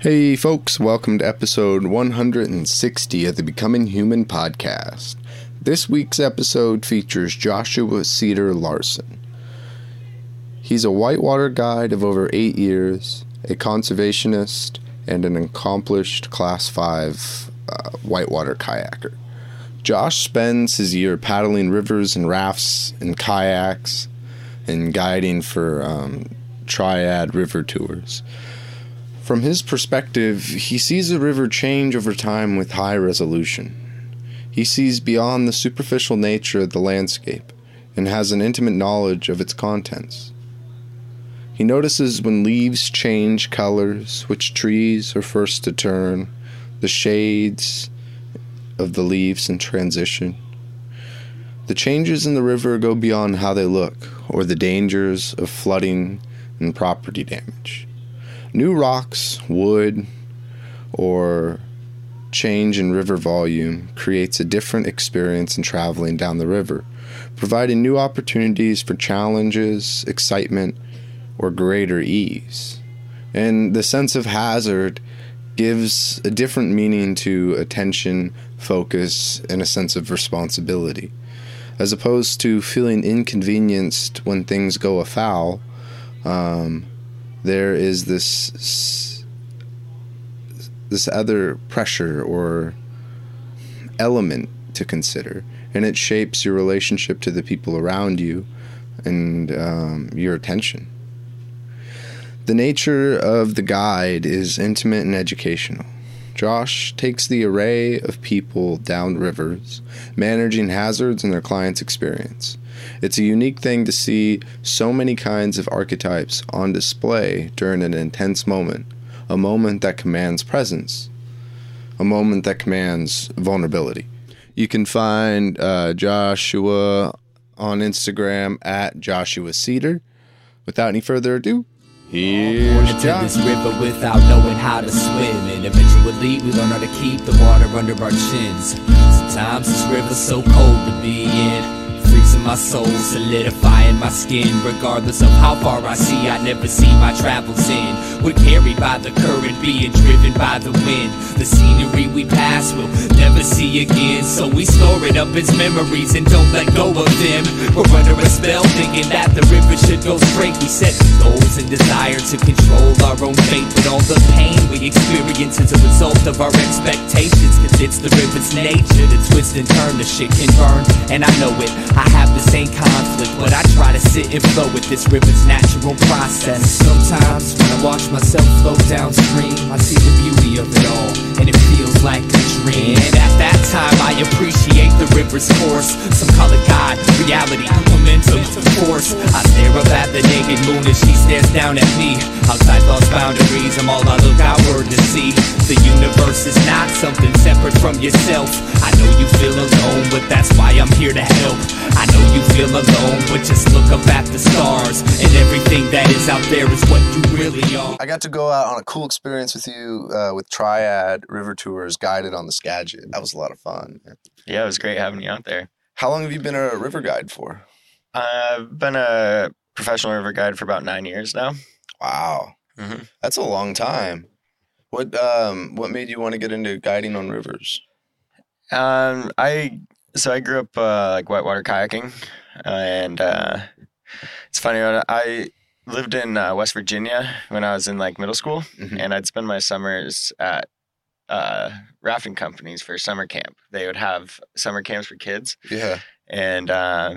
Hey, folks, welcome to episode 160 of the Becoming Human podcast. This week's episode features Joshua Cedar Larson. He's a whitewater guide of over eight years, a conservationist, and an accomplished Class 5 uh, whitewater kayaker. Josh spends his year paddling rivers and rafts and kayaks and guiding for um, triad river tours. From his perspective, he sees the river change over time with high resolution. He sees beyond the superficial nature of the landscape and has an intimate knowledge of its contents. He notices when leaves change colors, which trees are first to turn, the shades of the leaves in transition. The changes in the river go beyond how they look or the dangers of flooding and property damage. New rocks, wood, or change in river volume creates a different experience in traveling down the river, providing new opportunities for challenges, excitement, or greater ease. And the sense of hazard gives a different meaning to attention, focus, and a sense of responsibility. As opposed to feeling inconvenienced when things go afoul, um, there is this this other pressure or element to consider, and it shapes your relationship to the people around you and um, your attention. The nature of the guide is intimate and educational. Josh takes the array of people down rivers, managing hazards in their clients' experience. It's a unique thing to see so many kinds of archetypes on display during an intense moment, a moment that commands presence, a moment that commands vulnerability. You can find uh, Joshua on Instagram at Joshua Cedar. Without any further ado, Here's into this river without knowing how to swim And eventually we learn how to keep the water under our chins Sometimes this river's so cold to be in freezing my soul, solidifying my skin. Regardless of how far I see, I never see my travels in. We're carried by the current, being driven by the wind. The scenery we pass will never see again. So we store it up as memories and don't let go of them. We're under a spell, thinking that the river should go straight. We set goals and desire to control our own fate. But all the pain we experience is a result of our expectations. Cause it's the river's nature to twist and turn. The shit can burn, and I know it. I have the same conflict, but I try to sit and flow with this river's natural process. Sometimes when I watch myself flow downstream, I see the beauty of it all, and it feels like a dream. And at that time, I appreciate the river's force. Some call it God, reality, momentum, force. I stare up at the naked moon as she stares down at me. Outside thoughts, boundaries, I'm all I look outward to see. The universe is not something separate from yourself. I know you feel alone, but that's why I'm here to help. I know you feel alone, but just look up at the stars. And everything that is out there is what you really are. I got to go out on a cool experience with you uh, with Triad River Tours guided on the Skagit. That was a lot of fun. Yeah, it was great having you out there. How long have you been a river guide for? I've been a professional river guide for about nine years now. Wow, hmm that's a long time. What um what made you want to get into guiding on rivers? Um, I so I grew up uh, like whitewater kayaking, uh, and uh, it's funny. I lived in uh, West Virginia when I was in like middle school, Mhm. and I'd spend my summers at uh, rafting companies for summer camp. They would have summer camps for kids, Yeah. and uh,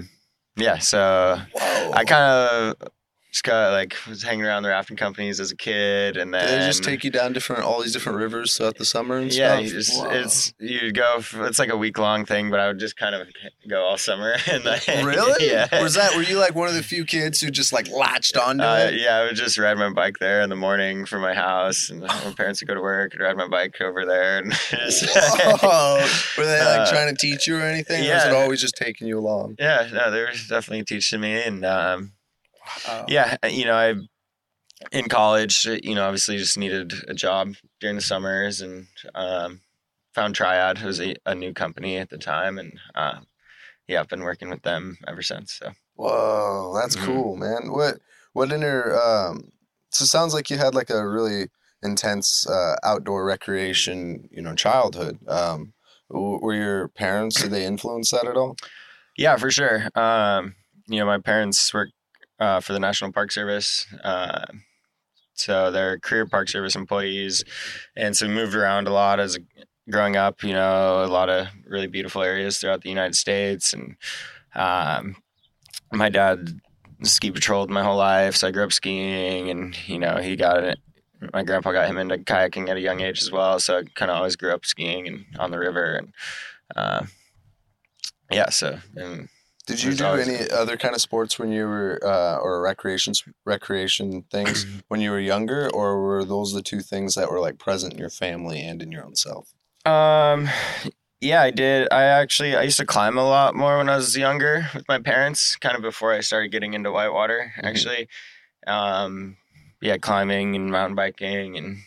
yeah, so Whoa. I kind of just got like was hanging around the rafting companies as a kid, and then they just take you down different all these different rivers throughout the summer and yeah, stuff? just Wow. it's you go. it's like a week long thing, but I would just kind of go all summer. And like, really? yeah. Was that were you like one of the few kids who just like latched onto Uh, it? yeah, I would just ride my bike there in the morning from my house, and my parents would go to work. I'd ride my bike over there, and just, Whoa. Were they like Uh, trying to teach you or anything? Or was it always just taking you along? yeah, no, they were definitely teaching me, and um, Wow. yeah, you know, I in college, you know, obviously just needed a job during the summers, and um, found Triad. It was a, a new company at the time, and uh, yeah, I've been working with them ever since. So Whoa, that's Mhm. cool, man. What what inner um so it sounds like you had like a really intense uh, outdoor recreation, you know, childhood. Um, were your parents? Did they influence that at all? Yeah, for sure. Um, you know, my parents work uh, for the National Park Service. Uh, so they're career Park Service employees. And so we moved around a lot as growing up, you know, a lot of really beautiful areas throughout the United States. And um, my dad ski patrolled my whole life. So I grew up skiing and, you know, he got it. My grandpa got him into kayaking at a young age as well. So I kind of always grew up skiing and on the river. And uh, yeah, so. And, Did you do any other kind of sports when you were, uh, or recreation recreation things when you were younger, or were those the two things that were like present in your family and in your own self? Um, yeah, I did. I actually I used to climb a lot more when I was younger with my parents, kind of before I started getting into whitewater. Mhm. Actually, um, yeah, climbing and mountain biking and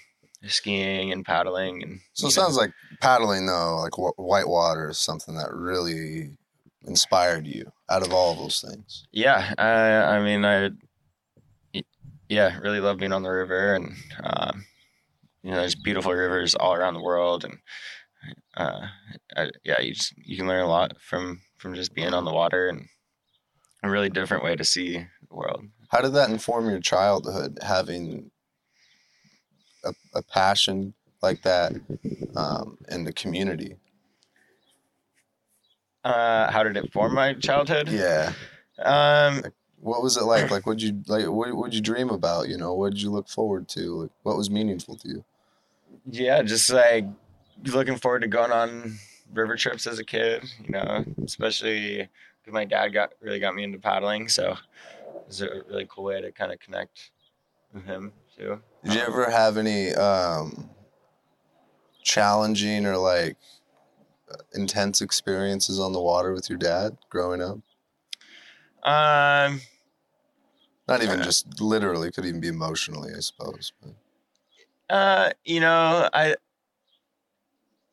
skiing and paddling and So it know. sounds like paddling though, like wh- whitewater is something that really inspired you out of all of those things. yeah. I I mean I yeah really love being on the river and um, you know there's beautiful rivers all around the world and uh, I, yeah you just you can learn a lot from from just being on the water and a really different way to see the world. How did that inform your childhood, having a, a passion like that um, in the community? Uh, how did it form my childhood? Yeah. Um, What was it like? Like, what'd you like? What would you dream about? You know, what did you look forward to? Like, what was meaningful to you? yeah, just like looking forward to going on river trips as a kid. You know, especially because my dad got really got me into paddling, so it was a really cool way to kind of connect with him too. Did you ever have any um, challenging or like intense experiences on the water with your dad growing up? Um, Not even just literally, could even be emotionally, I suppose. But. Uh, you know, I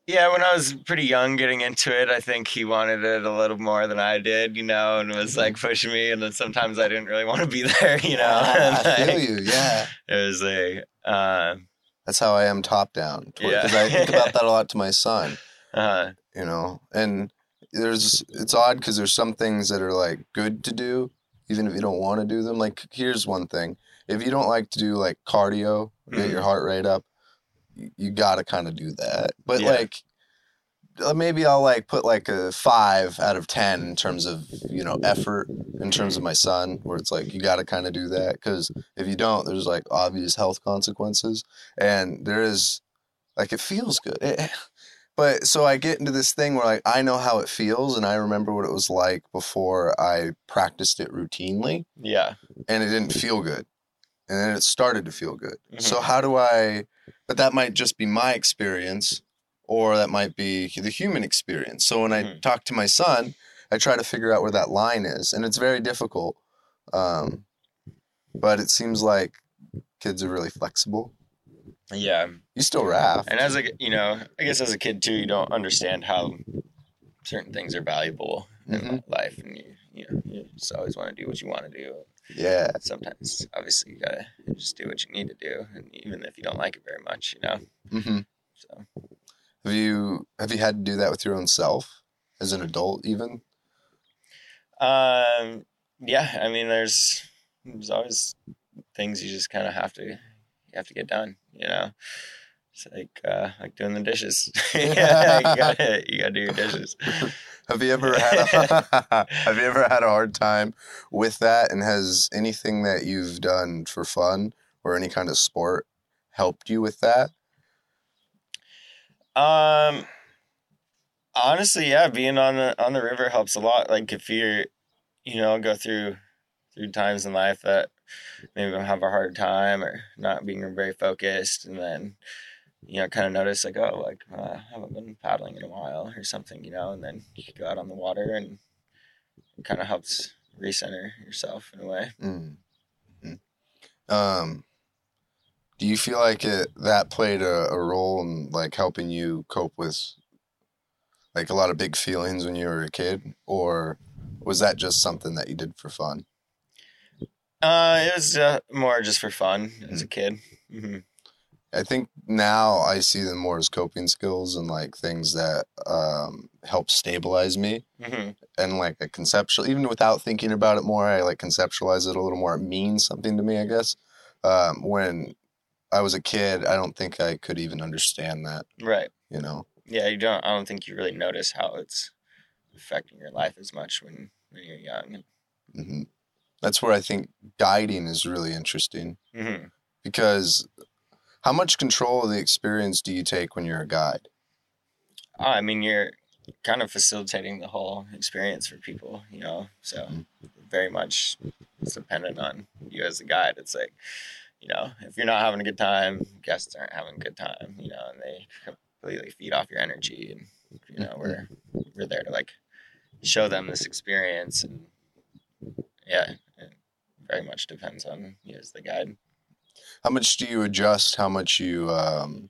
yeah, when I was pretty young getting into it, I think he wanted it a little more than I did, you know, and was like pushing me and then sometimes I didn't really want to be there, you know. and, I feel you. Yeah, It was a um that's how I am top down. Yeah. Because I think about that a lot to my son. uh You know, and there's it's odd because there's some things that are like good to do, even if you don't want to do them. Like here's one thing: if you don't like to do like cardio, get Mhm. your heart rate up, you, you got to kind of do that. But Yeah. like. uh, Maybe I'll like put like a five out of ten in terms of you know effort in terms of my son, where it's like you got to kind of do that because if you don't, there's like obvious health consequences, and there is like it feels good. It- but so I get into this thing where like I know how it feels, and I remember what it was like before I practiced it routinely, yeah. and it didn't feel good, and then it started to feel good. Mhm. So how do I? But that might just be my experience, or that might be the human experience. So when I Mhm. talk to my son, I try to figure out where that line is, and it's very difficult. Um, but it seems like kids are really flexible. Yeah. You still raft. And as a you know, I guess as a kid too, you don't understand how certain things are valuable in Mhm. life and you you know, you just always want to do what you want to do. Yeah. sometimes obviously you gotta just do what you need to do and even if you don't like it very much you know Mm-hmm. so Have you have you had to do that with your own self as an adult even? um yeah i mean there's there's always things you just kind of have to you have to get done you know it's like uh like doing the dishes yeah you gotta you gotta do your dishes Have you ever had a, have you ever had a hard time with that and has anything that you've done for fun or any kind of sport helped you with that? Um, honestly, yeah, being on the on the river helps a lot. Like if you're, you know, go through through times in life that maybe have a hard time or not being very focused, and then you know, kind of notice like, oh, like uh, I haven't been paddling in a while or something, you know, and then you go out on the water and it kind of helps recenter yourself in a way. Mm. Mhm. Um, do you feel like it that played a, a role in like helping you cope with like a lot of big feelings when you were a kid, or was that just something that you did for fun? Uh, it was uh, more just for fun as a kid. hmm I think now I see them more as coping skills and like things that um, help stabilize me hmm and like a conceptual even without thinking about it more i like conceptualize it a little more it means something to me i guess um, when i was a kid i don't think i could even understand that Right. you know Yeah, you don't. I don't think you really notice how it's affecting your life as much when when you're young. hmm that's where i think guiding is really interesting hmm because how much control of the experience do you take when you're a guide Oh, I mean, you're kind of facilitating the whole experience for people, you know. So Mhm. very much it's dependent on you as a guide. It's like, you know, if you're not having a good time, guests aren't having a good time, you know, and they completely feed off your energy, and you know, we're we're there to like show them this experience, and yeah, it very much depends on you as the guide. How much do you adjust how much you um,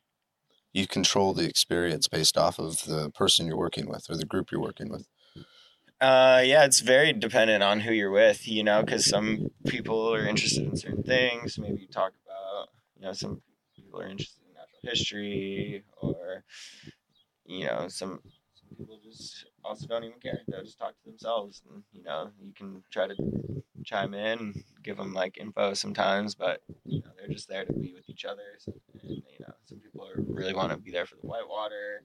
you control the experience based off of the person you're working with or the group you're working with Uh, yeah, it's very dependent on who you're with, you know, because some people are interested in certain things. Maybe you talk about, you know, some people are interested in natural history, or, you know, some, some people just also don't even care. They'll just talk to themselves, and you know, you can try to chime in, give them like info sometimes, but you know, they're just there to be with each other. And, you know, some people are, really want to be there for the whitewater.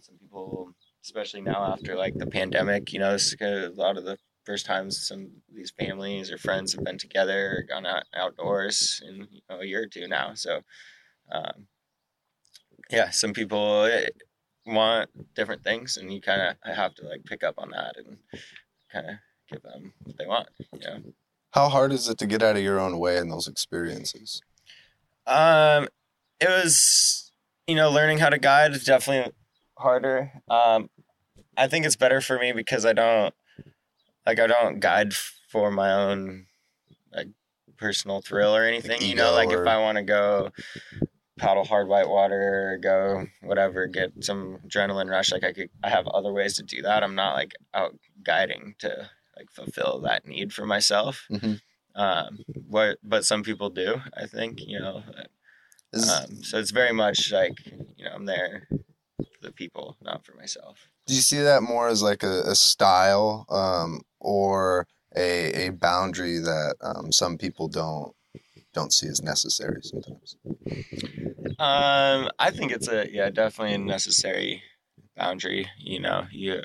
Some people especially now after like the pandemic. You know, this is a lot of the first times some of these families or friends have been together, or gone out outdoors in you know, a year or two now. So, um, yeah, some people eh, want different things, and you kind of have to like pick up on that and kind of give them what they want. You know. how hard is it to get out of your own way in those experiences Um, it was, you know, learning how to guide is definitely harder. Um, I think it's better for me because I don't, like, I don't guide for my own, like, personal thrill or anything. you know, like or- if I want to go paddle hard white water, go whatever, get some adrenaline rush, like I could, I have other ways to do that. I'm not like out guiding to like fulfill that need for myself. Mhm. Um, what, but some people do, I think, you know, um, so it's very much like you know I'm there for the people, not for myself. do you see that more as like a, a style um, or a, a boundary that um, some people don't don't see as necessary sometimes Um, I think it's a yeah, definitely a necessary boundary. You know, you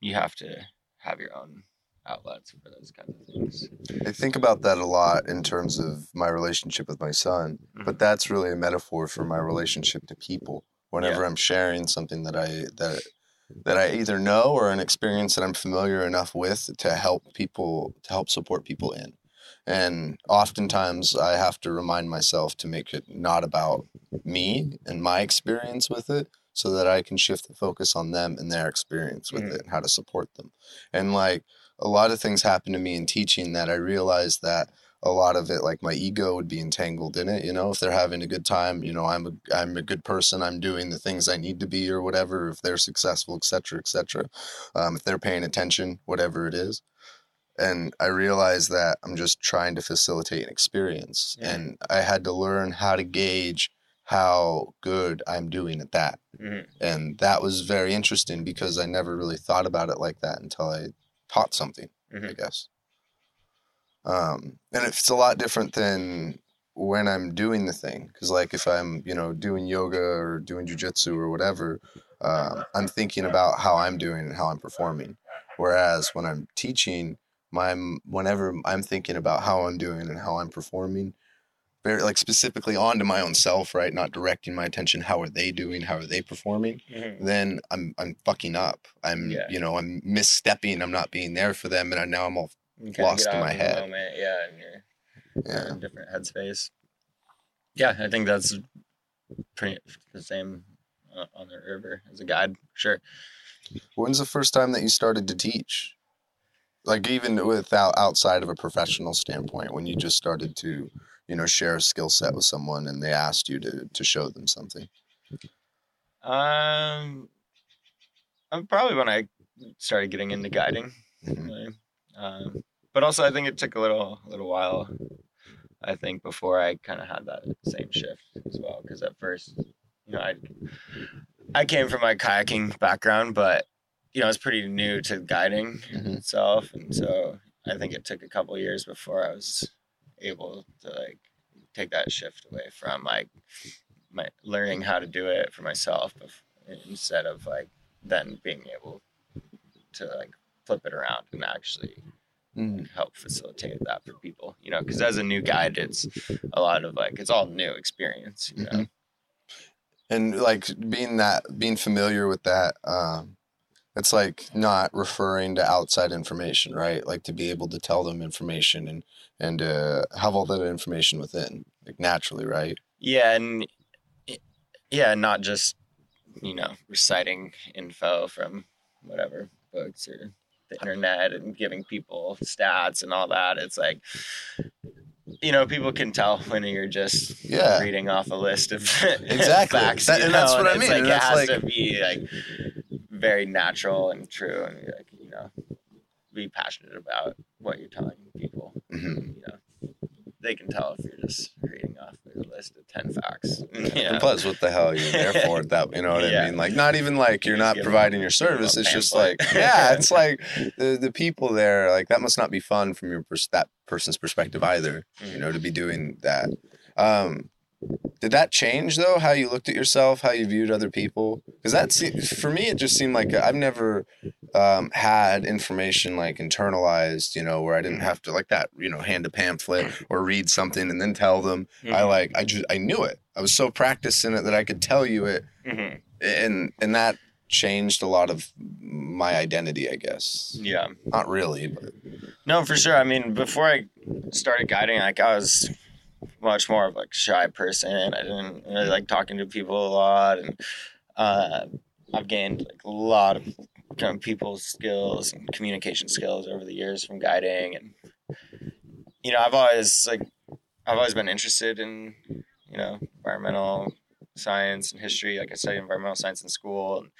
you have to have your own outlets for those kinds of things. i think about that a lot in terms of my relationship with my son but mm-hmm. that's really a metaphor for my relationship to people whenever Yeah. i'm sharing something that i that that i either know or an experience that i'm familiar enough with to help people to help support people in and oftentimes i have to remind myself to make it not about me and my experience with it so that i can shift the focus on them and their experience with Mhm. it and how to support them and like a lot of things happen to me in teaching that i realized that a lot of it like my ego would be entangled in it you know if they're having a good time you know i'm a i'm a good person i'm doing the things i need to be or whatever if they're successful etc etc um, if they're paying attention whatever it is and i realized that i'm just trying to facilitate an experience Yeah. and i had to learn how to gauge how good i'm doing at that Mhm. and that was very interesting because i never really thought about it like that until i taught something I Mhm. guess. Um, and it's a lot different than when I'm doing the thing. Because, like, if I'm, you know, doing yoga or doing jujitsu or whatever, um, I'm thinking about how I'm doing and how I'm performing. Whereas when I'm teaching, my whenever I'm thinking about how I'm doing and how I'm performing, very like specifically onto my own self, right? Not directing my attention. How are they doing? How are they performing? Mhm. then I'm I'm fucking up. I'm Yeah. you know I'm misstepping. I'm not being there for them, and I, now I'm all Lost in my head. Moment, yeah, and you're yeah. in a different headspace. Yeah, I think that's pretty the same on the river as a guide. Sure. When's the first time that you started to teach? Like even without outside of a professional standpoint, when you just started to you know share a skill set with someone and they asked you to to show them something. Um, I'm probably when I started getting into guiding. Mhm. really. Um, but also I think it took a little a little while. I think before I kind of had that same shift as well. Because at first, you know, I I came from my kayaking background, but you know, I was pretty new to guiding Mhm. itself, and so I think it took a couple years before I was able to like take that shift away from like my learning how to do it for myself instead of like then being able to like flip it around and actually Mm. help facilitate that for people you know because as a new guide it's a lot of like it's all new experience you know Mhm. and like being that being familiar with that um it's like not referring to outside information right like to be able to tell them information and and uh have all that information within like naturally right yeah and yeah not just you know reciting info from whatever books or the internet and giving people stats and all that it's like you know people can tell when you're just Yeah. reading off a list of Exactly. facts That- and that's know, what I it's mean, like and it has like- to be like very natural and true and like you know be passionate about what you're telling people. Mhm. you know they can tell if you're just reading off a list of 10 facts. You and know? plus what the hell are you there for that you know what i mean? Like not even like you're not providing your give them a service it's just like yeah it's like the the people there like that must not be fun from your pers- that person's perspective either you know to be doing that. Um did that change though how you looked at yourself how you viewed other people? Because that se- for me it just seemed like i've never um, had information like internalized you know where i didn't have to like that you know hand a pamphlet or read something and then tell them. I Mhm. like i just i knew it. I was so practiced in it that i could tell you it. Mhm. and and that changed a lot of my identity i guess. Yeah. Not really but no for sure. I mean before i started guiding like i was much more of like a shy person. I didn't really like talking to people a lot and uh, i've gained like a lot of kind of people skills and communication skills over the years from guiding and you know i've always like i've always been interested in you know environmental science and history. Like i studied environmental science in school and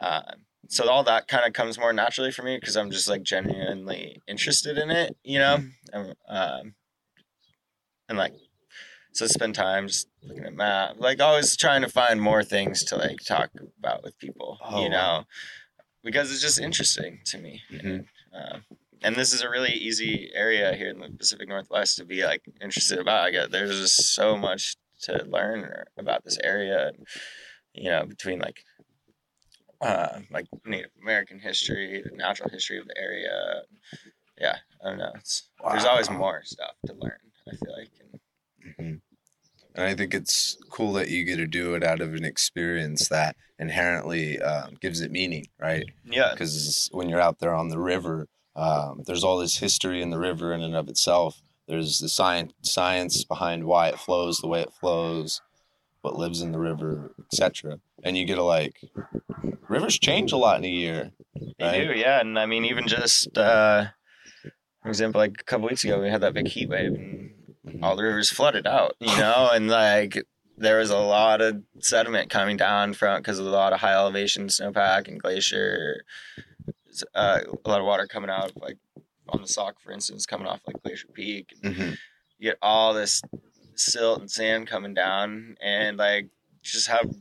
uh, so all that kind of comes more naturally for me because i'm just like genuinely interested in it you know? Um, um, and like so spend time just looking at map like always trying to find more things to like talk about with people Oh, you know wow. because it's just interesting to me Mhm. um, and this is a really easy area here in the Pacific Northwest to be like interested about. I got there's just so much to learn about this area, and, you know, between like uh, like Native American history, the natural history of the area. Yeah, I don't know. It's there's always more stuff to learn. I feel like, and Mhm. And I think it's cool that you get to do it out of an experience that inherently um, gives it meaning, right? yeah, Because when you're out there on the river, um, there's all this history in the river in and of itself. There's the science science behind why it flows the way it flows, what lives in the river, etc. And you get to like, rivers change a lot in a year. they do. Yeah, and I mean, even just uh, for example, like a couple weeks ago, we had that big heat wave, and all the rivers flooded out, you know, and like there was a lot of sediment coming down from because of a lot of high elevation snowpack and glacier. Uh, a lot of water coming out, of like on the Sauk, for instance, coming off like Glacier Peak. Mhm. You get all this silt and sand coming down, and like just have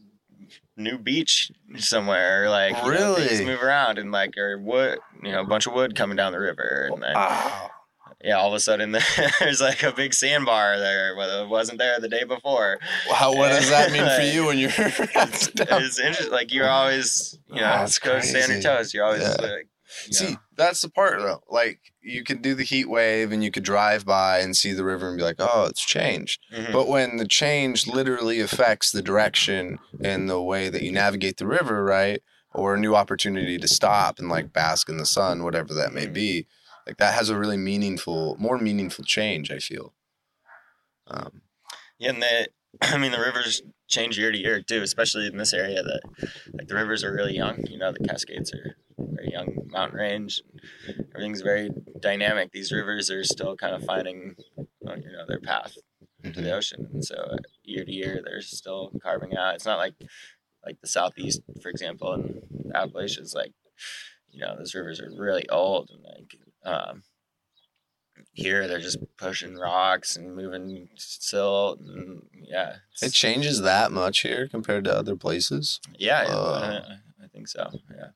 new beach somewhere, like you know, things Really? move around and like or wood, you know, a bunch of wood coming down the river, and then Wow. Yeah, all of a sudden there's like a big sandbar there, it wasn't there the day before. How, what does that mean for you when you're It's, it's interesting. Like you're always, you know, Oh, it's go stay on your toes. You're always Yeah. like, you See, know, that's the part though. Like you could do the heat wave and you could drive by and see the river and be like, "Oh, it's changed." mhm. But when the change literally affects the direction and the way that you navigate the river, right? Or a new opportunity to stop and like bask in the sun, whatever that may Mhm. be, like that has a really meaningful, more meaningful change. I feel. Um, yeah, and the, I mean, the rivers change year to year too, especially in this area. That like the rivers are really young. You know, the Cascades are very young mountain range. Everything's very dynamic. These rivers are still kind of finding, uh, you know, their path to the ocean. And so uh, year to year, they're still carving out. It's not like like the southeast, for example, and the Appalachians. Like you know, those rivers are really old and like um, here they're just pushing rocks and moving silt and yeah It changes that much here compared to other places. yeah Uh. I, I think so yeah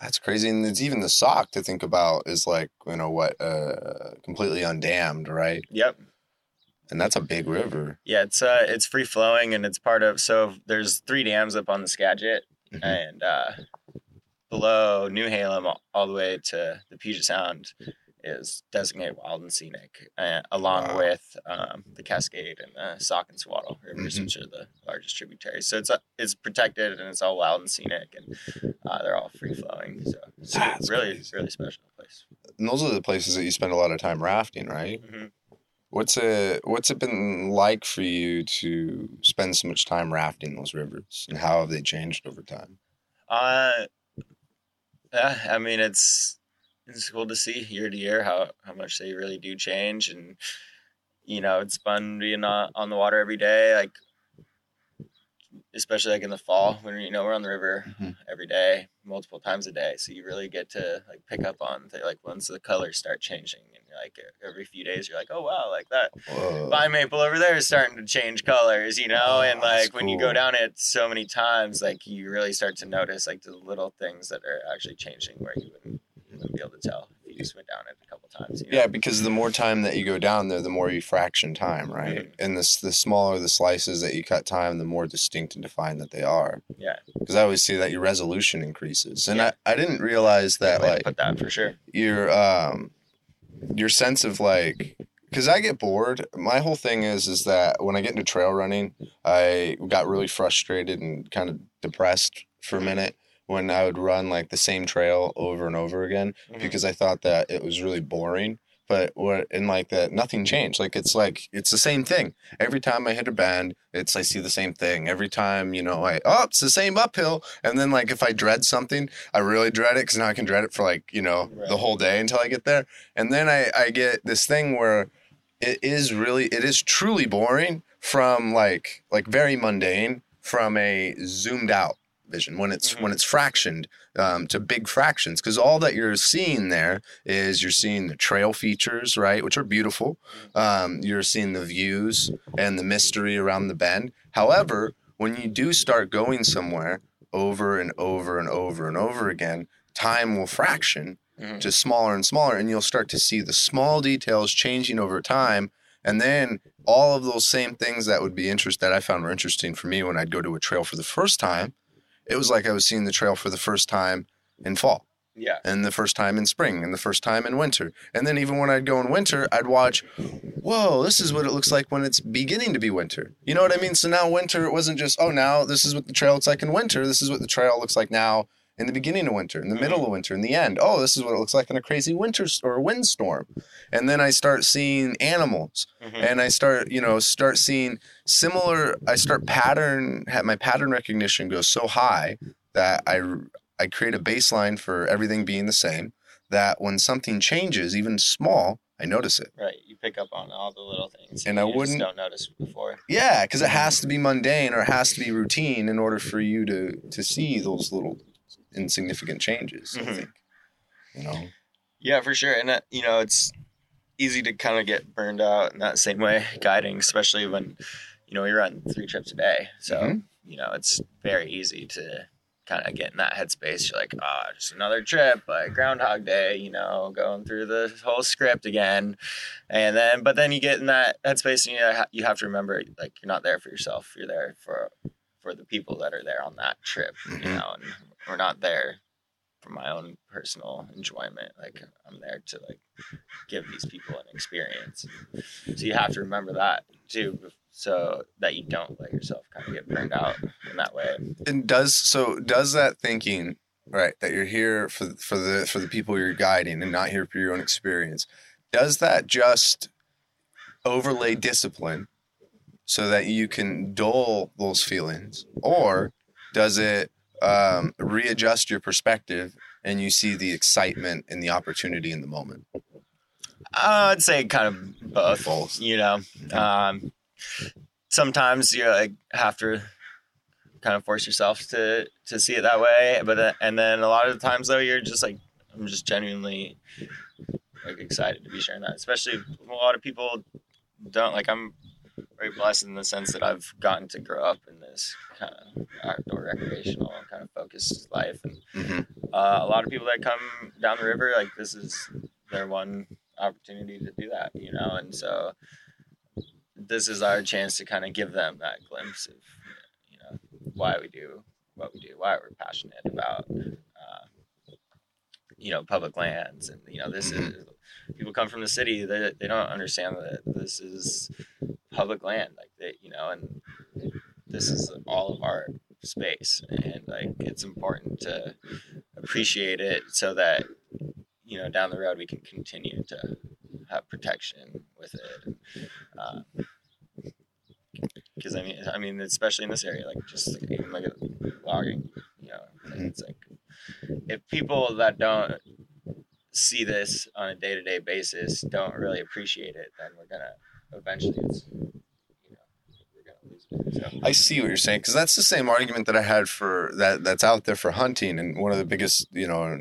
That's crazy, and it's even the Sauk to think about is like you know what, uh, completely undammed, right? yep And that's a big river. yeah it's uh it's free flowing and it's part of so there's three dams up on the skagit Mhm. and uh below Newhalem all, all the way to the puget sound is designated wild and scenic uh, along Wow. with um, the cascade and the Sauk and Suiattle rivers Mhm. which are the largest tributaries so it's uh, it's protected and it's all wild and scenic and uh, they're all free flowing so it's That's really crazy. really special place And those are the places that you spend a lot of time rafting, right? hmm What's it What's it been like for you to spend so much time rafting those rivers, and how have they changed over time? Uh, yeah, I mean it's it's cool to see year to year how how much they really do change, and you know it's fun being on, on the water every day, like especially like in the fall when you know we're on the river Mhm. every day, multiple times a day, so you really get to like pick up on the, like once the colors start changing, like every few days you're like oh wow like that Whoa. vine maple over there is starting to change colors, you know, Oh, and like when you go down it so many times, like you really start to notice like the little things that are actually changing where you wouldn't, you wouldn't be able to tell if you just went down it a couple times. You know? Yeah, because the more time that you go down there, the more you fraction time, right? Mhm. And the the smaller the slices that you cut time, the more distinct and defined that they are. Yeah. Because I always see that your resolution increases, and Yeah. I, I didn't realize that like put that for sure. your um your sense of like because I get bored. My whole thing is is that when I get into trail running, I got really frustrated and kind of depressed for a Mhm. minute when I would run like the same trail over and over again Mhm. because I thought that it was really boring. But what and like that nothing changed. Like it's like it's the same thing. Every time I hit a bend, it's I see the same thing. Every time, you know, I oh, it's the same uphill. And then like if I dread something, I really dread it because now I can dread it for like, you know, the whole day until I get there. And then I, I get this thing where it is really it is truly boring from like like very mundane from a zoomed out vision when it's when Mhm. it's fractioned um, to big fractions because all that you're seeing there is you're seeing the trail features right which are beautiful um, you're seeing the views and the mystery around the bend however when you do start going somewhere over and over and over and over again time will fraction Mhm. to smaller and smaller and you'll start to see the small details changing over time and then all of those same things that would be interest that I found were interesting for me when I'd go to a trail for the first time it was like I was seeing the trail for the first time in fall. Yeah. and the first time in spring and the first time in winter. And then even when I'd go in winter I'd watch whoa this is what it looks like when it's beginning to be winter. You know what I mean? So now winter it wasn't just oh now this is what the trail looks like in winter. This is what the trail looks like now in the beginning of winter, in the middle of winter, in the end. Oh, this is what it looks like in a crazy winter or windstorm. And then I start seeing animals Mhm. and I start, you know, start seeing similar I start pattern my pattern recognition goes so high that I I create a baseline for everything being the same that when something changes even small, I notice it. Right. You pick up on all the little things. And I just wouldn't- don't notice before. Yeah, because it has to be mundane or it has to be routine in order for you to to see those little insignificant changes. I Mhm. think, you know. Yeah, for sure. And uh, you know, it's easy to kind of get burned out in that same way guiding, especially when you know we run three trips a day. So Mhm. you know, it's very easy to kind of get in that headspace. You're like, ah, just another trip, like Groundhog Day. You know, going through the whole script again, and then but then you get in that headspace, and you you have to remember, like, you're not there for yourself. You're there for for the people that are there on that trip. You Mhm. know, and we're not there for my own personal enjoyment. Like I'm there to like give these people an experience. So you have to remember that too, so that you don't let yourself kind of get burned out in that way. and does so does that thinking right that you're here for for the for the people you're guiding and not here for your own experience does that just overlay discipline so that you can dull those feelings or does it um, readjust your perspective and you see the excitement and the opportunity in the moment Uh, I'd say kind of both. Both. You know, um, sometimes you like have to kind of force yourself to to see it that way, but then, and then a lot of the times though you're just like I'm just genuinely like excited to be sharing that. Especially a lot of people don't like. I'm very blessed in the sense that I've gotten to grow up in this kind of outdoor recreational kind of focused life, and hmm uh, a lot of people that come down the river, like this is their one opportunity to do that, you know, and so this is our chance to kind of give them that glimpse of, you know, why we do what we do, why we're passionate about, you know, public mm-hmm. lands, and you know, this is people come from the city, they they don't understand that this is public land, like they, you know, and this is all of our space and like it's important to appreciate it so that you know down the road we can continue to have protection with it. Um, because i mean i mean especially in this area like just like, even like logging you know it's like if people that don't see this on a day-to-day basis don't really appreciate it then we're gonna eventually it's you know we're gonna lose it so I see what you're saying because that's the same argument that I had for that that's out there for hunting, and one of the biggest, you know,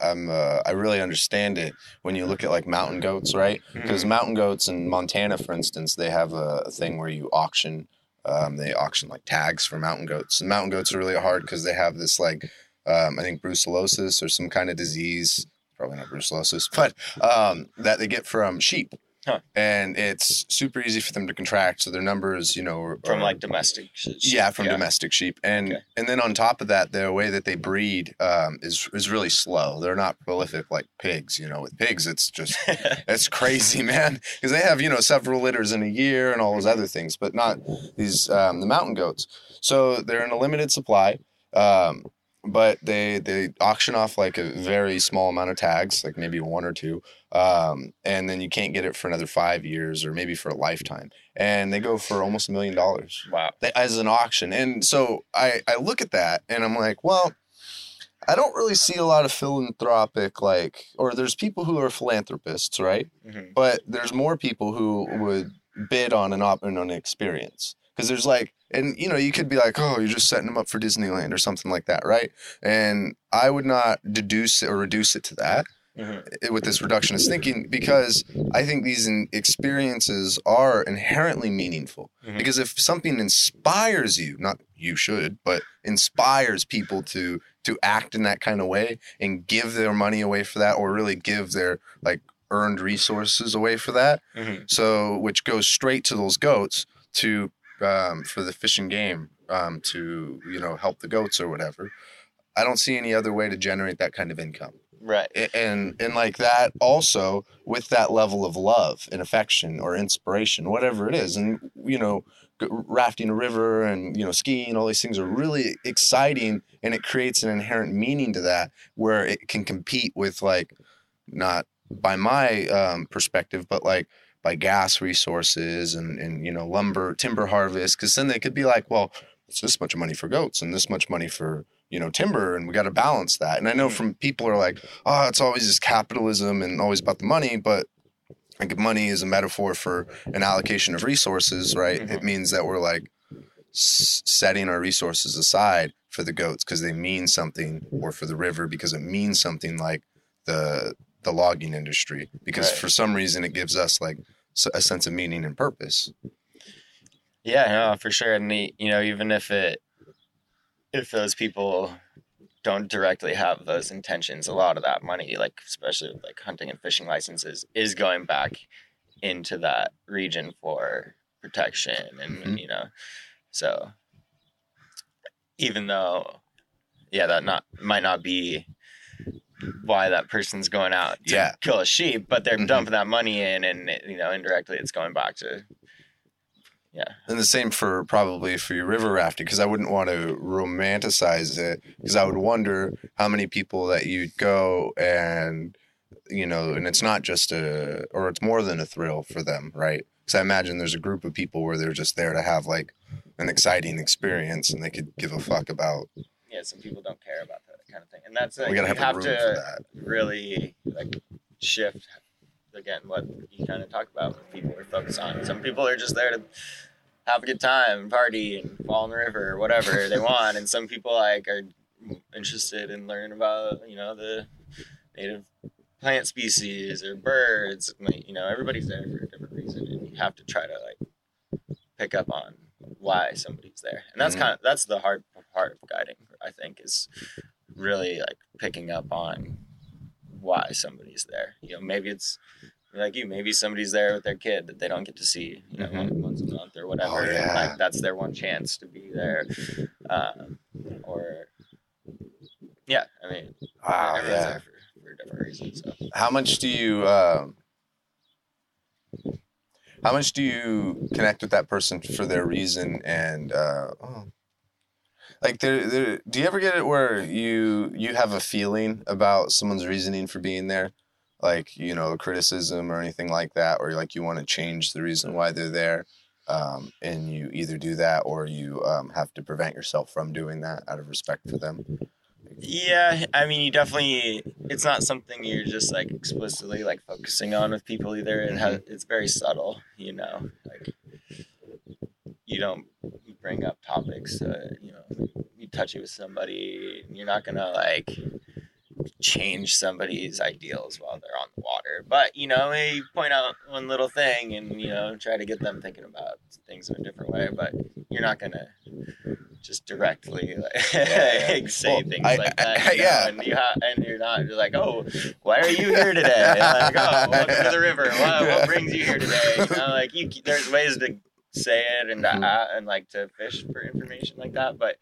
I'm uh, I really understand it when you look at like mountain goats, right? Because mountain goats in Montana, for instance, they have a, a thing where you auction. Um, they auction like tags for mountain goats, and mountain goats are really hard because they have this like um, I think brucellosis or some kind of disease, probably not brucellosis, but um, that they get from sheep. Huh. And it's super easy for them to contract, so their numbers, you know, are, from like domestic sh- yeah, from yeah. domestic sheep, and Okay. and then on top of that, the way that they breed um, is is really slow. They're not prolific like pigs. You know, with pigs, it's just it's crazy, man, because they have you know several litters in a year and all those other things, but not these um, the mountain goats. So they're in a limited supply. Um, but they they auction off like a very small amount of tags, like maybe one or two, um, and then you can't get it for another five years or maybe for a lifetime, and they go for almost a million dollars wow as an auction. And so I, I look at that and I'm like, well, I don't really see a lot of philanthropic, like, or there's people who are philanthropists, right? Mhm. But there's more people who would bid on an op- on an experience. Because there's like, and you know, you could be like, oh, you're just setting them up for Disneyland or something like that, right? And I would not deduce or reduce it to that Mhm. i- with this reductionist thinking because I think these experiences are inherently meaningful. Mhm. Because if something inspires you, not you should, but inspires people to to act in that kind of way and give their money away for that, or really give their like earned resources away for that, Mhm. so which goes straight to those goats to um, for the fish and game um, to you know help the goats or whatever. I don't see any other way to generate that kind of income right and and like that also with that level of love and affection or inspiration whatever it is and you know rafting a river and you know skiing all these things are really exciting and it creates an inherent meaning to that where it can compete with like not by my um, perspective but like by gas resources and and you know lumber timber harvest because then they could be like well it's this much money for goats and this much money for you know timber and we got to balance that and i know Mm. from people are like oh it's always this capitalism and always about the money but like money is a metaphor for an allocation of resources right it Mhm. means that we're like s- setting our resources aside for the goats because they mean something or for the river because it means something like the the logging industry because Right. for some reason it gives us like a sense of meaning and purpose Yeah, no, for sure. And the, you know, even if it, if those people don't directly have those intentions, a lot of that money, like especially with like hunting and fishing licenses, is going back into that region for protection, and Mhm. you know, so even though, yeah, that not might not be why that person's going out to Yeah. kill a sheep, but they're Mhm. dumping that money in, and you know, indirectly, it's going back to yeah. And the same for probably for your river rafting, because I wouldn't want to romanticize it, because I would wonder how many people that you'd go and, you know, and it's not just a, or it's more than a thrill for them, right? Because I imagine there's a group of people where they're just there to have like an exciting experience and they could give a fuck about. yeah, some people don't care about that kind of thing, and that's like, we gotta you have, have to really like shift again what you kind of talk about. What people are focused on. Some people are just there to have a good time, and party, and fall in the river or whatever they want, and some people like are interested in learning about you know the native plant species or birds. like, You know, everybody's there for a different reason, and you have to try to like pick up on why somebody's there. And that's Mhm. kind of that's the hard part of guiding. I think is really like picking up on why somebody's there. You know, maybe it's like you, maybe somebody's there with their kid that they don't get to see, you know, Mhm. once a month or whatever. Oh, yeah. like that's their one chance to be there. Um, or yeah, I mean, Wow, yeah. there for, for different reasons. So. How much do you um, how much do you connect with that person for their reason and uh, oh. Like there, there do you ever get it where you you have a feeling about someone's reasoning for being there like you know a criticism or anything like that or like you want to change the reason why they're there um, and you either do that or you um, have to prevent yourself from doing that out of respect for them Yeah, I mean, you definitely. It's not something you're just like explicitly like focusing on with people either. It has. It's very subtle, you know. Like you don't bring up topics. Uh, you know, you touch it with somebody. You're not gonna like change somebody's ideals while they're on the water. But you know, you point out one little thing and you know try to get them thinking about things in a different way. But you're not gonna just directly like, Yeah. say Well, things I- like I- that. you know, yeah. and, you ha- and you're not like, oh, why are you here today? Like, oh, welcome to the river. What, what brings you here today? You know, like you, there's ways to say it and to, Mhm. uh, and like to fish for information like that, but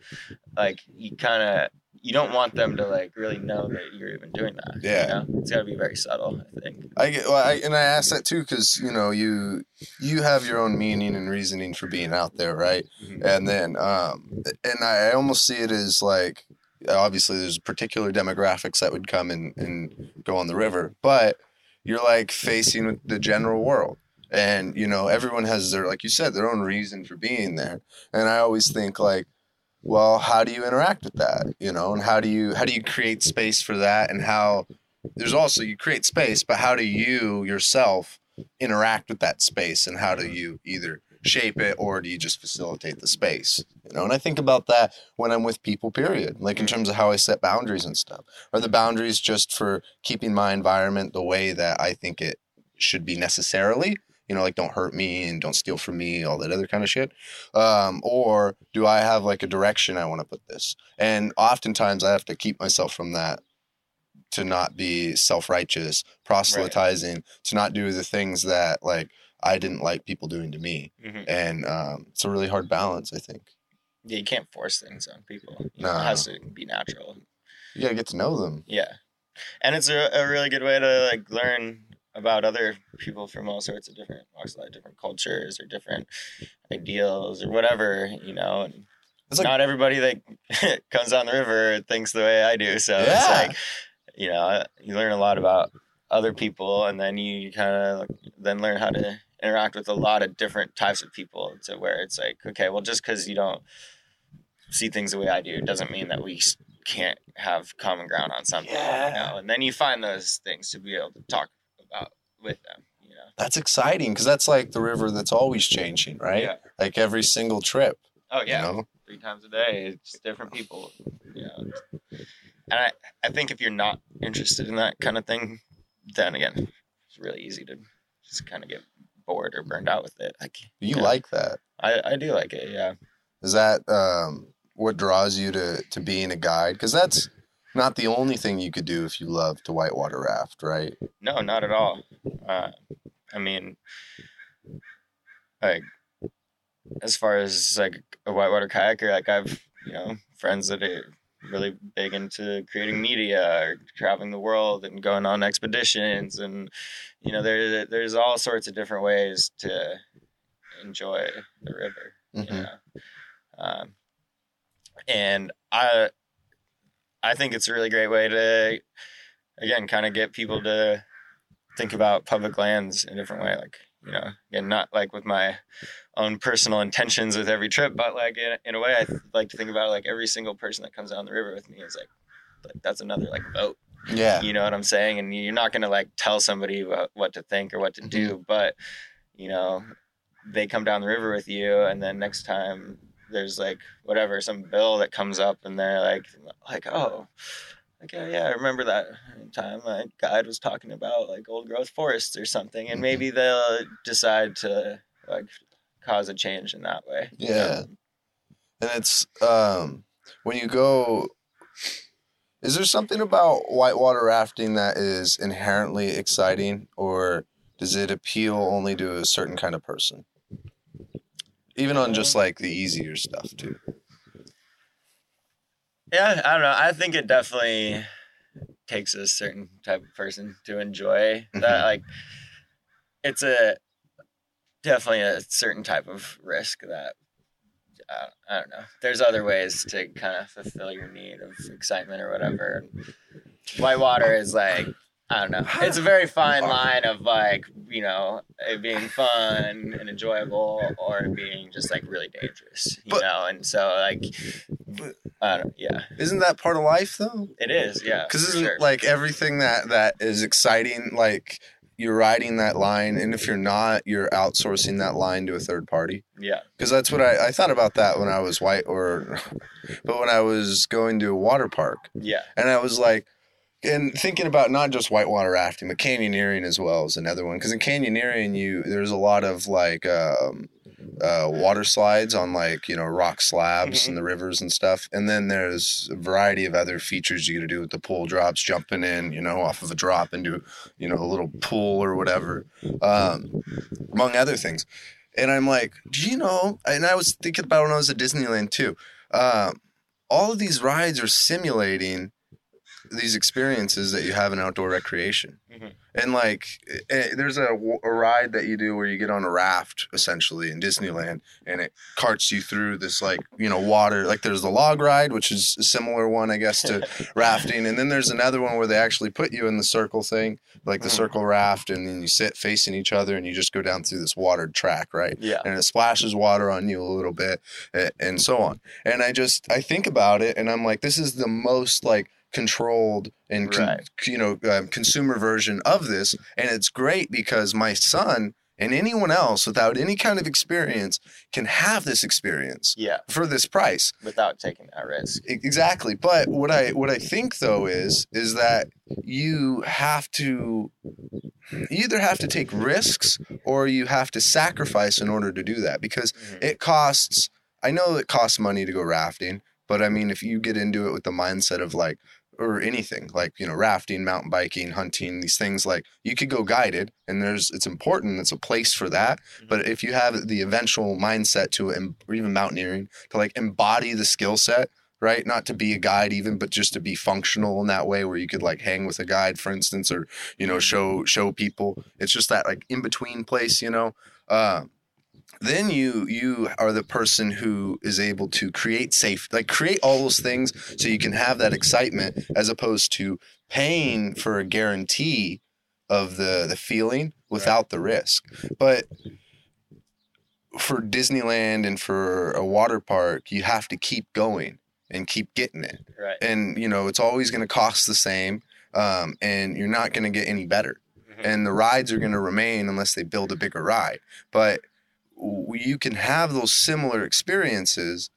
like you kind of you don't want them to like really know that you're even doing that. Yeah. you know? it's got to be very subtle. I think. I get, well, I, and I ask that too because you know you you have your own meaning and reasoning for being out there, right? And then, um, and I almost see it as like obviously there's particular demographics that would come and and go on the river, but you're like facing the general world, and you know everyone has their like you said their own reason for being there, and I always think like. Well, how do you interact with that? You know, and how do you how do you create space for that? And how there's also you create space, but how do you yourself interact with that space and how do you either shape it or do you just facilitate the space you know and i think about that when i'm with people period like in mm. terms of how i set boundaries and stuff are the boundaries just for keeping my environment the way that i think it should be necessarily you know like don't hurt me and don't steal from me all that other kind of shit. Um, or do i have like a direction i want to put this? And oftentimes i have to keep myself from that to not be self-righteous proselytizing to not do the things that like i didn't like people doing to me. Hmm and um, it's a really hard balance i think. Yeah, you can't force things on people. You No. know, it has to be natural. you gotta get to know them. Yeah, and it's a, a really good way to like learn about other people from all sorts of different walks of life, different cultures or different ideals or whatever. You know, and It's like- not everybody that comes down the river thinks the way I do. So it's like, you know, you learn a lot about other people, and then you kind of then learn how to interact with a lot of different types of people. To where it's like, okay, well, just because you don't see things the way I do doesn't mean that we can't have common ground on something. Yeah. You know? And then you find those things to be able to talk with them. You know. that's exciting because that's like the river that's always changing right Yeah. like every single trip Oh yeah. you know three times a day. It's different people, you know. And I, I think if you're not interested in that kind of thing, then again, it's really easy to just kind of get bored or burned out with it. Like you Yeah. like that I, I do like it, yeah. is that um, what draws you to to being a guide because that's not the only thing you could do if you love to whitewater raft right No, not at all. Uh, I mean, like as far as like a whitewater kayaker, like I've you know friends that are really big into creating media or traveling the world and going on expeditions, and you know there there's all sorts of different ways to enjoy the river. You Mhm. know? um, and I I think it's a really great way to again kind of get people to think about public lands in a different way like you know again not like with my own personal intentions with every trip but like in, in a way i th- like to think about like every single person that comes down the river with me is like like that's another like vote yeah. You know what i'm saying? And you're not going to like tell somebody what, what to think or what to mm-hmm. do but you know they come down the river with you and then next time there's like whatever some bill that comes up and they're like like oh like yeah, yeah, I remember that time my guide was talking about like old growth forests or something, and maybe they'll decide to like cause a change in that way. you know? Yeah. And it's um when you go is there something about whitewater rafting that is inherently exciting or does it appeal only to a certain kind of person? Even on just like the easier stuff too. Yeah, I don't know. I think it definitely takes a certain type of person to enjoy that. Mhm. Like, it's a definitely a certain type of risk that uh, I don't know. There's other ways to kind of fulfill your need of excitement or whatever. Whitewater is like I don't know. It's a very fine line of like you know it being fun and enjoyable or it being just like really dangerous. You But- know, and so like I don't. Yeah, Isn't that part of life though? it is. Yeah, Because isn't sure. like everything that that is exciting, like you're riding that line, and if you're not, you're outsourcing that line to a third party. yeah, Because that's what I, I thought about that when I was white, or but when I was going to a water park, yeah, and I was like, and thinking about not just whitewater rafting, but canyoneering as well is another one. Because in canyoneering, you there's a lot of like um, uh, water slides on like you know rock slabs Mhm. in the rivers and stuff, and then there's a variety of other features you got to do with the pool drops, jumping in, you know, off of a drop into you know a little pool or whatever, um, among other things. And I'm like, do you know? And I was thinking about when I was at Disneyland too. Um, all of these rides are simulating these experiences that you have in outdoor recreation. Mhm. And like, eh, there's a, a ride that you do where you get on a raft essentially in Disneyland, and it carts you through this like you know water. Like there's the log ride, which is a similar one, I guess, to rafting, and then there's another one where they actually put you in the circle thing, like the Mhm. circle raft, and then you sit facing each other, and you just go down through this watered track, right? yeah, and it splashes water on you a little bit a- and so on and i just i think about it and i'm like this is the most like controlled and con- Right. you know um, consumer version of this and it's great because my son and anyone else without any kind of experience can have this experience yeah, for this price without taking that risk. Exactly but what i what i think though is is that you have to you either have to take risks or you have to sacrifice in order to do that because Mhm. it costs i know it costs money to go rafting but i mean if you get into it with the mindset of like or anything like you know rafting mountain biking hunting these things like you could go guided and there's it's important it's a place for that but if you have the eventual mindset to em- or even mountaineering to like embody the skill set right not to be a guide even but just to be functional in that way where you could like hang with a guide for instance or you know show show people it's just that like in between place you know uh, then you you are the person who is able to create safe like create all those things so you can have that excitement as opposed to paying for a guarantee of the the feeling without the risk but for Disneyland and for a water park you have to keep going and keep getting it Right. and you know it's always going to cost the same um, and you're not going to get any better Mhm. and the rides are going to remain unless they build a bigger ride but you can have those similar experiences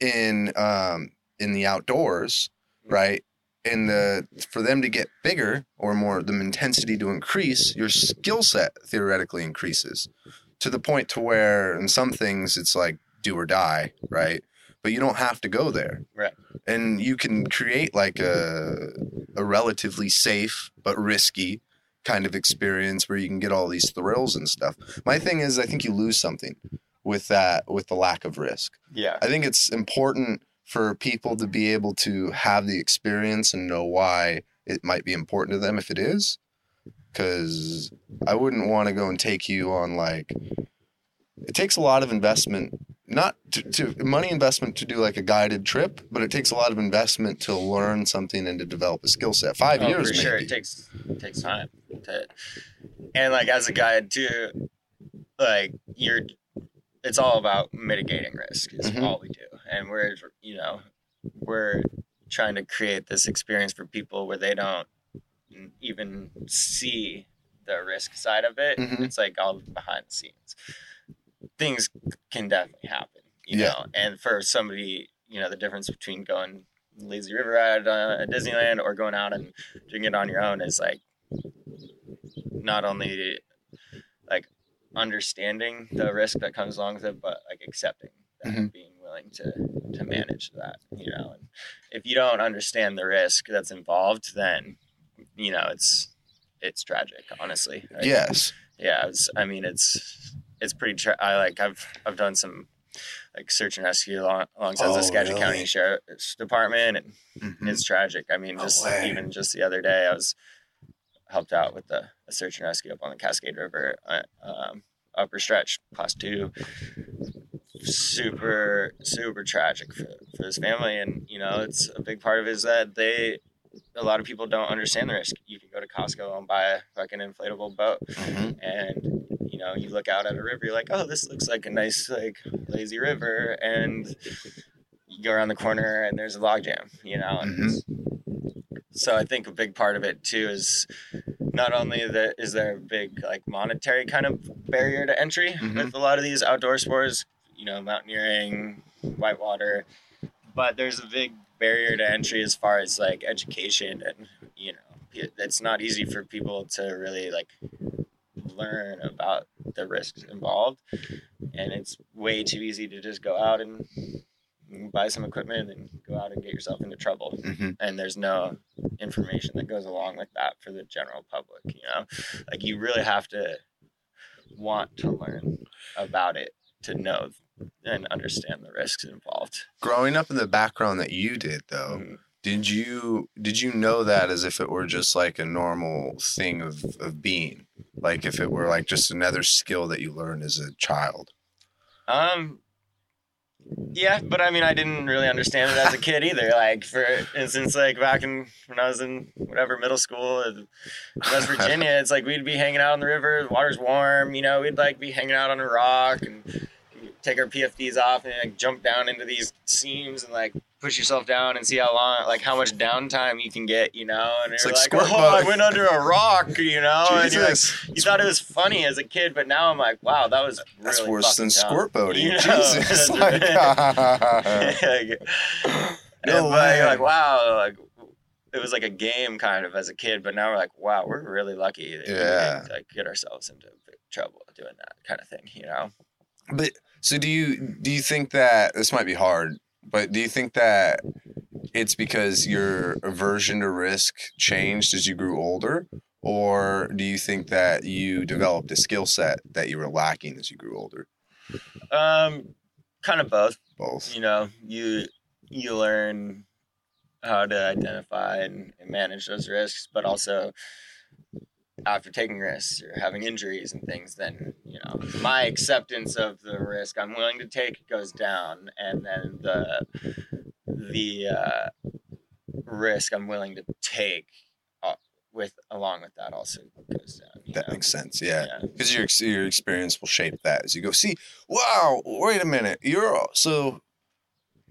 in um, in the outdoors right? And the for them to get bigger or more the intensity to increase your skill set theoretically increases to the point to where in some things it's like do or die right? But you don't have to go there. Right. and you can create like a a relatively safe but risky kind of experience where you can get all these thrills and stuff my thing is i think you lose something with that with the lack of risk Yeah. I think it's important for people to be able to have the experience and know why it might be important to them if it is. Because I wouldn't want to go and take you on like, it takes a lot of investment, not to, to money investment to do like a guided trip, but it takes a lot of investment to learn something and to develop a skill set. Five oh, years, for sure. maybe. It takes it takes time to, and like as a guide too, like you're, it's all about mitigating risk. Is Mhm. all we do, and we're you know we're trying to create this experience for people where they don't even see the risk side of it. Mhm. It's like all behind the scenes. Things can definitely happen, you Yeah. know. And for somebody, you know, the difference between going lazy river ride uh, at Disneyland or going out and doing it on your own is like not only like understanding the risk that comes along with it, but like accepting that, Mhm. being willing to to manage that. You know, and if you don't understand the risk that's involved, then you know it's it's tragic. Honestly, Like, Yes. yeah. It's, I mean, it's it's pretty. Tra- I like I've I've done some like search and rescue along, alongside Oh, the Skagit really? County Sheriff's Department, and Mhm. it's tragic. I mean, just even just the other day, I was helped out with the a search and rescue up on the Cascade River, uh, um, upper stretch, class two. Super, super tragic for, for this family, and you know, it's a big part of it is that they, a lot of people don't understand the risk. You can go to Costco and buy a fucking inflatable boat, Mhm. and you know, you look out at a river, you're like, oh, this looks like a nice, like lazy river, and you go around the corner and there's a log jam, you know. And So I think a big part of it too is not only that is there a big like monetary kind of barrier to entry Mhm. with a lot of these outdoor sports, you know, mountaineering, whitewater, but there's a big barrier to entry as far as like education and you know, it's not easy for people to really like learn about the risks involved. And it's way too easy to just go out and buy some equipment and go out and get yourself into trouble. Mhm. and there's no information that goes along with that for the general public you know? Like you really have to want to learn about it to know and understand the risks involved Growing up in the background that you did, though, Mhm. did you did you know that as if it were just like a normal thing of of being, like if it were like just another skill that you learned as a child? Um. Yeah, but I mean, I didn't really understand it as a kid either. Like, for instance, like back in when I was in whatever middle school in West Virginia, it's like we'd be hanging out on the river. The water's warm, you know. We'd like be hanging out on a rock and take our PFDs off and like jump down into these seams and like push yourself down and see how long, like how much downtime you can get, you know. And It's you're like like, oh, I went under a rock, you know. And you're like, you thought it was funny as a kid, but now I'm like, wow, that was really that's worse than dumb. squirt boating. You know? Jesus, like, No way. you're like, wow, like it was like a game kind of as a kid, but now we're like, wow, we're really lucky that we Yeah. didn't, like get ourselves into big trouble doing that kind of thing, you know? But so do you do you think that this might be hard, but do you think that it's because your aversion to risk changed as you grew older? Or do you think that you developed a skill set that you were lacking as you grew older? Um, kind of both. Both. You know, you you learn how to identify and, and manage those risks, but also after taking risks or having injuries and things, then you know my acceptance of the risk I'm willing to take goes down, and then the the uh, risk I'm willing to take uh, with along with that also goes down. That know? makes sense. Yeah. Yeah. Because your your experience will shape that as you go. See, wow, wait a minute. You're so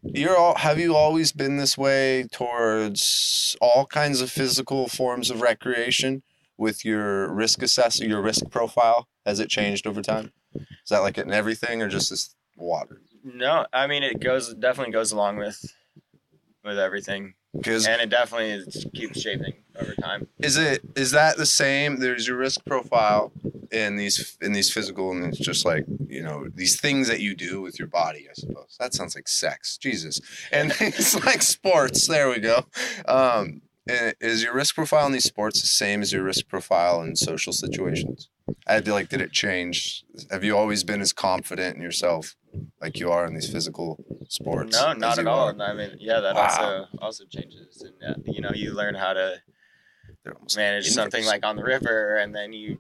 you're all have you always been this way towards all kinds of physical forms of recreation with your risk assess your risk profile? Has it changed over time? Is that like in everything or just this water? No, I mean it goes definitely goes along with with everything, Because and it definitely is, keeps shaping over time. is it is that the same? There's your risk profile in these in these physical and it's just like you know these things that you do with your body. I suppose that sounds like sex. Jesus, and it's like sports. There we go. Um, is your risk profile in these sports the same as your risk profile in social situations? I'd be like, did it change? Have you always been as confident in yourself like you are in these physical sports? No, not at all. are? I mean, yeah, that Wow. also also changes, and uh, you know, you learn how to manage something like on the river, and then you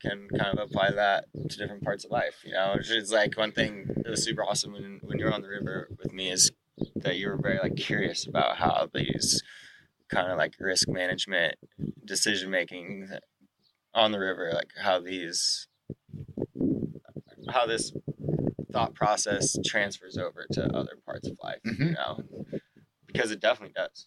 can kind of apply that to different parts of life. You know, which is like one thing that was super awesome when when you're on the river with me is that you were very like curious about how these kind of like risk management decision making on the river like how these how this thought process transfers over to other parts of life you Mhm. know because it definitely does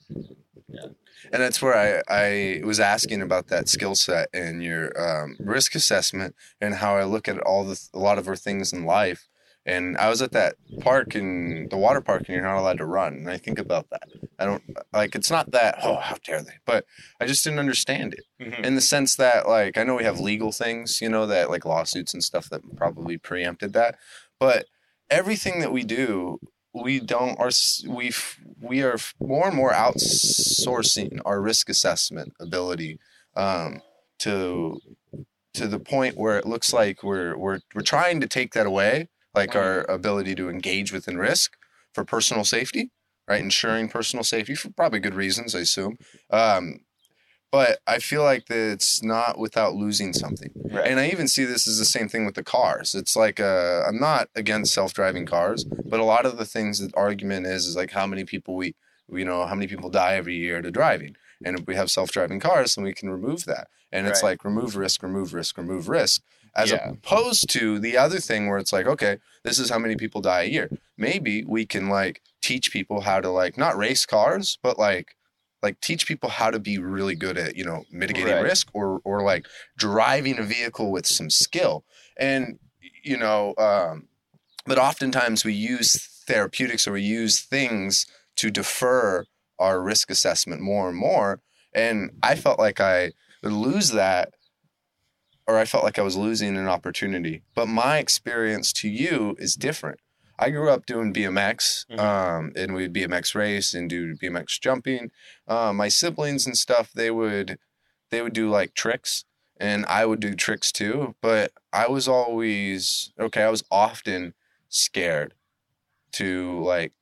yeah. And that's where I, I was asking about that skill set and your um, risk assessment and how I look at all the a lot of our things in life. And I was at that park in the water park, and you're not allowed to run. And I think about that. I don't like it's not that oh how dare they, but I just didn't understand it Mhm. in the sense that like I know we have legal things, you know, that like lawsuits and stuff that probably preempted that, but everything that we do, we don't are we we are more and more outsourcing our risk assessment ability um, to to the point where it looks like we're we're we're trying to take that away, like our ability to engage within risk for personal safety, right? Ensuring personal safety for probably good reasons, I assume. Um, but I feel like that it's not without losing something. Right. And I even see this as the same thing with the cars. It's like uh, I'm not against self-driving cars, but a lot of the things that argument is is like how many people we, you know, how many people die every year to driving. And if we have self-driving cars, then we can remove that. And it's Right. like remove risk, remove risk, remove risk, as Yeah. opposed to the other thing where it's like, okay, this is how many people die a year. Maybe we can like teach people how to like not race cars, but like like teach people how to be really good at you know mitigating Right. risk or or like driving a vehicle with some skill and you know um but oftentimes we use therapeutics or we use things to defer our risk assessment more and more and i felt like i would lose that or i felt like i was losing an opportunity. But my experience to you is different. I grew up doing bmx Mhm. um, and we'd bmx race and do bmx jumping. Uh, my siblings and stuff they would they would do like tricks and i would do tricks too. But i was always okay i was often scared to like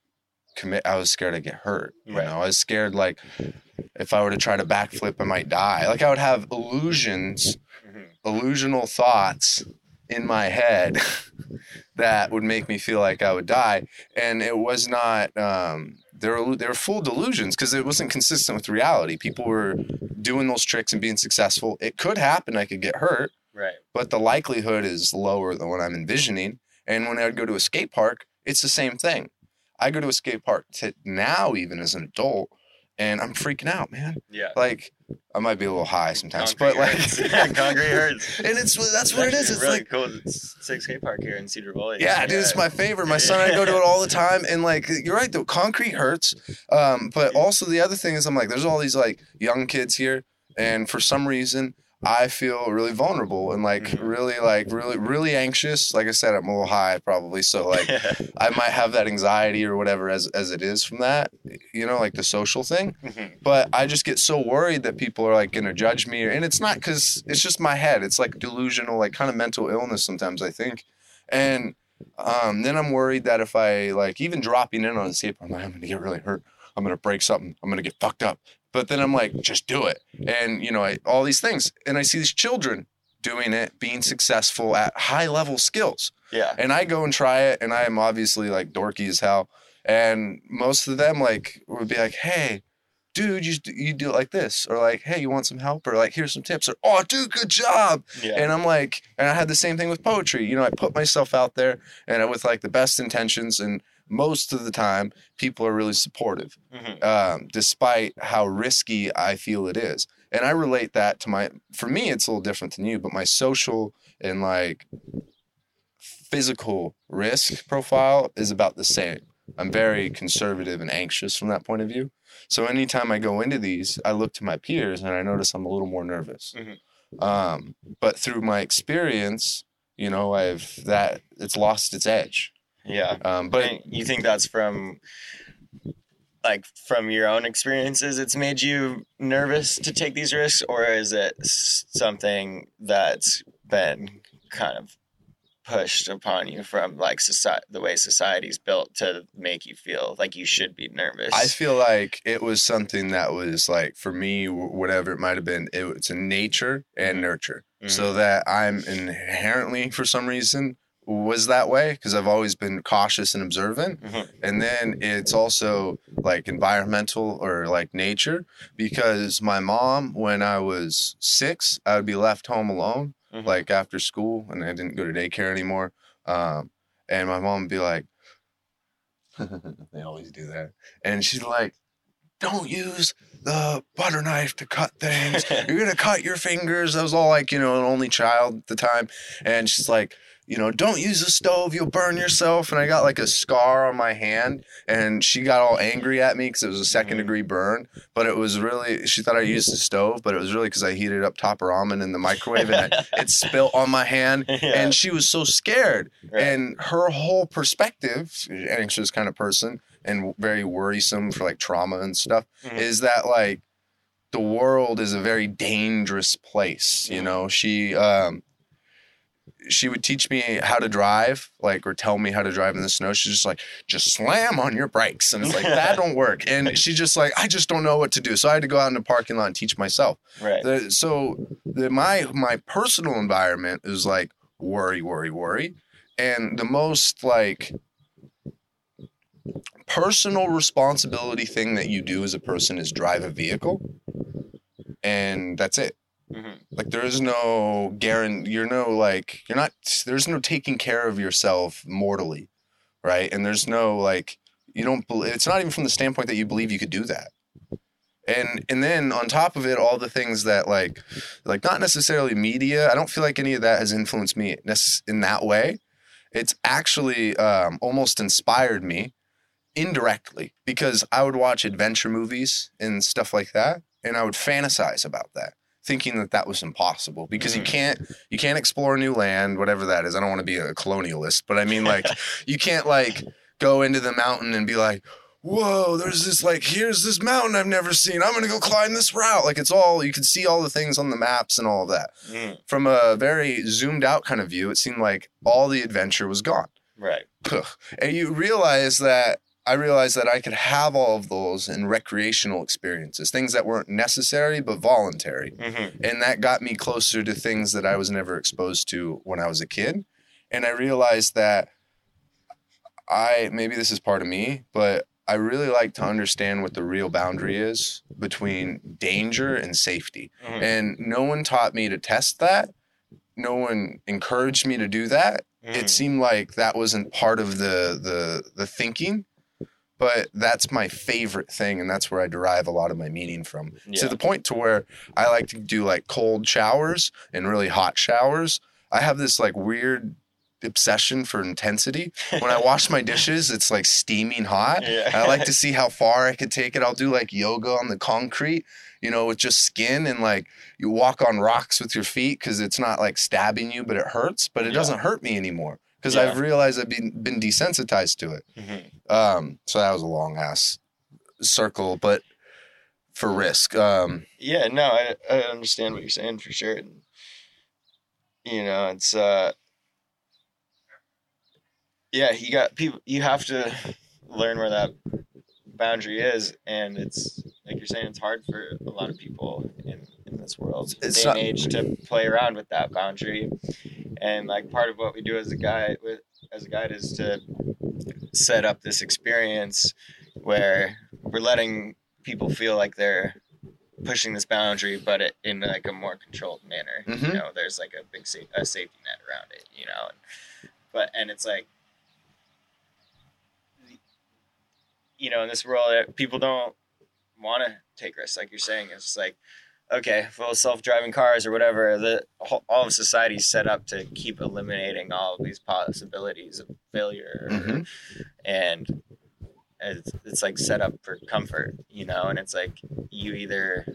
commit i was scared to get hurt you Right. know? I was scared like if i were to try to backflip i might die. Like i would have illusions Mhm. illusional thoughts in my head that would make me feel like I would die. And it was not, um, they were, they were full delusions because it wasn't consistent with reality. People were doing those tricks and being successful. It could happen, I could get hurt, Right. but the likelihood is lower than what I'm envisioning. And when I would go to a skate park, it's the same thing. I go to a skate park to now, even as an adult, and I'm freaking out, man. Yeah. Like, I might be a little high sometimes, Concrete but like, hurts. Concrete hurts. and it's that's what it is. It's really like cool. It's Six skate park here in Cedar Valley. Yeah, dude, it's my favorite. My son and I go to it all the time, and like you're right, though, concrete hurts. Um, but also the other thing is, I'm like, there's all these like young kids here, and for some reason, I feel really vulnerable and like Mhm. really like really really anxious. Like I said, I'm a little high probably, so like I might have that anxiety or whatever as as it is from that, you know, like the social thing Mhm. but I just get so worried that people are like gonna judge me, and it's not because it's just my head. It's like delusional, like kind of mental illness sometimes I think, and um, then I'm worried that if I like even dropping in on a skateboard, I'm like I'm gonna get really hurt. I'm gonna break something. I'm gonna get fucked up. But then I'm like, just do it, and you know, I, all these things, and I see these children doing it, being successful at high level skills. yeah. And I go and try it, and I am obviously like dorky as hell. And most of them like would be like, "Hey, dude, you you do it like this," or like, "Hey, you want some help?" or like, "Here's some tips," or "Oh, dude, good job." Yeah. And I'm like, and I had the same thing with poetry. You know, I put myself out there, and I, with like the best intentions, and most of the time, people are really supportive, Mhm. um, despite how risky I feel it is. And I relate that to my. For me, it's a little different than you, but my social and like physical risk profile is about the same. I'm very conservative and anxious from that point of view. So anytime I go into these, I look to my peers and I notice I'm a little more nervous. Mhm. Um, but through my experience, you know, I've that it's lost its edge. Yeah. Um, but And you think that's from like from your own experiences it's made you nervous to take these risks or is it something that's been kind of pushed upon you from like society the way society's built to make you feel like you should be nervous I feel like it was something that was like for me, whatever it might have been, it, it's a nature and Mhm. nurture. Mhm. So that I'm inherently, for some reason, was that way because I've always been cautious and observant. Mhm. And then it's also like environmental or like nature because my mom, when I was six, I would be left home alone, Mhm. like after school, and I didn't go to daycare anymore. Um, and my mom would be like, they always do that. And she's like, don't use the butter knife to cut things. You're gonna cut your fingers. I was all like, you know, an only child at the time, and she's like, you know, don't use the stove, you'll burn yourself. And I got like a scar on my hand, and she got all angry at me because it was a second Mhm. degree burn. But it was really, she thought I used the stove, but it was really because I heated up top ramen in the microwave and it, it spilt on my hand. Yeah, And she was so scared. right. And her whole perspective, anxious kind of person and very worrisome for like trauma and stuff, Mhm. is that like the world is a very dangerous place. You Mhm. know, she um she would teach me how to drive, like or tell me how to drive in the snow. She's just like, just slam on your brakes. And it's like that don't work. And she's just like, I just don't know what to do. So I had to go out in the parking lot and teach myself. right. The, so the, my my personal environment is like worry, worry, worry, and the most like personal responsibility thing that you do as a person is drive a vehicle, and that's it. Mhm. Like there is no guarantee. You're no like you're not. There's no taking care of yourself mortally, right? And there's no like you don't. It's not even from the standpoint that you believe you could do that. And and then on top of it, all the things that like like not necessarily media. I don't feel like any of that has influenced me in that way. It's actually um, almost inspired me indirectly because I would watch adventure movies and stuff like that, and I would fantasize about that, thinking that that was impossible because you Mhm. can't you can't explore new land, whatever that is. I don't want to be a colonialist, but I mean like you can't like go into the mountain and be like. Whoa, there's this like here's this mountain I've never seen. I'm gonna go climb this route. Like it's all you can see all the things on the maps and all of that. Mhm. From a very zoomed out kind of view, it seemed like all the adventure was gone. Right. And you realize that I realized that I could have all of those in recreational experiences, things that weren't necessary but voluntary. Mhm. And that got me closer to things that I was never exposed to when I was a kid. And I realized that I maybe this is part of me, but I really like to understand what the real boundary is between danger and safety. Mhm. And no one taught me to test that. No one encouraged me to do that it Mhm. seemed like that wasn't part of the the the thinking but that's my favorite thing and that's where i derive a lot of my meaning from. To the point to where i like to do like cold showers and really hot showers. I have this like weird obsession for intensity. When i wash my dishes it's like steaming hot. Yeah. i like to see how far i could take it. I'll do like yoga on the concrete you know with just skin and like you walk on rocks with your feet because it's not like stabbing you but it hurts but it Yeah. doesn't hurt me anymore because Yeah. i've realized i've been, been desensitized to it Mhm. um so that was a long ass circle but for risk um Yeah, no, I, I understand what you're saying for sure. And, you know, it's uh yeah, you got people you have to learn where that boundary is and it's like you're saying it's hard for a lot of people in, in this world It's day not- and age to play around with that boundary and like part of what we do as a guide with as a guide is to set up this experience where we're letting people feel like they're pushing this boundary, but it, in like a more controlled manner. Mhm. You know, there's like a big sa- a safety net around it. You know, and, but and it's like, you know, in this world, people don't want to take risks. Like you're saying, it's like, okay, well, self-driving cars or whatever. The whole- all of society's set up to keep eliminating all of these possibilities of failure Mhm. and it's, it's like set up for comfort, you know, and it's like you either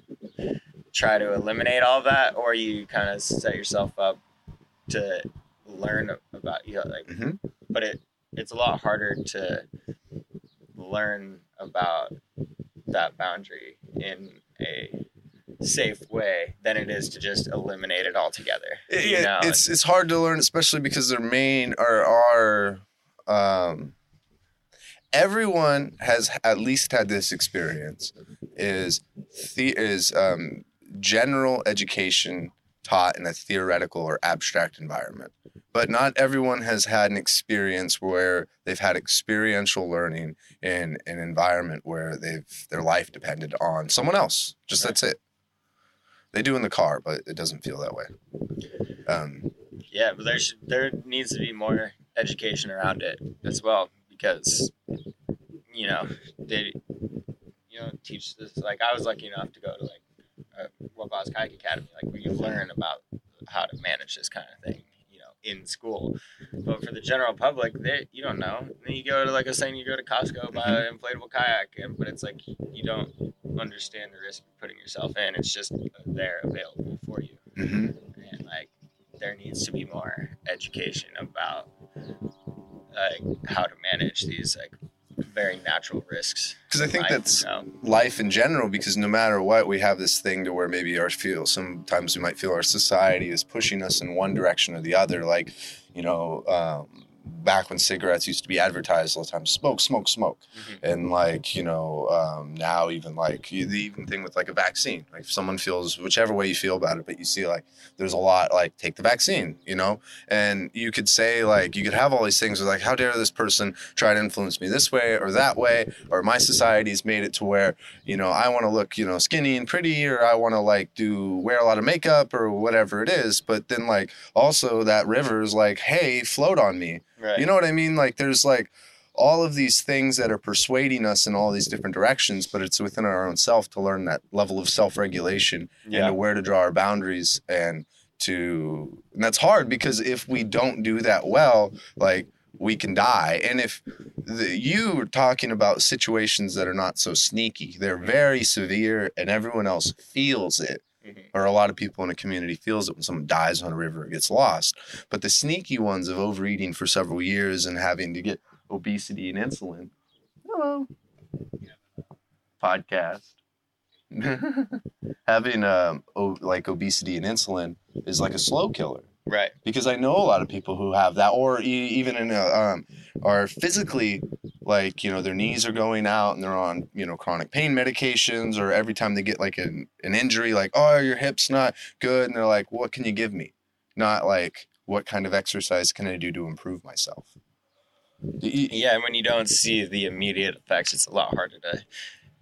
try to eliminate all that or you kind of set yourself up to learn about you know, like Mhm. but it it's a lot harder to learn about that boundary in a safe way than it is to just eliminate it altogether. It- you know? it's it's hard to learn, especially because their main or our um, everyone has at least had this experience is the is um, general education taught in a theoretical or abstract environment. But not everyone has had an experience where they've had experiential learning in an environment where they've their life depended on someone else. Just Right. that's it. They do in the car, but it doesn't feel that way. Um, Yeah, but there should, there needs to be more education around it as well because you know they you know teach this. Like I was lucky enough to go to like uh, Wabash Kayak Academy, like where you learn about how to manage this kind of thing, in school. But for the general public, they you don't know. then you go to like a saying, you go to Costco buy an inflatable kayak, and but it's like you don't understand the risk you're putting yourself in. It's just there available for you, hmm and like there needs to be more education about like how to manage these like very natural risks. Because I think that's life in general. Because no matter what, we have this thing to where maybe our feel sometimes we might feel our society is pushing us in one direction or the other. Like, you know, um, back when cigarettes used to be advertised all the time, smoke, smoke, smoke, Mhm. and like you know, um, now even like the even thing with like a vaccine. Like if someone feels whichever way you feel about it, but you see like there's a lot like take the vaccine, you know, and you could say like you could have all these things like how dare this person try to influence me this way or that way or my society's made it to where you know i want to look you know skinny and pretty or i want to like do wear a lot of makeup or whatever it is but then like also that river is like hey float on me Right. you know what i mean like there's like all of these things that are persuading us in all these different directions but it's within our own self to learn that level of self-regulation and yeah. to where to draw our boundaries and to and that's hard because if we don't do that well like we can die and if the, you are talking about situations that are not so sneaky they're very severe and everyone else feels it Mhm. or a lot of people in a community feels it when someone dies on a river or gets lost. But the sneaky ones of overeating for several years and having to get obesity and insulin hello. Podcast. Having um o- like obesity and insulin is like a slow killer Right. because I know a lot of people who have that, or e- even in a, um, are physically like you know their knees are going out and they're on you know chronic pain medications, or every time they get like an an injury, like oh your hip's not good, and they're like, what can you give me? Not like what kind of exercise can I do to improve myself? Yeah, and when you don't see the immediate effects, it's a lot harder to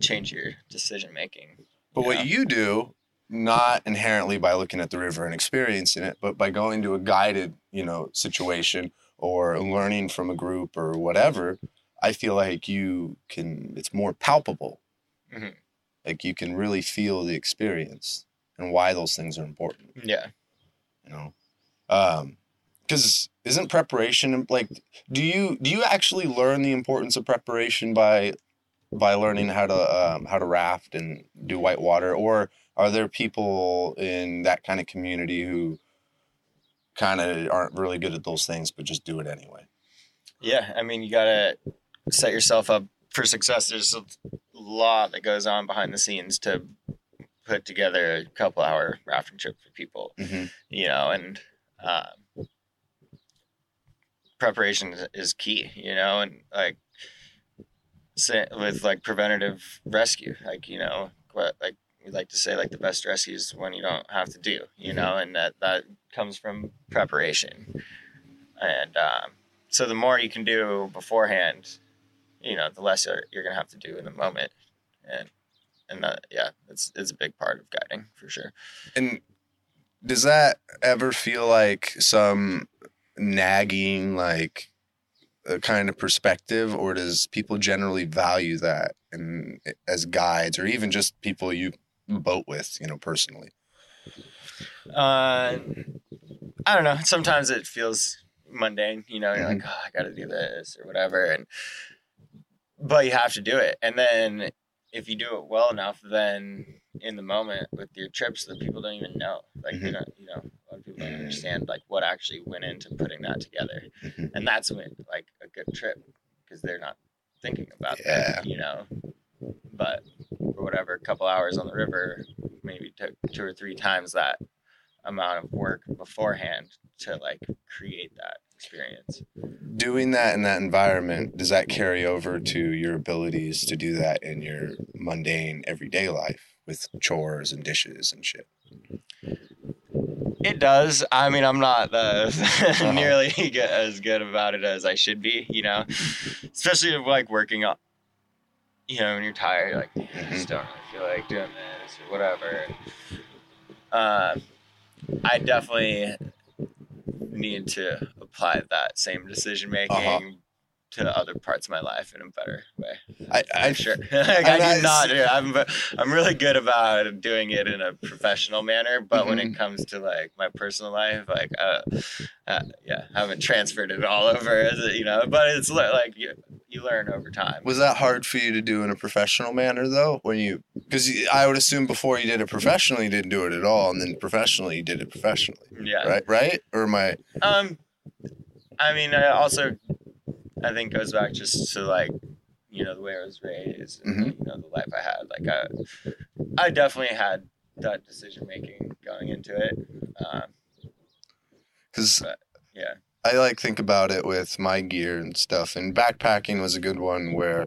change your decision making. But Yeah. what you do, not inherently by looking at the river and experiencing it, but by going to a guided, you know, situation or learning from a group or whatever, I feel like you can. It's more palpable. Mhm. Like you can really feel the experience and why those things are important. Yeah. You know, um, because isn't preparation like? Do you do you actually learn the importance of preparation by by learning how to um, how to raft and do whitewater, or are there people in that kind of community who kind of aren't really good at those things but just do it anyway? Yeah. I mean, you got to set yourself up for success. There's a lot that goes on behind the scenes to put together a couple hour rafting trip for people, Mm-hmm. you know, and um, preparation is- is key, you know, and like with like preventative rescue, like, you know, like, we like to say like the best rescue is when you don't have to do, you know, and that that comes from preparation. And um, so the more you can do beforehand, you know, the less you're, you're gonna have to do in the moment. And and that, yeah, it's it's a big part of guiding for sure. And does that ever feel like some nagging, like a kind of perspective, or does people generally value that and as guides, or even just people you boat with, you know, personally? Uh, I don't know. Sometimes it feels mundane, you know. You're like, oh, I got to do this or whatever, and but you have to do it. And then if you do it well enough, then in the moment with your trips, that people don't even know. Like you Mhm. know, you know, a lot of people don't understand like what actually went into putting that together, Mhm. and that's when like a good trip because they're not thinking about Yeah. that, you know. But for whatever, a couple hours on the river, maybe took two or three times that amount of work beforehand to like create that experience. Doing that in that environment, does that carry over to your abilities to do that in your mundane everyday life with chores and dishes and shit? It does. I mean, I'm not the Uh-huh. nearly as good about it as I should be, you know, especially like working up. You know, when you're tired, like you just don't really feel like doing this or whatever. Um, I definitely need to apply that same decision making Uh-huh. To other parts of my life in a better way. I, I I'm sure. like, I I- do not. I'm I'm really good about doing it in a professional manner, but when Mhm. it comes to like my personal life, like uh, uh yeah, I haven't transferred it all over, you know. But it's like you, you learn over time. Was that hard for you to do in a professional manner though? When you because I would assume before you did it professionally, you didn't do it at all, and then professionally you did it professionally, Yeah. right? Right? Or am I? Um, I mean, I also, I think goes back just to like, you know, the way I was raised, and, Mhm. you know, the life I had. Like, I, I definitely had that decision making going into it. Um, Because yeah. I like think about it with my gear and stuff, and backpacking was a good one where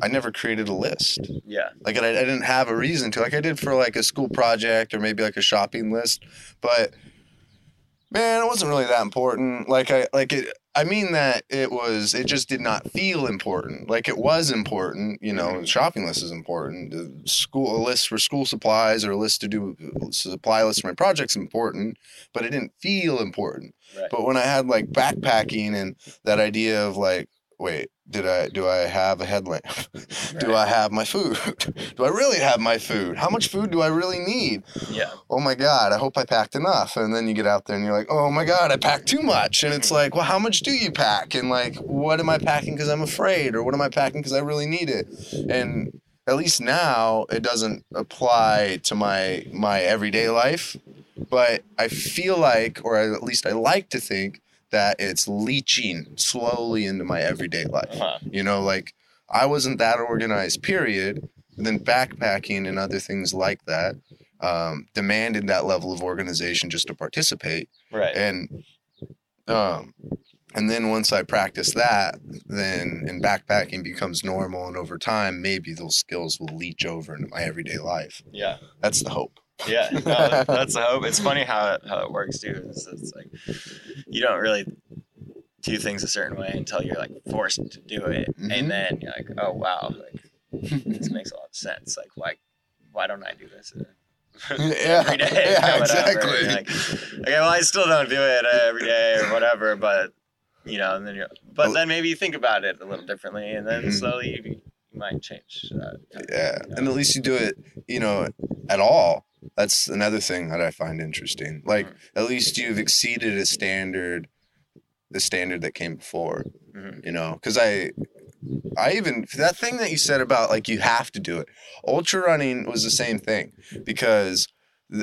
I never created a list. Yeah. Like I, I didn't have a reason to, like I did for like a school project or maybe like a shopping list, but man, it wasn't really that important. Like I like it. I mean that it was. It just did not feel important. Like it was important. You know, shopping list is important. The school a list for school supplies or a list to do supply list for my projects important, but it didn't feel important. Right. But when I had like backpacking and that idea of like, wait, did I do I have a headlamp? do I have my food? do I really have my food? How much food do I really need? Yeah. Oh my god, I hope I packed enough. And then you get out there and you're like, oh my god, I packed too much. And it's like, well, how much do you pack? And like, what am I packing because I'm afraid, or what am I packing because I really need it? And at least now it doesn't apply to my my everyday life but i feel like or at least i like to think that it's leaching slowly into my everyday life Uh-huh. you know like i wasn't that organized period and then backpacking and other things like that um, demanded that level of organization just to participate Right. and um and then once i practice that then and backpacking becomes normal and over time maybe those skills will leach over into my everyday life yeah. that's the hope Yeah. No, that's the hope. It's funny how it, how it works too. It's, it's like you don't really do things a certain way until you're like forced to do it, Mhm. and then you're like, oh wow, like this makes a lot of sense. Like why why don't I do this? Yeah, every day. yeah, exactly. Like, okay, well, I still don't do it every day or whatever, but you know, and then you're, but then maybe you think about it a little differently, and then Mhm. slowly you, you might change. Yeah you know? and at least you do it you know at all that's another thing that i find interesting like Mhm. at least you've exceeded a standard the standard that came before Mhm. you know because i i even that thing that you said about like you have to do it ultra running was the same thing because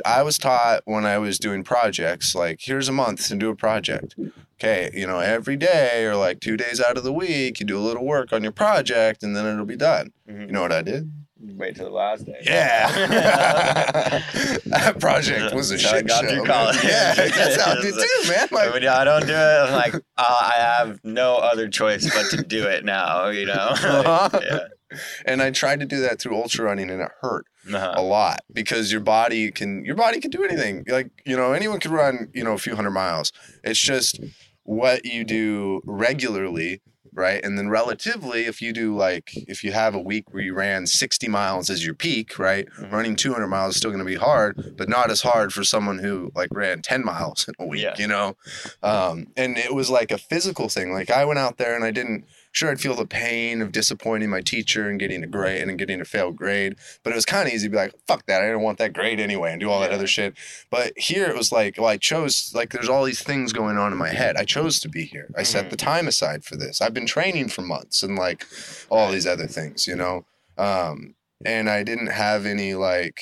i was taught when i was doing projects like here's a month to do a project okay you know every day or like two days out of the week you do a little work on your project and then it'll be done Mhm. you know what i did Wait till the last day. yeah that project was a That's how I shit got show through college. yeah that's how i did It's too man like when I don't do it, I'm like, uh, I have no other choice but to do it now. You know? Uh-huh. yeah. and i tried to do that through ultra running and it hurt a Uh-huh. lot because your body can your body can do anything like you know anyone can run you know a few hundred miles it's just what you do regularly right? And then relatively if you do like if you have a week where you ran 60 miles as your peak right running 200 miles is still going to be hard but not as hard for someone who like ran 10 miles in a week Yeah. you know? Um, and it was like a physical thing. Like i went out there and i didn't sure i'd feel the pain of disappointing my teacher and getting a grade and getting a failed grade but it was kind of easy to be like fuck that i didn't want that grade anyway and do all that Yeah. other shit. But here it was like well i chose like there's all these things going on in my head. I chose to be here. I set Mhm. the time aside for this. I've been training for months and like all these other things you know? Um and i didn't have any like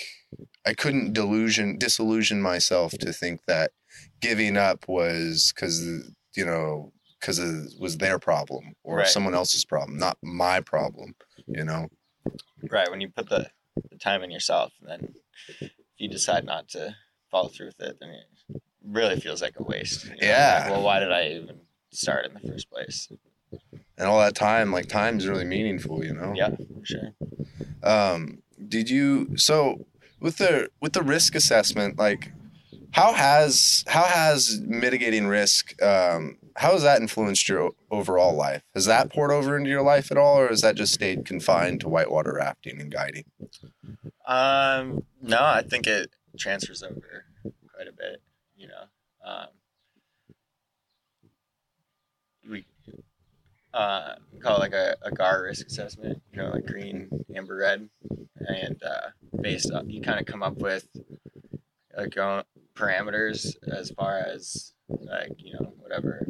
i couldn't delusion disillusion myself to think that giving up was because you know because it was their problem or Right. someone else's problem not my problem you know Right. When you put the, the time in yourself, and then if you decide not to follow through with it, then it really feels like a waste. you know? Yeah. Like, well, why did I even start in the first place? and all that time like time is really meaningful you know Yeah, for sure. um did you so with the with the risk assessment like how has how has mitigating risk um how has that influenced your overall life has that poured over into your life at all or has that just stayed confined to whitewater rafting and guiding Um, no, I think it transfers over quite a bit. You know, um, we uh, call it like a, a GAR risk assessment, you know, like green, amber, red. And uh, based on, you kind of come up with like parameters as far as like, you know, whatever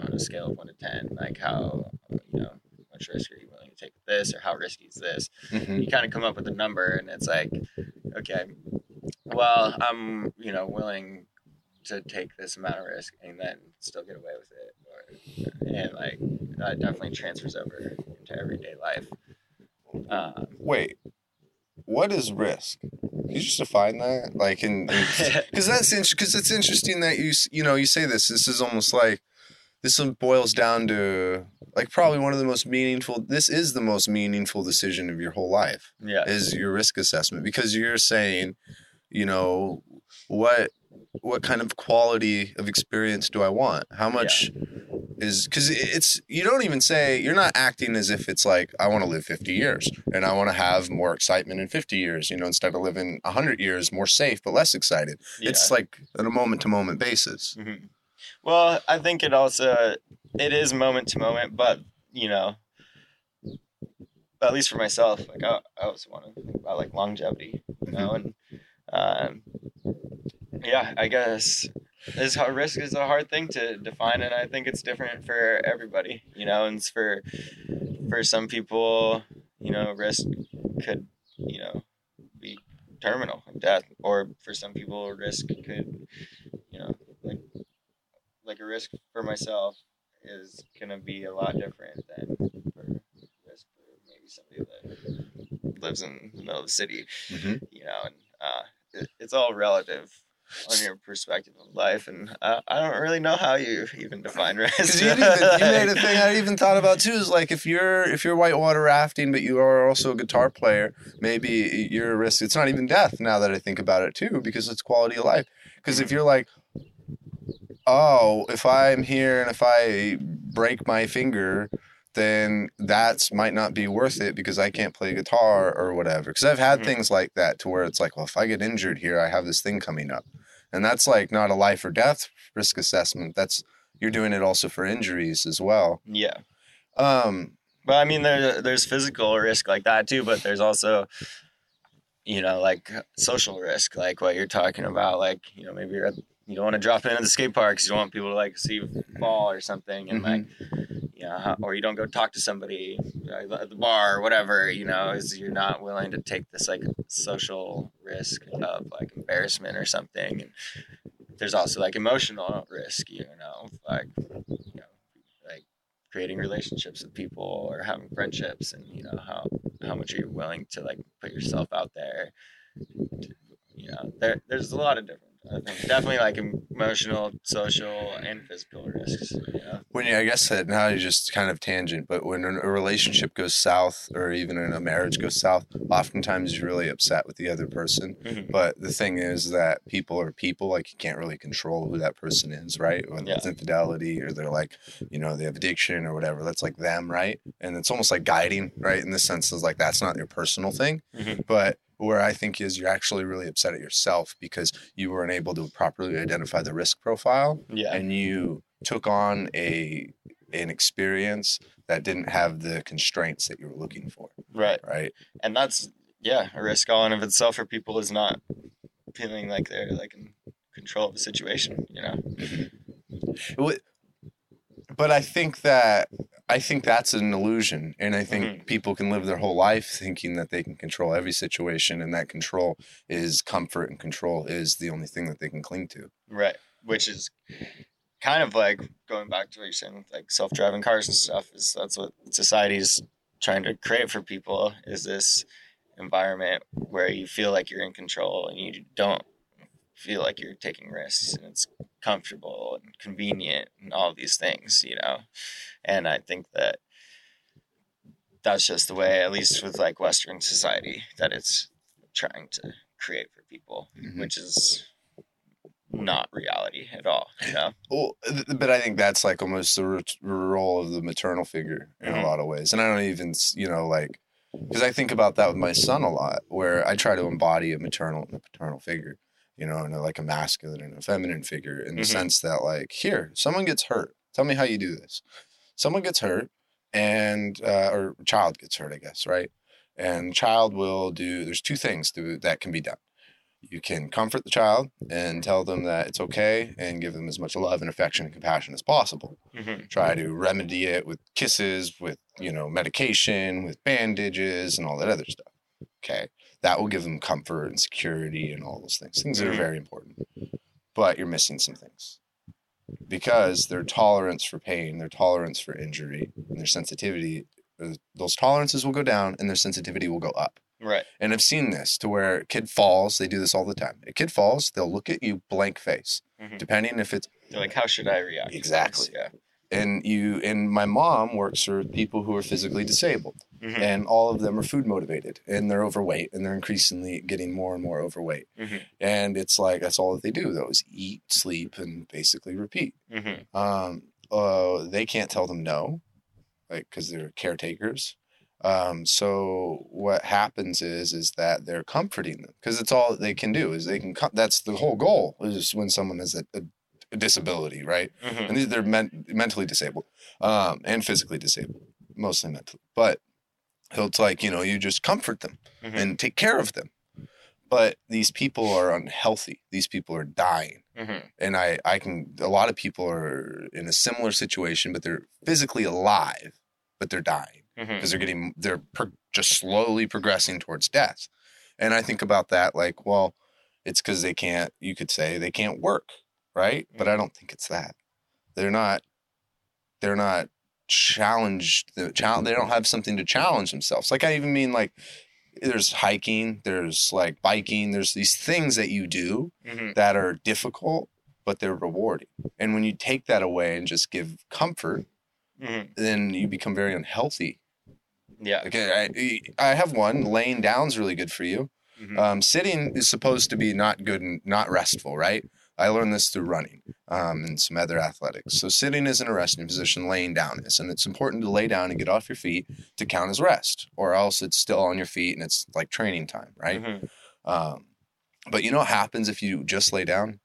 on a scale of one to 10, like how, you know, much risk are you willing to take with this or how risky is this? Mhm. You kind of come up with a number and it's like, okay, well, I'm, you know, willing to take this amount of risk and then still get away with it. Or, and like, that definitely transfers over into everyday life. Um, Wait, what is risk? Can you just define that? Like, in because that's interesting. because it's interesting that you you know you say this. This is almost like this boils down to like probably one of the most meaningful. This is the most meaningful decision of your whole life. yeah. is your risk assessment because you're saying, you know, what what kind of quality of experience do I want? How much is because it's you don't even say you're not acting as if it's like I want to live 50 years and I want to have more excitement in 50 years, you know, instead of living 100 years more safe but less excited. It's like on a moment to moment basis. Mhm. Well, I think it also it is moment to moment, but you know, at least for myself, like I, I also want to think about like longevity, you know, and um, yeah, I guess is risk is a hard thing to define, and I think it's different for everybody, you know, and for for some people, you know, risk could you know be terminal death, or for some people, risk could you know like like a risk for myself is gonna be a lot different than for risk for maybe somebody that lives in the middle of the city, Mhm. you know, and uh, it, it's all relative on your perspective of life, and uh, I don't really know how you even define risk. Because you, even- you made a thing I even thought about too is like if you're if you're whitewater rafting but you are also a guitar player, maybe you're a risk. It's not even death now that I think about it too, because it's quality of life. Because if you're like, oh, if I'm here and if I break my finger, then that's might not be worth it because I can't play guitar or whatever. Because I've had Mhm. things like that to where it's like, well, if I get injured here, I have this thing coming up, and that's like not a life or death risk assessment. That's you're doing it also for injuries as well. yeah. Um, But I mean, there, there's physical risk like that too, but there's also, you know, like social risk, like what you're talking about. Like, you know, maybe you're at, you don't want to drop in at the skate park 'cause you don't want people to like see you fall or something, and like, mm-hmm. you know, how- or you don't go talk to somebody at the bar or whatever. You know, is you're not willing to take this like social risk of like embarrassment or something. And there's also like emotional risk, you know, like, you know, like creating relationships with people or having friendships and you know how how much are you willing to like put yourself out there you know there there's a lot of different definitely like emotional social and physical risks know when you, I guess that now you're just kind of tangent, but when a relationship goes south or even in a marriage goes south, oftentimes you're really upset with the other person. Mhm. But the thing is that people are people, like you can't really control who that person is, right? Whether it's Yeah. infidelity or they're like, you know, they have addiction or whatever, that's like them, right? And it's almost like guiding, right? In the sense is like that's not your personal thing. Mhm. But where I think is you're actually really upset at yourself because you weren't able to properly identify the risk profile yeah. and you took on a an experience that didn't have the constraints that you were looking for, right. right? and that's yeah a risk all in of itself for people is not feeling like they're like in control of the situation you know? Mm-hmm. But I think that I think that's an illusion, and I think Mhm. people can live their whole life thinking that they can control every situation, and that control is comfort, and control is the only thing that they can cling to. Right. Which is kind of like going back to what you're saying like self driving cars and stuff, is that's what society's trying to create for people is this environment where you feel like you're in control and you don't feel like you're taking risks and it's comfortable and convenient and all these things, you know. And I think that that's just the way, at least with like Western society, that it's trying to create for people, Mhm. which is not reality at all. You know? Well, th- but I think that's like almost the role of the maternal figure in Mhm. a lot of ways. And I don't even, you know, like, because I think about that with my son a lot, where I try to embody a maternal and a paternal figure, you know, and a, like a masculine and a feminine figure in the Mhm. sense that, like, here, someone gets hurt. Tell me how you do this. Someone gets hurt and uh, or child gets hurt, I guess, right? And child will do. There's two things to, that can be done. You can comfort the child and tell them that it's okay, and give them as much love and affection and compassion as possible. Mhm. Try to remedy it with kisses, with you know medication, with bandages, and all that other stuff. Okay, that will give them comfort and security and all those things. Things that are Mhm. very important. But you're missing some things because their tolerance for pain, their tolerance for injury, and their sensitivity, uh, those tolerances will go down and their sensitivity will go up. Right. And I've seen this to where a kid falls, they do this all the time. A kid falls, they'll look at you blank face, Mhm. depending if it's They're like, how should I react? Exactly. Yeah. And you and my mom works for people who are physically disabled Mhm. and all of them are food motivated and they're overweight and they're increasingly getting more and more overweight Mhm. and it's like that's all that they do though is eat sleep and basically repeat Mhm. um uh they can't tell them no like because they're caretakers um so what happens is is that they're comforting them because it's all they can do is they can com- that's the whole goal is when someone a, a, a disability right Mhm. and these they're men- mentally disabled um, and physically disabled, mostly mentally. But it's like you know you just comfort them Mhm. and take care of them. But these people are unhealthy. These people are dying, Mhm. and I I can a lot of people are in a similar situation, but they're physically alive, but they're dying because they're getting they're pro- just slowly progressing towards death. And I think about that like, well, it's because they can't. You could say they can't work, right? But I don't think it's that. They're not. They're not challenged. The challenge. They don't have something to challenge themselves. Like I even mean like. There's hiking, there's like biking, there's these things that you do Mhm. that are difficult, but they're rewarding. And when you take that away and just give comfort, Mhm. then you become very unhealthy Yeah. Okay, I, I have one. Laying down's really good for you. Mhm. Um, sitting is supposed to be not good and not restful, right? I learned this through running um, and some other athletics. So sitting isn't a resting position, laying down is, and it's important to lay down and get off your feet to count as rest, or else it's still on your feet and it's like training time, right? Mhm. Um, but you know what happens if you just lay down,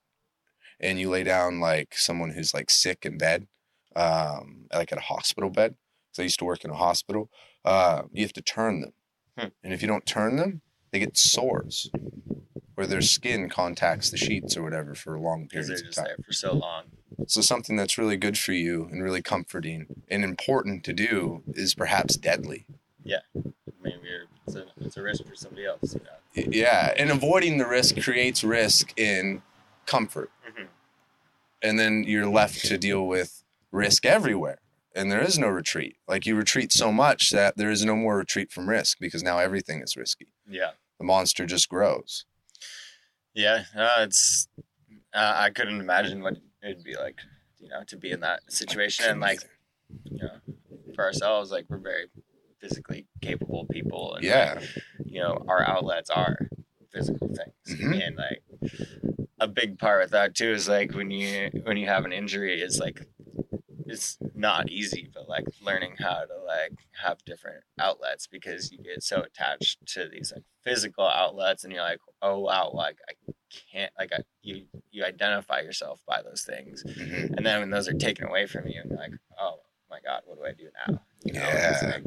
and you lay down like someone who's like sick in bed, um, like at a hospital bed. So I used to work in a hospital. Uh, you have to turn them, Hmm. and if you don't turn them, they get sores, where their skin contacts the sheets or whatever for long periods of time. there for so long. So something that's really good for you and really comforting and important to do is perhaps deadly. Maybe you're, it's, a, it's a risk for somebody else. You know? Yeah, and avoiding the risk creates risk in comfort. Mhm. and then you're left to deal with risk everywhere and there is no retreat like you retreat so much that there is no more retreat from risk because now everything is risky Yeah. the monster just grows Yeah. Uh, it's. Uh, I couldn't imagine what it'd be like, you know, to be in that situation and like, you know, for ourselves, like we're very physically capable people, and like, yeah you know, our outlets are physical things, Mhm. and like a big part with that too is like when you when you have an injury, it's like it's not easy, but like learning how to like have different outlets because you get so attached to these like physical outlets, and you're like, oh wow, like I can't like I, you you identify yourself by those things, Mhm. and then when those are taken away from you, and you're like, oh my god, what do I do now? You know, it's Yeah. like,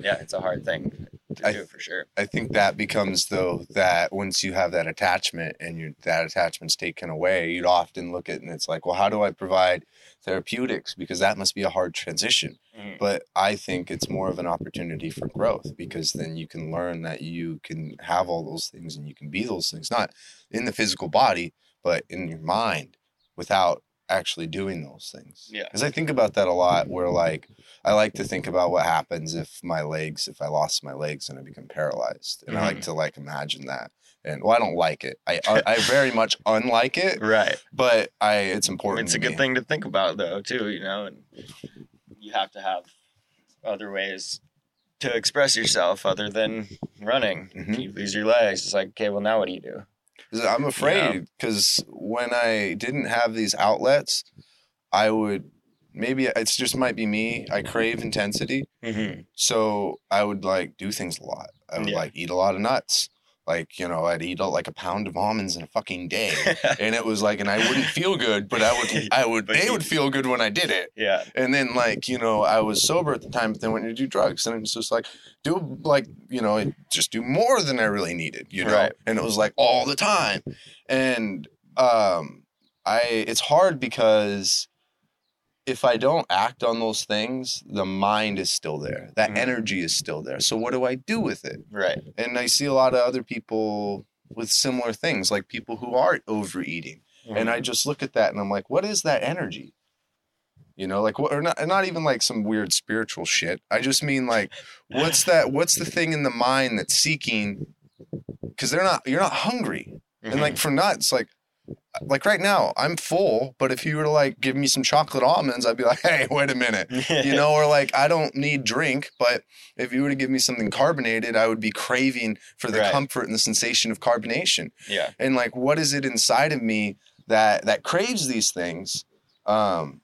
yeah, it's a hard thing I- do for sure. i think that becomes though that once you have that attachment and you that attachment's taken away you'd often look at it and it's like well how do i provide therapeutics because that must be a hard transition Mhm. but I think it's more of an opportunity for growth because then you can learn that you can have all those things and you can be those things, not in the physical body, but in your mind without actually doing those things. Yeah. Because I think about that a lot where, like, I like to think about what happens if my legs, if I lost my legs and I become paralyzed. And I like Mhm. to, like, imagine that. And, well, I don't like it. I, I, I very much unlike it, Right. but I, it's important. It's a good me. thing to think about though too, you know, and you have to have other ways to express yourself other than running. Mhm. You lose your legs. It's like, okay, well now what do you do? I'm afraid because when I didn't have these outlets, I would maybe it's just might be me. I crave intensity, Mm-hmm. so I would like do things a lot. I would Yeah. like eat a lot of nuts. like you know I'd eat like a pound of almonds in a fucking day, and it was like, and I wouldn't feel good, but I would I would they would feel good when I did it. yeah. And then like you know I was sober at the time, but then went to do drugs, and it's just like do like you know just do more than I really needed, you know. Right. And it was like all the time, and um, I it's hard because if I don't act on those things, the mind is still there. That Mhm. energy is still there. So what do I do with it? Right. And I see a lot of other people with similar things, like people who are overeating. And I just look at that and I'm like, what is that energy? You know, like what or not not even like some weird spiritual shit. I just mean like what's that what's the thing in the mind that's seeking because they're not you're not hungry. And like for nuts, like like right now, I'm full, but if you were to like give me some chocolate almonds, I'd be like, hey, wait a minute. You know, or like I don't need drink, but if you were to give me something carbonated, I would be craving for the Right. comfort and the sensation of carbonation yeah. and like what is it inside of me that that craves these things um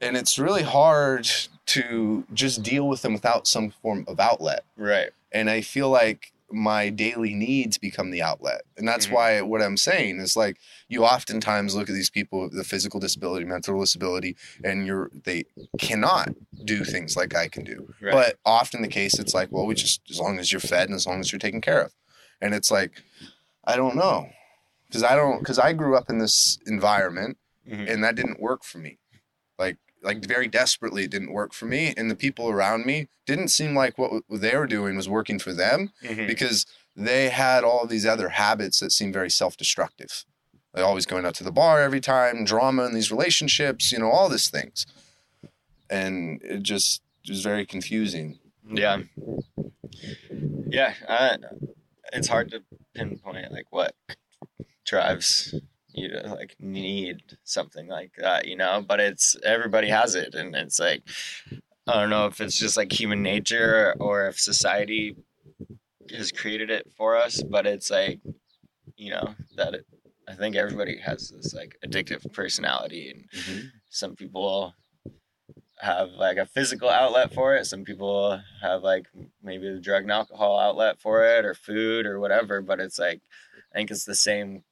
and it's really hard to just deal with them without some form of outlet Right. and i feel like my daily needs become the outlet and that's Mhm. why what i'm saying is like you oftentimes look at these people with the physical disability mental disability and you're they cannot do things like i can do Right. but often the case, it's like, well, we just as long as you're fed and as long as you're taken care of, and it's like, I don't know, because I don't, because I grew up in this environment Mhm. and that didn't work for me, like very desperately it didn't work for me, and the people around me didn't seem like what they were doing was working for them Mhm. because they had all these other habits that seemed very self-destructive. Like always going out to the bar every time, drama in these relationships, you know, all these things, and it just was very confusing. Yeah. Yeah. I, it's hard to pinpoint like what drives you like need something like that, you know, but it's everybody has it. And it's like, I don't know if it's just like human nature or if society has created it for us, but it's like, you know, that it, I think everybody has this like addictive personality and mm-hmm. some people have like a physical outlet for it some people have like maybe the drug and alcohol outlet for it or food or whatever but it's like i think it's the same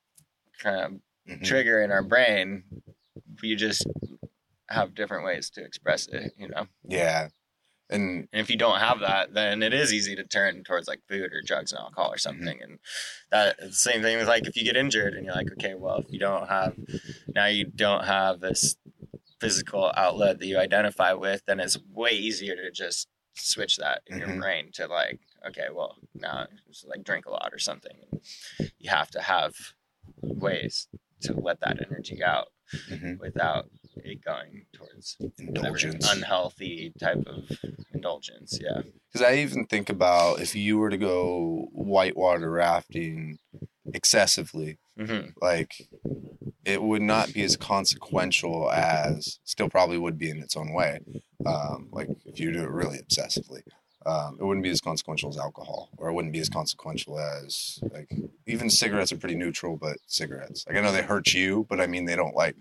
kind Mhm. trigger in our brain you just have different ways to express it you know Yeah. And and if you don't have that then it is easy to turn towards like food or drugs and alcohol or something and that same thing with like if you get injured and you're like okay well if you don't have now you don't have this physical outlet that you identify with then it's way easier to just switch that in your Mhm. brain to like okay well now just like drink a lot or something you have to have ways to let that energy out Mhm. without it going towards indulgence. unhealthy type of indulgence yeah Because I even think about if you were to go whitewater rafting excessively, hmm like it would not be as consequential as still probably would be in its own way. Um, like if you do it really obsessively, um, it wouldn't be as consequential as alcohol, or it wouldn't be as consequential as like even cigarettes are pretty neutral, but cigarettes like I know they hurt you, but I mean they don't like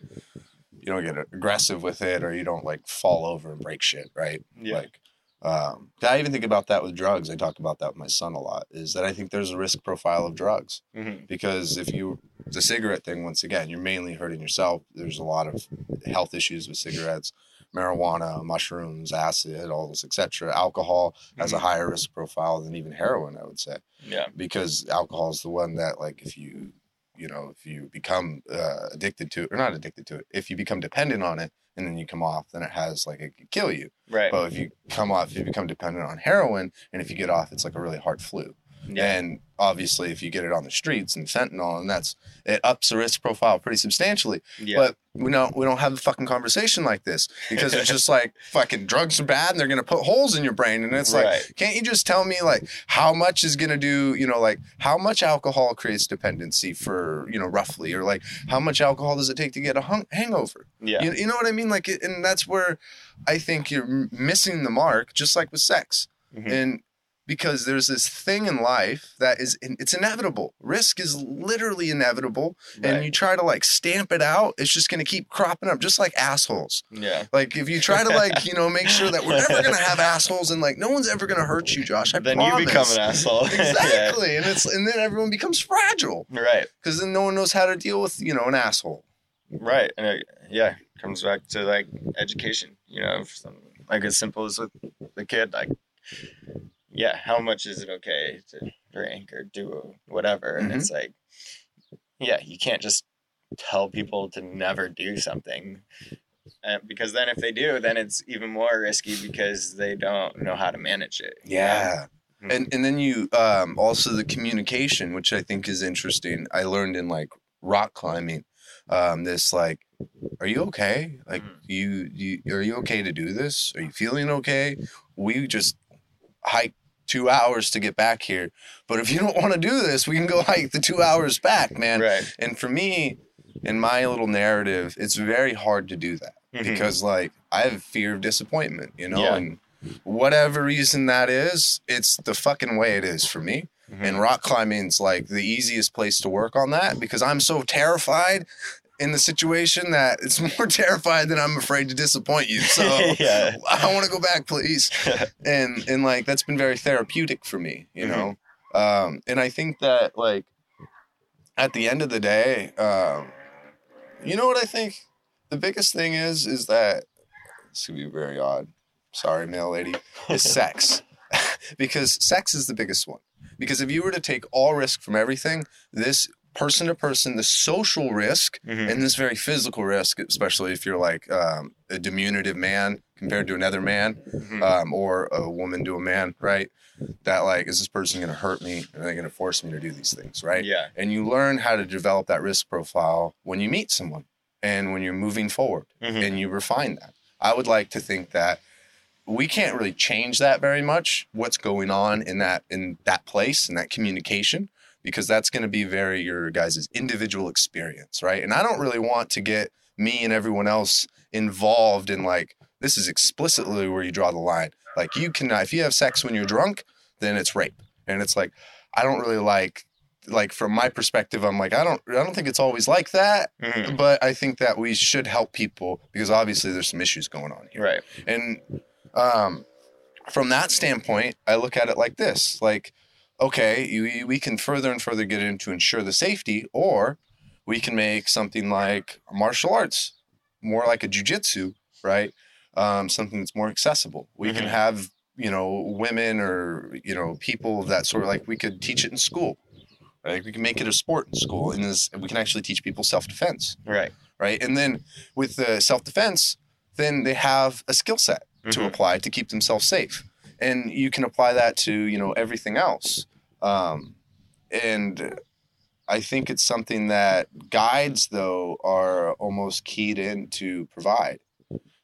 you don't get aggressive with it, or you don't like fall over and break shit, right? yeah Like, um, I even think about that with drugs. I talk about that with my son a lot. Is that I think there's a risk profile of drugs hmm because if you the cigarette thing once again, you're mainly hurting yourself. There's a lot of health issues with cigarettes, marijuana, mushrooms, acid, all this, etc. Alcohol has a Mhm. higher risk profile than even heroin, I would say, yeah because alcohol is the one that like if you you know if you become uh, addicted to it or not addicted to it, if you become dependent on it and then you come off, then it has like it could kill you. right But if you come off, if you become dependent on heroin, and if you get off, it's like a really hard flu. Yeah And obviously, if you get it on the streets and fentanyl, and that's it ups the risk profile pretty substantially. yeah But we don't we don't have a fucking conversation like this because it's just like fucking drugs are bad and they're gonna put holes in your brain, and it's like can't you just tell me like how much is gonna do you know like how much alcohol creates dependency for you know roughly or like how much alcohol does it take to get a hung- hangover? yeah You, you know what I mean? Like, and that's where I think you're missing the mark, just like with sex. Mhm. And because there's this thing in life that is it's inevitable. Risk is literally inevitable, and you try to like stamp it out, it's just going to keep cropping up, just like assholes. yeah. Like if you try to like you know make sure that we're never going to have assholes and like no one's ever going to hurt you, Josh. I then promise. you become an asshole. Yeah. exactly, and it's and then everyone becomes fragile Right. because then no one knows how to deal with you know an asshole. Right. And it, yeah, comes back to like education, you know, like as simple as with the kid, like, yeah, how much is it okay to drink or do whatever? And it's like, yeah, you can't just tell people to never do something. Uh, because then if they do, then it's even more risky because they don't know how to manage it. Yeah. Mhm. And and then you um also the communication, which I think is interesting. I learned in like rock climbing, um, this like, are you okay? Like Mhm. you you are you okay to do this? Are you feeling okay? We just hiked two hours to get back here. But if you don't want to do this, we can go hike the two hours back, man. Right. And for me, in my little narrative, it's very hard to do that Mhm. because like I have fear of disappointment, you know, Yeah. and whatever reason that is, it's the fucking way it is for me. Mhm. And rock climbing's like the easiest place to work on that because I'm so terrified in the situation that it's more terrified than I'm afraid to disappoint you. So yeah. I want to go back, please. And and like that's been very therapeutic for me, you know. Um, and I think that like at the end of the day, um, you know what I think? The biggest thing is is that this could be very odd. Sorry, male lady. Is sex, because sex is the biggest one. Because if you were to take all risk from everything, this person to person, the social risk Mhm. and this very physical risk, especially if you're like um, a diminutive man compared to another man, Mhm. um, or a woman to a man, right? That like, is this person going to hurt me? Are they going to force me to do these things, right? Yeah. And you learn how to develop that risk profile when you meet someone and when you're moving forward, Mhm. and you refine that. I would like to think that we can't really change that very much. What's going on in that in that place in that communication? Because that's going to be very your guys' individual experience, right? And I don't really want to get me and everyone else involved in like this is explicitly where you draw the line. Like you cannot if you have sex when you're drunk, then it's rape. And it's like I don't really like like from my perspective, I'm like I don't I don't think it's always like that, Mhm. but I think that we should help people because obviously there's some issues going on here. Right. And um, from that standpoint, I look at it like this: like, okay, you, we can further and further get into ensure the safety, or we can make something like martial arts, more like a jujitsu, right? Um, something that's more accessible. We can Mhm. have you know women or you know people of that sort of like we could teach it in school. Like we can make it a sport in school, and this, we can actually teach people self defense Right. right? And then with the self defense, then they have a skill set to Mhm. apply to keep themselves safe, and you can apply that to you know everything else. Um, and I think it's something that guides though are almost keyed in to provide,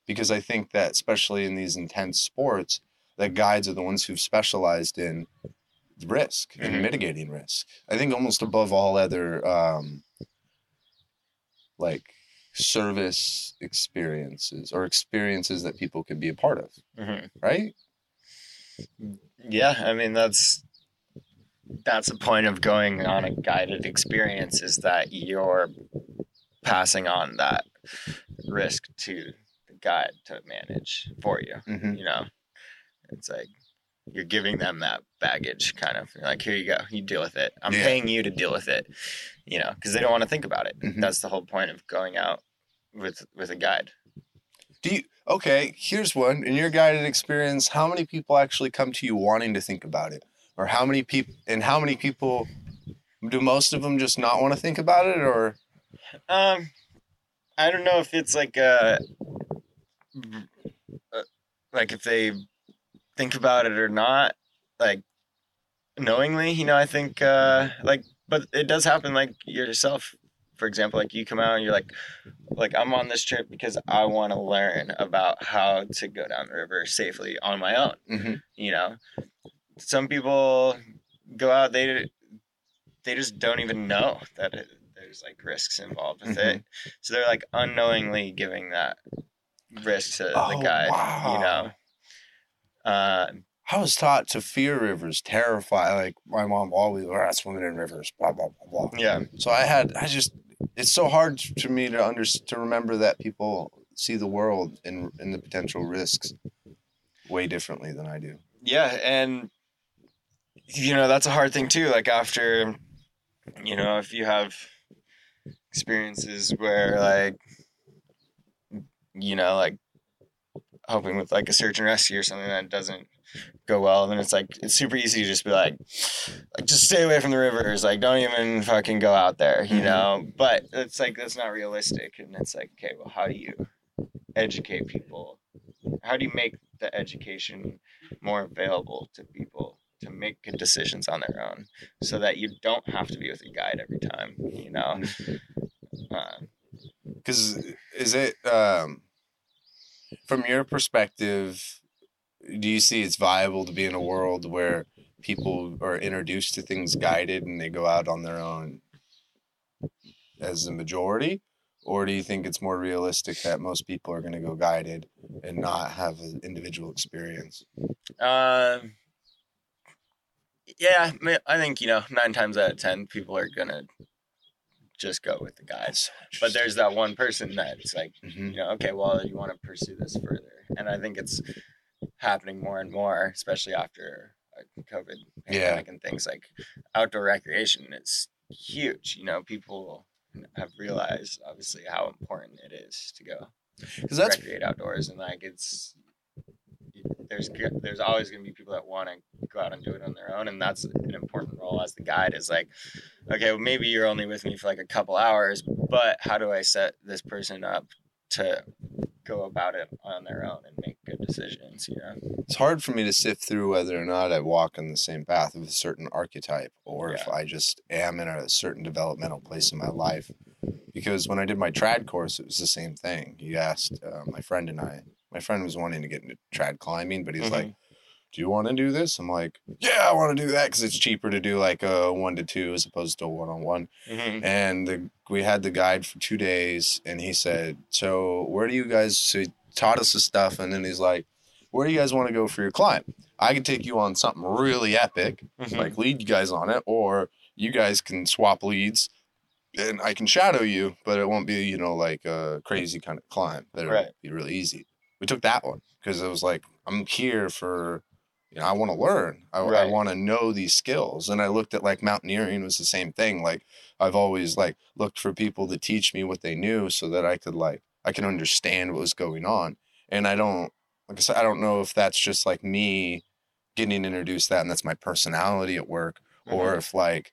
because I think that especially in these intense sports, that guides are the ones who've specialized in risk and Mhm. mitigating risk. I think almost above all other um, like service experiences or experiences that people can be a part of, Mhm. right? Yeah, I mean that's that's the point of going on a guided experience is that you're passing on that risk to the guide to manage for you. Mm-hmm. You know, it's like you're giving them that baggage, kind of You're like here you go, you deal with it. I'm Yeah. paying you to deal with it. You know, because they don't want to think about it. Mhm. That's the whole point of going out with with a guide. Do you? Okay, here's one. In your guided experience, how many people actually come to you wanting to think about it, or how many people? And how many people? Do most of them just not want to think about it, or Um, I don't know if it's like uh, uh, like if they think about it or not, like knowingly. You know, I think uh, like, but it does happen. Like yourself, for example, like you come out and you're like, like I'm on this trip because I want to learn about how to go down the river safely on my own. Mhm. You know, some people go out they they just don't even know that it, there's like risks involved with it. So they're like unknowingly giving that risk to Oh, the guide. wow. You know, uh, I was taught to fear rivers, terrify. Like my mom always, we're not swimming in rivers, blah blah blah blah. Yeah. So I had, I just, it's so hard to me to under to remember that people see the world and and the potential risks way differently than I do. Yeah, and you know that's a hard thing too. Like after, you know, if you have experiences where like, you know, like helping with like a search and rescue or something that doesn't go well, And then it's like it's super easy to just be like, like just stay away from the rivers. Like don't even fucking go out there, you Mhm. know. But it's like that's not realistic, and it's like okay, well, how do you educate people? How do you make the education more available to people to make good decisions on their own, so that you don't have to be with a guide every time, you know? Uh, Because is it um, from your perspective? Do you see it's viable to be in a world where people are introduced to things guided and they go out on their own as the majority? Or do you think it's more realistic that most people are going to go guided and not have an individual experience? Um. yeah, I think you know nine times out of ten people are gonna just go with the guides. But there's that one person that's like, hmm you know, okay, well, you want to pursue this further, and I think it's happening more and more, especially after like, COVID Yeah. and things like outdoor recreation. It's huge. You know, people have realized obviously how important it is to go Because that's recreate outdoors and like it's there's there's always going to be people that want to go out and do it on their own and that's an important role as the guide is like okay well, maybe you're only with me for like a couple hours but how do i set this person up to go about it on their own and make good decisions you know it's hard for me to sift through whether or not I walk in the same path of a certain archetype or if I just am in a certain developmental place in my life. Because when I did my trad course, it was the same thing. You asked uh, my friend and I, my friend was wanting to get into trad climbing, but he's Mhm. like, Do you want to do this? I'm like, Yeah, I want to do that because it's cheaper to do like a one to two as opposed to a one on one. And the, we had the guide for two days, and he said, "So where do you guys?" So he taught us the stuff, and then he's like, "Where do you guys want to go for your climb? I can take you on something really epic, Mhm. like lead you guys on it, or you guys can swap leads, and I can shadow you, but it won't be you know like a crazy kind of climb. That'll Right. be really easy." We took that one because it was like, I'm here for. You know, I want to learn. I, I want to know these skills. And I looked at like mountaineering was the same thing. Like I've always like looked for people to teach me what they knew so that I could like I can understand what was going on. And I don't like I said, I don't know if that's just like me getting introduced to that and that's my personality at work, or mm-hmm. if like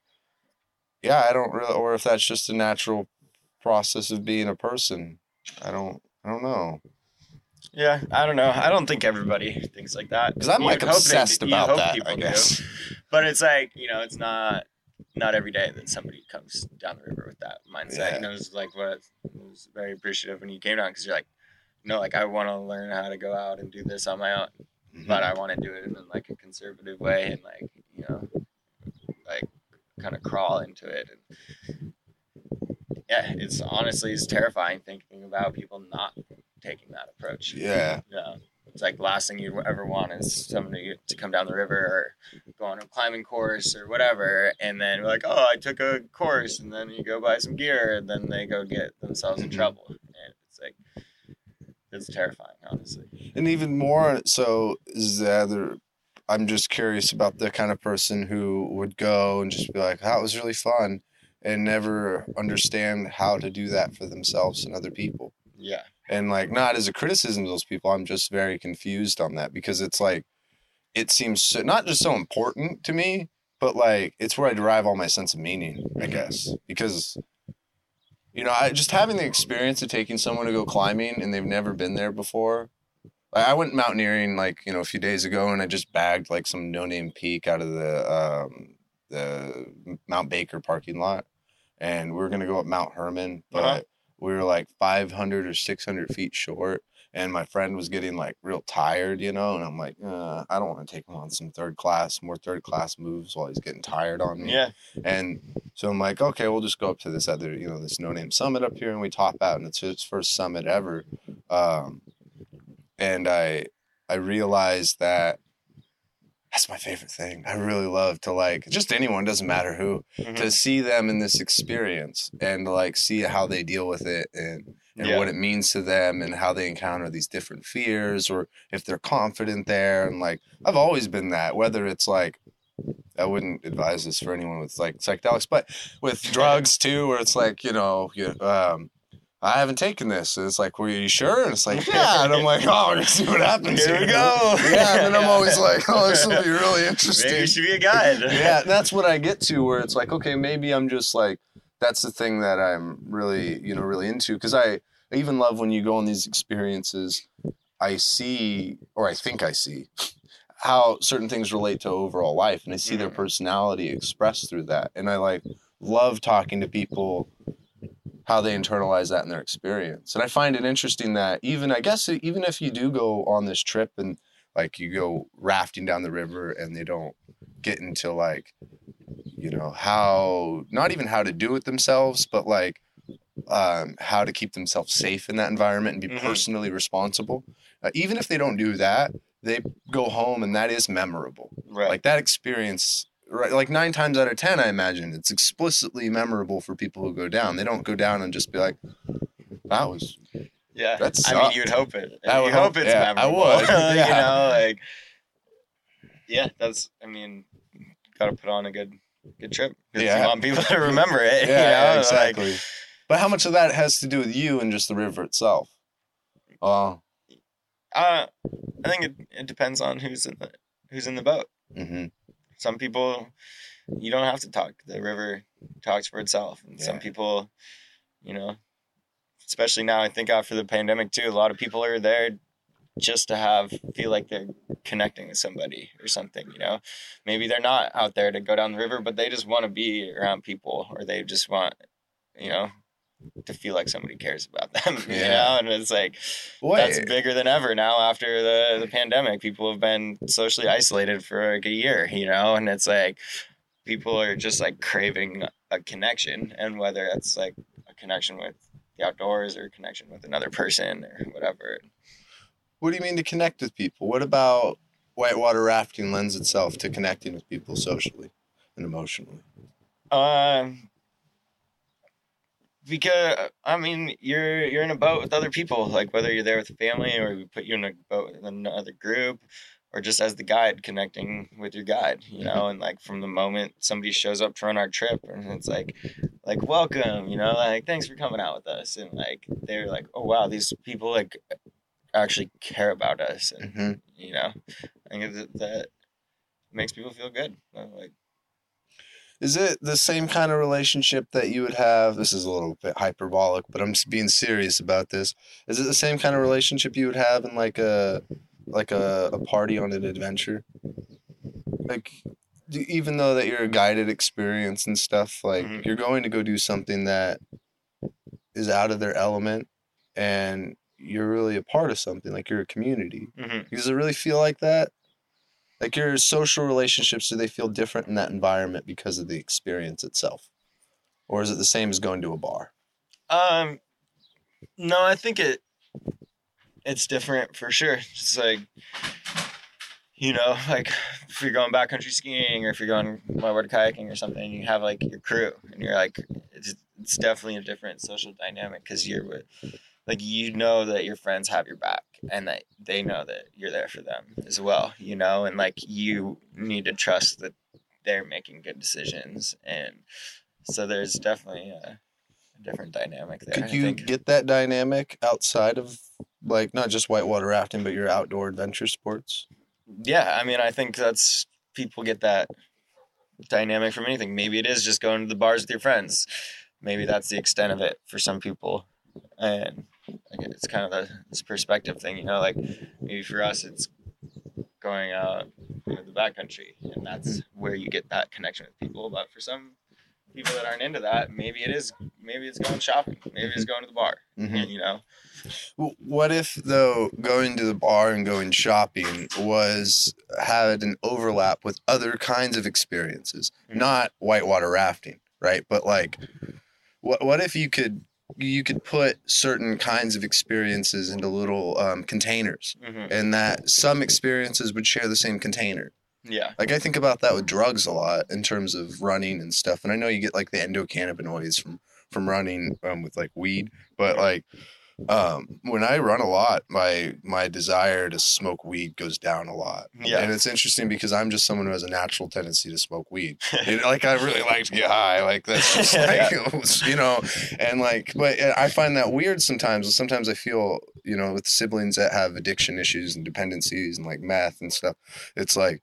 yeah, I don't really or if that's just a natural process of being a person. I don't I don't know. Yeah i don't know i don't think everybody thinks like that Because I'm like obsessed about hope that, people I do. guess. but it's like you know it's not not every day that somebody comes down the river with that mindset Yeah. you know it's like what I was very appreciative when you came down because you're like no like i want to learn how to go out and do this on my own but mm-hmm. i want to do it in like a conservative way and like you know like kind of crawl into it and yeah it's honestly it's terrifying thinking about people not taking that approach Yeah. yeah. It's like last thing you ever want is somebody to come down the river or go on a climbing course or whatever, and then like, oh, I took a course, and then you go buy some gear, and then they go get themselves in Mhm. trouble, and it's like it's terrifying, honestly. And even more so is the other. I'm just curious about the kind of person who would go and just be like, "That was really fun," and never understand how to do that for themselves and other people. Yeah, And like, not as a criticism of those people, I'm just very confused on that because it's like, it seems so, not just so important to me, but like it's where I derive all my sense of meaning, I guess, because. You know, I just having the experience of taking someone to go climbing and they've never been there before, like, I went mountaineering like you know a few days ago, and I just bagged like some no-name peak out of the um, the Mount Baker parking lot, and we were gonna go up Mount Herman, but Uh-huh. we were like 500 or 600 feet short, and my friend was getting like real tired, you know, and I'm like, uh, I don't want to take him on some third class, more third class moves while he's getting tired on me. yeah, And so I'm like, okay, we'll just go up to this other, you know, this no name summit up here and we top out. And it's his first summit ever. Um, and I, I realized that that's my favorite thing. I really love to like just anyone, doesn't matter who, Mhm. to see them in this experience and like see how they deal with it and and Yeah. what it means to them and how they encounter these different fears or if they're confident there and like I've always been that whether it's like I wouldn't advise this for anyone with like psychedelics but with drugs too where it's like you know you, um I haven't taken this and it's like were you sure and it's like yeah and I'm like oh we're gonna see what happens Here we go. yeah and then I'm always like oh this will be really interesting Maybe you should be a guide. yeah, that's what I get to where it's like, okay, maybe I'm just like, that's the thing that I'm really, you know, really into. Cause I, I even love when you go on these experiences, I see, or I think I see, how certain things relate to overall life. And I see their Mhm. personality expressed through that. And I like love talking to people how they internalize that in their experience. And I find it interesting that even, I guess, even if you do go on this trip and like you go rafting down the river and they don't get into like you know how not even how to do it themselves but like um, how to keep themselves safe in that environment and be Mhm. personally responsible uh, even if they don't do that they go home and that is memorable Right. like that experience right like nine times out of ten i imagine it's explicitly memorable for people who go down they don't go down and just be like that was yeah. that's. I mean, you'd hope it. I you would hope, hope- it's yeah, I memorable. would, you know, like yeah, that's. I mean, got to put on a good good trip. Yeah. You want people to remember it. yeah, you know? yeah, like- exactly but how much of that has to do with you and just the river itself oh uh, I think it, it depends on who's in the who's in the boat. hmm Some people you don't have to talk. The river talks for itself. And some people, you know, especially now I think after the pandemic too, a lot of people are there just to have feel like they're connecting with somebody or something, you know. Maybe they're not out there to go down the river, but they just want to be around people or they just want, you know, to feel like somebody cares about them, you Yeah. know? And it's like that's bigger than ever now after the, the pandemic. People have been socially isolated for like a year, you know, and it's like people are just like craving a connection, and whether that's like a connection with the outdoors or a connection with another person or whatever. What do you mean to connect with people? What about whitewater rafting lends itself to connecting with people socially and emotionally? Um, because I mean, you're you're in a boat with other people, like whether you're there with family or we put you in a boat with another group, or just as the guide connecting with your guide, you know, and like from the moment somebody shows up to run our trip, and it's like, like welcome, you know, like thanks for coming out with us, and like they're like, oh wow, these people like actually care about us, and hmm you know, I think that, that makes people feel good, like. Is it the same kind of relationship that you would have? This is a little bit hyperbolic, but I'm just being serious about this. Is it the same kind of relationship you would have in like a like a, a party on an adventure? Like even though that you're a guided experience and stuff, like Mhm. you're going to go do something that is out of their element and you're really a part of something, like you're a community. mhm. Does it really feel like that? Like your social relationships, do they feel different in that environment because of the experience itself? Or is it the same as going to a bar? Um, no, I think it it's different for sure. It's like you know, like if you're going backcountry skiing or if you're going whitewater kayaking or something, and you have like your crew, and you're like, it's it's definitely a different social dynamic because you're with, like you know that your friends have your back and that they know that you're there for them as well, you know, and like you need to trust that they're making good decisions, and so there's definitely a, a different dynamic there. Could you get that dynamic outside of like not just whitewater rafting, but your outdoor adventure sports? yeah i mean i think that's people get that dynamic from anything maybe it is just going to the bars with your friends maybe that's the extent of it for some people and like, it's kind of a, this perspective thing you know like maybe for us it's going out into the backcountry and that's where you get that connection with people but for some people that aren't into that maybe it is maybe it's going shopping maybe it's going to the bar Mhm. you know What if though going to the bar and going shopping was had an overlap with other kinds of experiences, Mhm. not whitewater rafting, right? But like, what what if you could you could put certain kinds of experiences into little um, containers, hmm and that some experiences would share the same container, Yeah. Like I think about that with drugs a lot in terms of running and stuff. And I know you get like the endocannabinoids from from running um, with like weed, but like um, when I run a lot, my my desire to smoke weed goes down a lot. Yeah. And it's interesting because I'm just someone who has a natural tendency to smoke weed. Like I really like to get high. Like that's just like you know, and like, but I find that weird sometimes. Sometimes I feel you know with siblings that have addiction issues and dependencies and like meth and stuff. It's like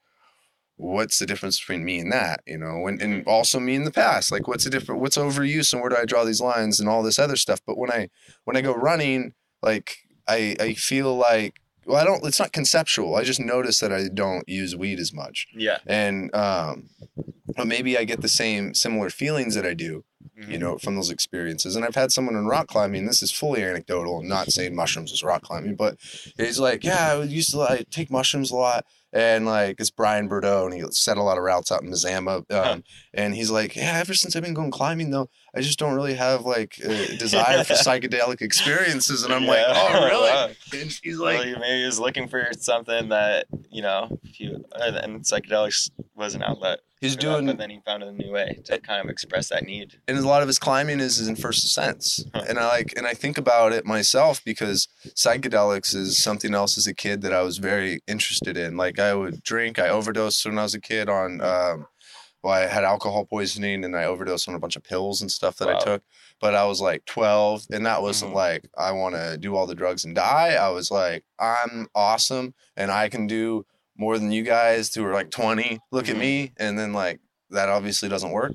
what's the difference between me and that you know and, and also me in the past like what's the different what's overuse and where do i draw these lines and all this other stuff but when i when i go running like i i feel like well i don't it's not conceptual i just notice that i don't use weed as much Yeah. and um but maybe i get the same similar feelings that i do Mm-hmm. you know, from those experiences. And I've had someone in rock climbing, this is fully anecdotal, I'm not saying mushrooms is rock climbing, but he's like, yeah, I used to like take mushrooms a lot. And like, it's Bryan Burdo, and he set a lot of routes out in Mazama. Um, Huh. And he's like, yeah, ever since I've been going climbing, though, I just don't really have like a desire for psychedelic experiences. And I'm like, oh, really? Wow. And he's like, he- maybe he was looking for something that you know, uh, and psychedelics was an outlet. he's that, doing but then he found a new way to kind of express that need. and a lot of his climbing is, is in first ascents Huh. and i like and i think about it myself because psychedelics is something else as a kid that i was very interested in like i would drink i overdosed when i was a kid on um well i had alcohol poisoning and i overdosed on a bunch of pills and stuff that i took but i was like 12 and that wasn't Mhm. like i want to do all the drugs and die i was like i'm awesome and i can do more than you guys who are like 20 look at Mhm. me and then like that obviously doesn't work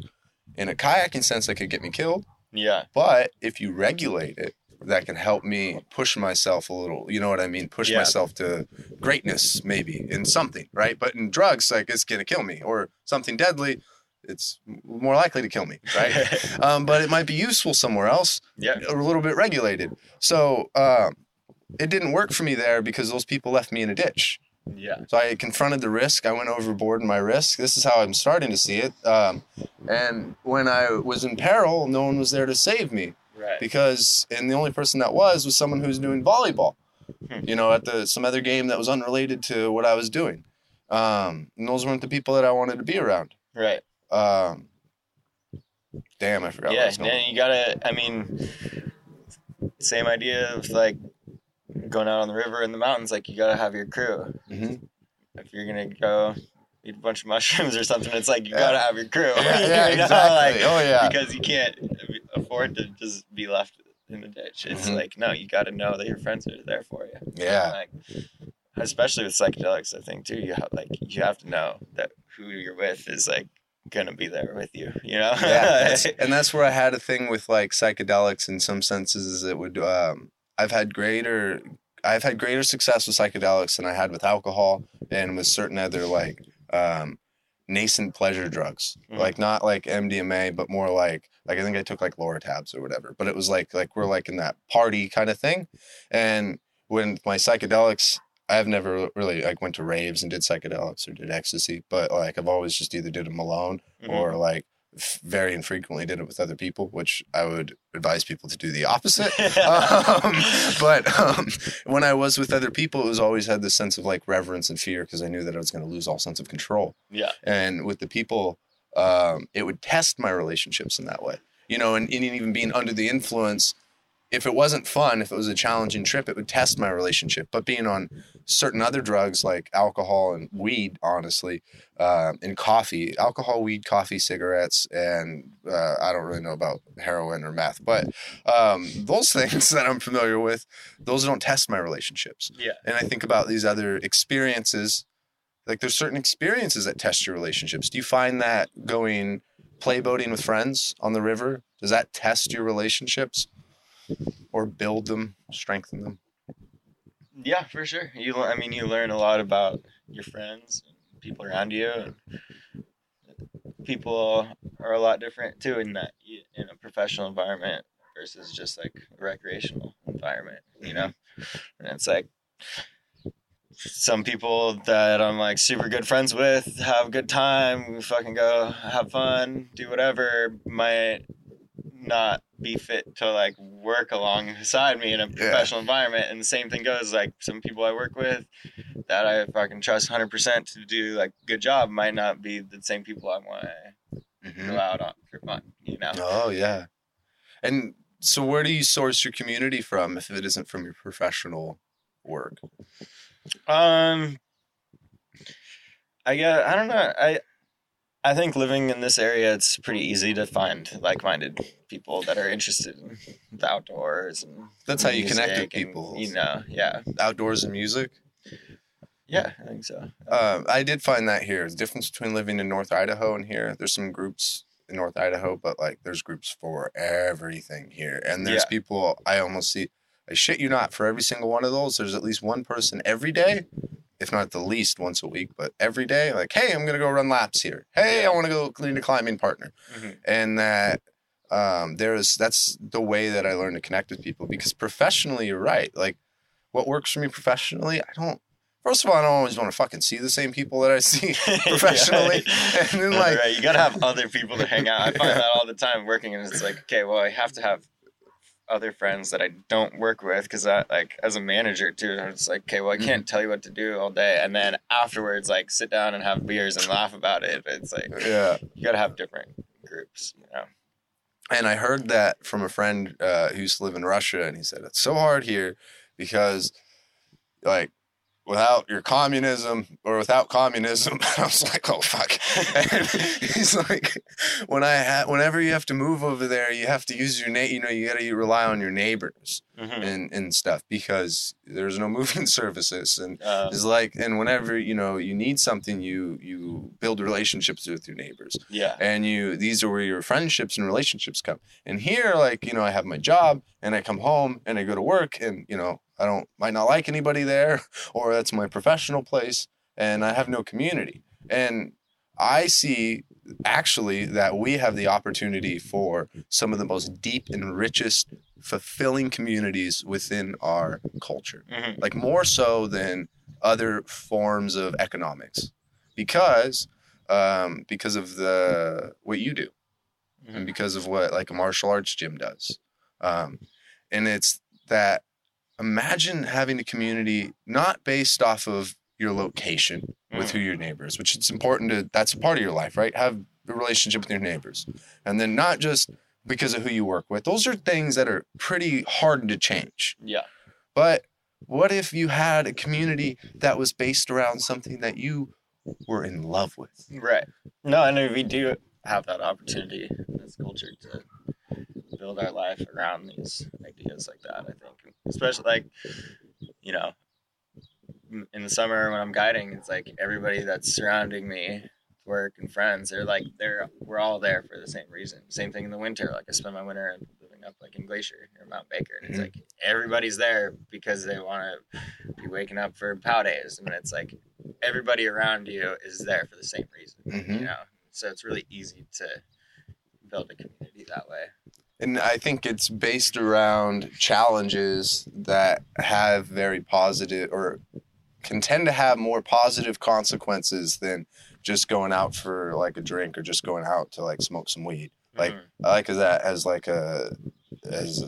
in a kayaking sense that could get me killed Yeah. but if you regulate it that can help me push myself a little you know what i mean push Yeah. myself to greatness maybe in something right but in drugs like it's gonna kill me or something deadly it's more likely to kill me right um, but it might be useful somewhere else yeah. a little bit regulated so um, it didn't work for me there because those people left me in a ditch Yeah. so I confronted the risk. I went overboard in my risk. This is how I'm starting to see it. Um, and when I was in peril, no one was there to save me Right. because, and the only person that was was someone who was doing volleyball. Hmm. You know, at the some other game that was unrelated to what I was doing. Um, and those weren't the people that I wanted to be around. Right. Um, damn, I forgot. what I yeah. Yeah. You gotta. I mean, same idea of like going out on the river in the mountains. Like you gotta have your crew. Mhm. If you're gonna go eat a bunch of mushrooms or something, it's like you gotta have your crew. Yeah, You yeah, know, exactly. like, oh yeah. because you can't afford to just be left in the ditch. It's Mhm. like no, you got to know that your friends are there for you. Yeah. Like, especially with psychedelics, I think too. You have like you have to know that who you're with is like gonna be there with you. You know. yeah, that's, and that's where I had a thing with like psychedelics in some senses it would um I've had greater I've had greater success with psychedelics than I had with alcohol and with certain other like um nascent pleasure drugs. Mhm. Like not like MDMA, but more like like I think I took like Lortabs or whatever. But it was like like we're like in that party kind of thing. And when my psychedelics I've never really like went to raves and did psychedelics or did ecstasy, but like I've always just either did them alone Mhm. or like very infrequently did it with other people, which I would advise people to do the opposite. um, but um, when I was with other people, it was always had this sense of like reverence and fear because I knew that I was going to lose all sense of control. yeah. And with the people, um, it would test my relationships in that way, you know, and, and even being under the influence. If it wasn't fun, if it was a challenging trip, it would test my relationship. But being on certain other drugs like alcohol and weed, honestly, uh, and coffee, alcohol, weed, coffee, cigarettes, and uh, I don't really know about heroin or meth, but um, those things that I'm familiar with, those don't test my relationships. Yeah. And I think about these other experiences, like there's certain experiences that test your relationships. Do you find that going play boating with friends on the river, does that test your relationships or build them, strengthen them? Yeah, for sure. You, I mean, you learn a lot about your friends, and people around you, and people are a lot different too in that in a professional environment versus just like a recreational environment. You know, and it's like some people that I'm like super good friends with have a good time, fucking go have fun, do whatever, might not be fit to like work alongside me in a professional environment. And the same thing goes like some people I work with that I fucking trust 100% to do like good job might not be the same people I want to Mhm. go out on for fun, you know? Oh yeah. And so where do you source your community from if it isn't from your professional work? Um, I guess I don't know. I I think living in this area, it's pretty easy to find like-minded people that are interested in the outdoors and That's how you connect with music and, people. you know, yeah, Outdoors and music. yeah, I think so. Um, I did find that here. The difference between living in North Idaho and here, there's some groups in North Idaho, but like there's groups for everything here. And there's Yeah. people I almost see, I shit you not, for every single one of those, there's at least one person every day, if not the least once a week, but every day, like, hey, I'm to go run laps here. Hey, I want to go clean a climbing partner. Mhm. And that um, there's, that's the way that I learn to connect with people because professionally, you're right. Like, what works for me professionally, I don't, First of all, I don't always want to fucking see the same people that I see professionally. Yeah. And then, like- right, you gotta have other people to hang out. I find that all the time working, and it's like, okay, well, I have to have other friends that I don't work with because I like as a manager too. It's like, okay, well, I Mm-hmm. can't tell you what to do all day, and then afterwards, like, sit down and have beers and laugh about it. It's like Yeah. you gotta have different groups, you know. And I heard that from a friend uh, who used to live in Russia, and he said it's so hard here because, like, without your communism or without communism, I was like, oh fuck. And he's like, when I ha- whenever you have to move over there, you have to use your na- you know, you got to rely on your neighbors Mhm. and and stuff because there's no moving services. And Um, it's like and whenever you know you need something you you build relationships with your neighbors. Yeah, and you these are where your friendships and relationships come. And here like you know i have my job and i come home and i go to work and you know i don't might not like anybody there or that's my professional place and i have no community. And i see actually that we have the opportunity for some of the most deep and richest fulfilling communities within our culture. Mhm. like more so than other forms of economics. Because um, because of the what you do. And Mhm. because of what like a martial arts gym does. Um, and it's that imagine having a community not based off of your location with mm. who your neighbors which it's important to that's a part of your life right? Have a relationship with your neighbors. And then not just because of who you work with. Those are things that are pretty hard to change. Yeah, but what if you had a community that was based around something that you were in love with? right. No, I know we do have that opportunity in this culture to build our life around these ideas like that. I think, especially like, you know, in the summer when I'm guiding, it's like everybody that's surrounding me, work and friends, they're like they're we're all there for the same reason. Same thing in the winter. Like I spend my winter living up like in Glacier or Mount Baker, and it's Mhm. like everybody's there because they want to be waking up for pow days, and it's like everybody around you is there for the same reason. Mhm. You know, so it's really easy to build a community that way. And I think it's based around challenges that have very positive or can tend to have more positive consequences than just going out for like a drink or just going out to like smoke some weed. Like Mhm. I like that as like a as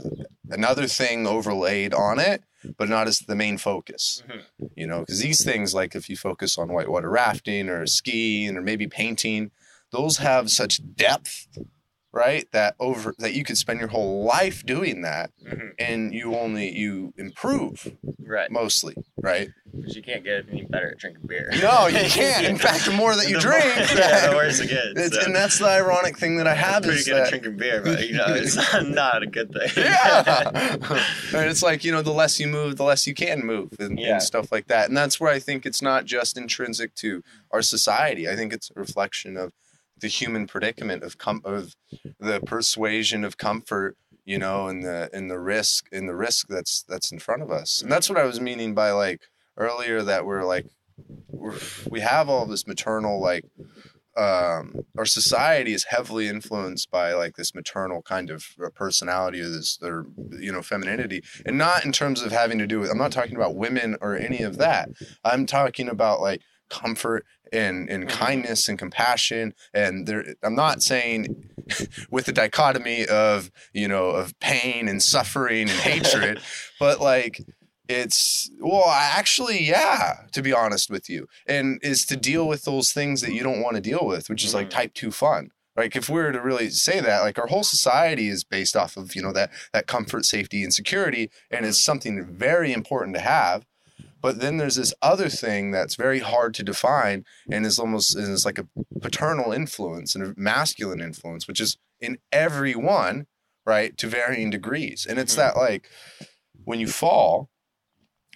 another thing overlaid on it, but not as the main focus. Mhm. You know, because these things like if you focus on whitewater rafting or skiing or maybe painting, those have such depth, right? That over that you could spend your whole life doing that, Mhm. and you only you improve right. mostly, right? because you can't get any better at drinking beer. No, you can't. In fact, the more that you drink, more- yeah, the worse it gets. It's, so. and that's the ironic thing that I have pretty is good that at drinking beer, but you know, it's not a good thing. yeah. and it's like, you know, the less you move, the less you can move and, Yeah. and stuff like that. And that's where I think it's not just intrinsic to our society. I think it's a reflection of the human predicament of com- of the persuasion of comfort, you know, and the and the risk and the risk that's that's in front of us. And that's what I was meaning by like earlier that we're like we're, we have all this maternal like um our society is heavily influenced by like this maternal kind of uh, personality or this or you know femininity and not in terms of having to do with i'm not talking about women or any of that i'm talking about like comfort and and kindness and compassion and there i'm not saying with the dichotomy of you know of pain and suffering and hatred but like It's well, actually, yeah, to be honest with you, and is to deal with those things that you don't want to deal with, which is like Mhm. type two fun. Like if we were to really say that, like our whole society is based off of you know that that comfort, safety, and security, and it's something very important to have. But then there's this other thing that's very hard to define, and is almost is like a paternal influence and a masculine influence, which is in everyone, right, to varying degrees. And it's Mhm. that like when you fall,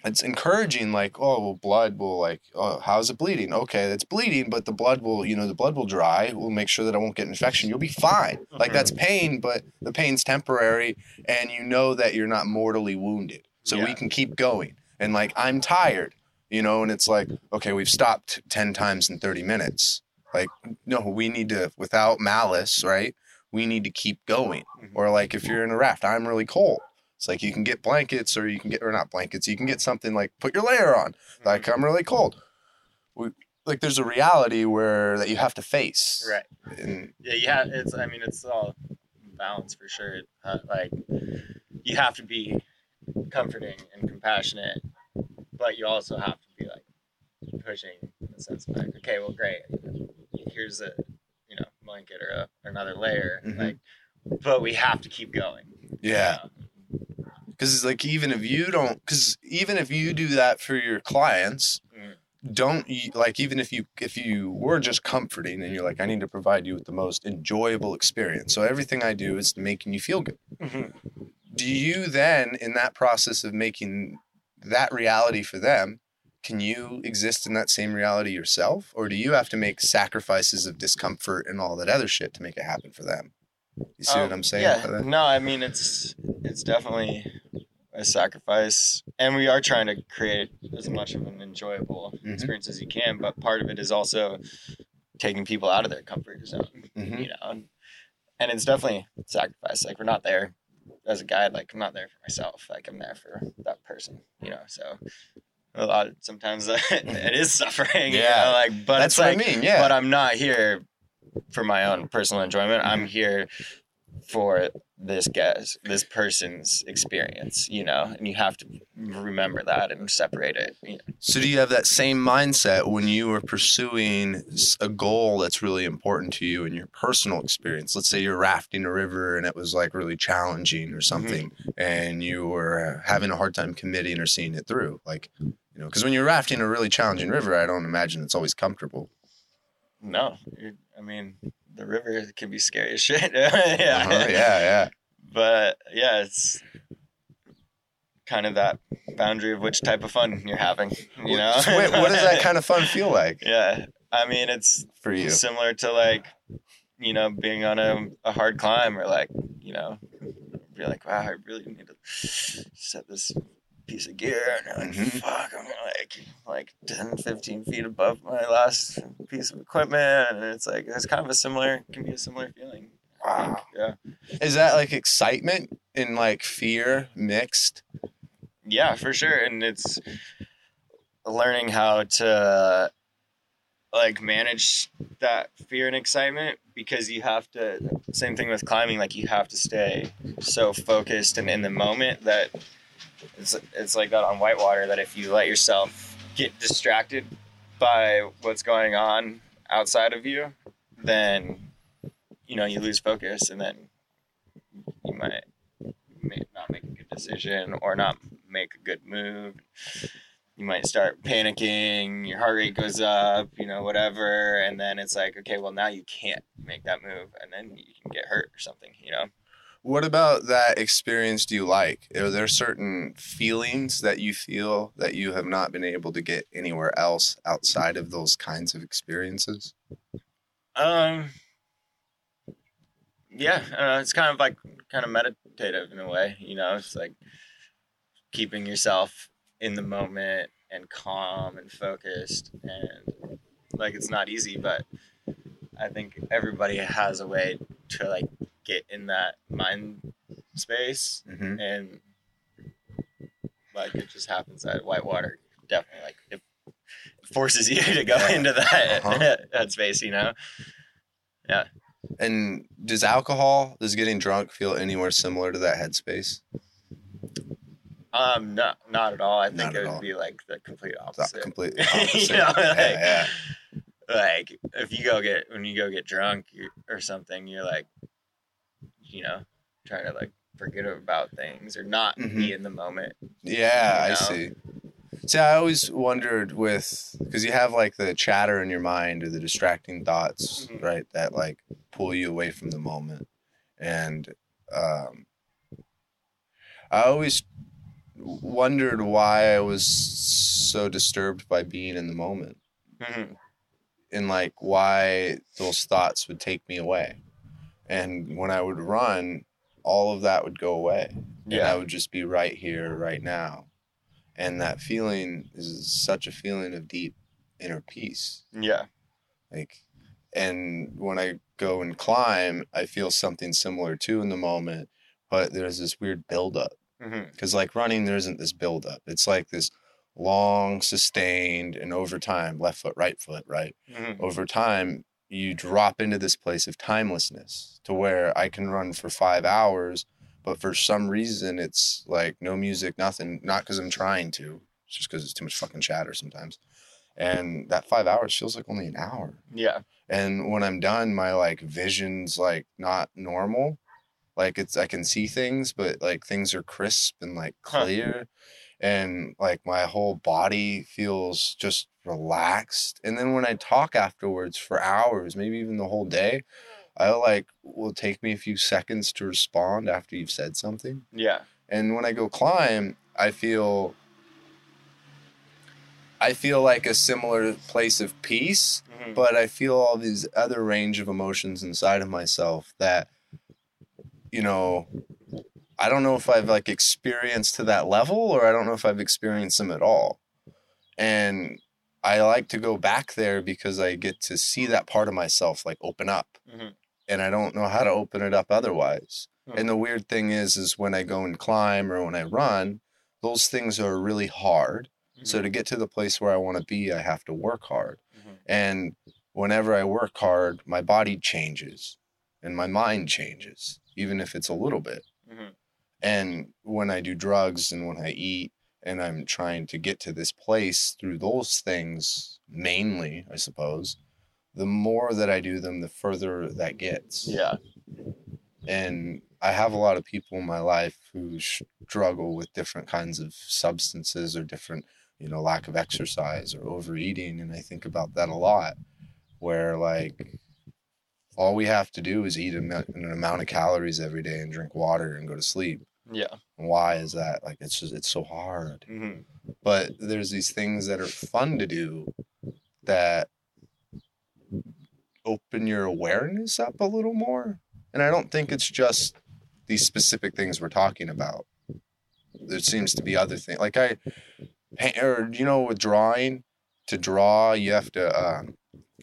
it's encouraging like oh well blood will like oh how's it bleeding? Okay it's bleeding but the blood will you know the blood will dry. We'll make sure that i won't get an infection. You'll be fine. Like that's pain but the pain's temporary and you know that you're not mortally wounded. So we can keep going and like i'm tired you know and it's like okay we've stopped 10 times in 30 minutes like no we need to without malice right we need to keep going Mhm. or like if you're in a raft i'm really cold it's like you can get blankets or you can get or not blankets you can get something like put your layer on like i'm really cold we, like there's a reality where that you have to face right. and Yeah, you have. It's. I mean, it's all balance for sure. Uh, like you have to be comforting and compassionate, but you also have to be like pushing in the sense of like, okay, well, great. Here's a you know blanket or, a, or another layer. Mhm. Like, but we have to keep going. yeah because it's like even if you don't because even if you do that for your clients Mm. don't you, like even if you if you were just comforting and you're like i need to provide you with the most enjoyable experience so everything i do is making you feel good Mhm. Do you then in that process of making that reality for them can you exist in that same reality yourself or do you have to make sacrifices of discomfort and all that other shit to make it happen for them you see what Um, i'm saying Yeah. No, I mean it's it's definitely a sacrifice, and we are trying to create as much of an enjoyable Mhm. experience as you can. But part of it is also taking people out of their comfort zone, Mhm. you know. And, and it's definitely sacrifice. Like we're not there as a guide. Like I'm not there for myself. Like I'm there for that person, you know. So a lot of, sometimes it is suffering. you Yeah. know, like but that's what like i mean yeah but I'm not here for my own personal enjoyment. I'm here for this guy's, this person's experience, you know, and you have to remember that and separate it. You know? So do you have that same mindset when you are pursuing a goal that's really important to you in your personal experience? Let's say you're rafting a river and it was like really challenging or mm-hmm. something, and you were uh, having a hard time committing or seeing it through. Like, you know, because when you're rafting a really challenging river, I don't imagine it's always comfortable. No, I mean, the river can be scary as shit. yeah. Uh-huh, yeah, yeah. But yeah, it's kind of that boundary of which type of fun you're having, you know? So wait, what does that kind of fun feel like Yeah. I mean, it's for you? similar to like you know being on a, a hard climb or like you know be like wow i really need to set this piece of gear and you're like Mhm. fuck i'm like like 10 15 feet above my last piece of equipment and it's like it's kind of a similar can be a similar feeling think. yeah Is that like excitement and like fear mixed? yeah for sure and it's learning how to like manage that fear and excitement because you have to same thing with climbing like you have to stay so focused and in the moment that it's it's like that on whitewater that if you let yourself get distracted by what's going on outside of you then you know you lose focus and then you might not make a good decision or not make a good move you might start panicking, your heart rate goes up, you know, whatever, and then it's like, okay, well now you can't make that move, and then you can get hurt or something, you know. What about that experience do you like? Are there certain feelings that you feel that you have not been able to get anywhere else outside of those kinds of experiences? Um, yeah, uh, it's kind of like kind of meditative in a way, you know. It's like keeping yourself in the moment and calm and focused, and like it's not easy, but I think everybody has a way to like get in that mind space, Mm-hmm. and like it just happens that whitewater definitely like it forces you to go Yeah. into that Uh-huh. that space, you know. Yeah. And does alcohol, does getting drunk feel anywhere similar to that headspace? Um, no, not at all. I think Not it would all. be like the complete opposite. completely opposite. you know, like, yeah, yeah. like if you go get when you go get drunk or something, you're like, you know, trying to like forget about things or not Mhm. be in the moment. Yeah, I You know? see. See, I always wondered with because you have like the chatter in your mind or the distracting thoughts, Mhm. right? That like pull you away from the moment, and um, I always wondered why I was so disturbed by being in the moment, Mhm. and like why those thoughts would take me away, and when I would run, all of that would go away and I would just be right here, right now. And that feeling is such a feeling of deep inner peace. yeah, Like, and when I go and climb, I feel something similar too in the moment, but there's this weird buildup. Because, like, running, there isn't this buildup. It's like this long, sustained, and over time, left foot, right foot, right? hmm over time you drop into this place of timelessness to where I can run for five hours, but for some reason it's like no music, nothing. Not because I'm trying to, it's just because it's too much fucking chatter sometimes. And that five hours feels like only an hour. yeah, And when I'm done, my like vision's like not normal. Like it's I can see things, but like things are crisp and like Huh. And like my whole body feels just relaxed. And then when I talk afterwards for hours, maybe even the whole day, I like will take me a few seconds to respond after you've said something. yeah, And when I go climb, I feel I feel like a similar place of peace hmm but I feel all these other range of emotions inside of myself that, you know, I don't know if I've like experienced to that level or I don't know if I've experienced them at all. And I like to go back there because I get to see that part of myself like open up. Mhm. And I don't know how to open it up otherwise. Hmm. And the weird thing is, is when I go and climb or when I run, those things are really hard. So to get to the place where I want to be, I have to work hard. Mhm. And whenever I work hard, my body changes and my mind changes, even if it's a little bit. And when I do drugs and when I eat and I'm trying to get to this place through those things, mainly, I suppose, the more that I do them, the further that gets. yeah, And I have a lot of people in my life who struggle with different kinds of substances or different, you know, lack of exercise or overeating. And I think about that a lot, where like all we have to do is eat an amount of calories every day and drink water and go to sleep. yeah, why is that? Like it's just it's so hard. hmm But there's these things that are fun to do that open your awareness up a little more. And I don't think it's just these specific things we're talking about. There seems to be other things. Like I, or you know, with drawing, to draw, you have to. Um,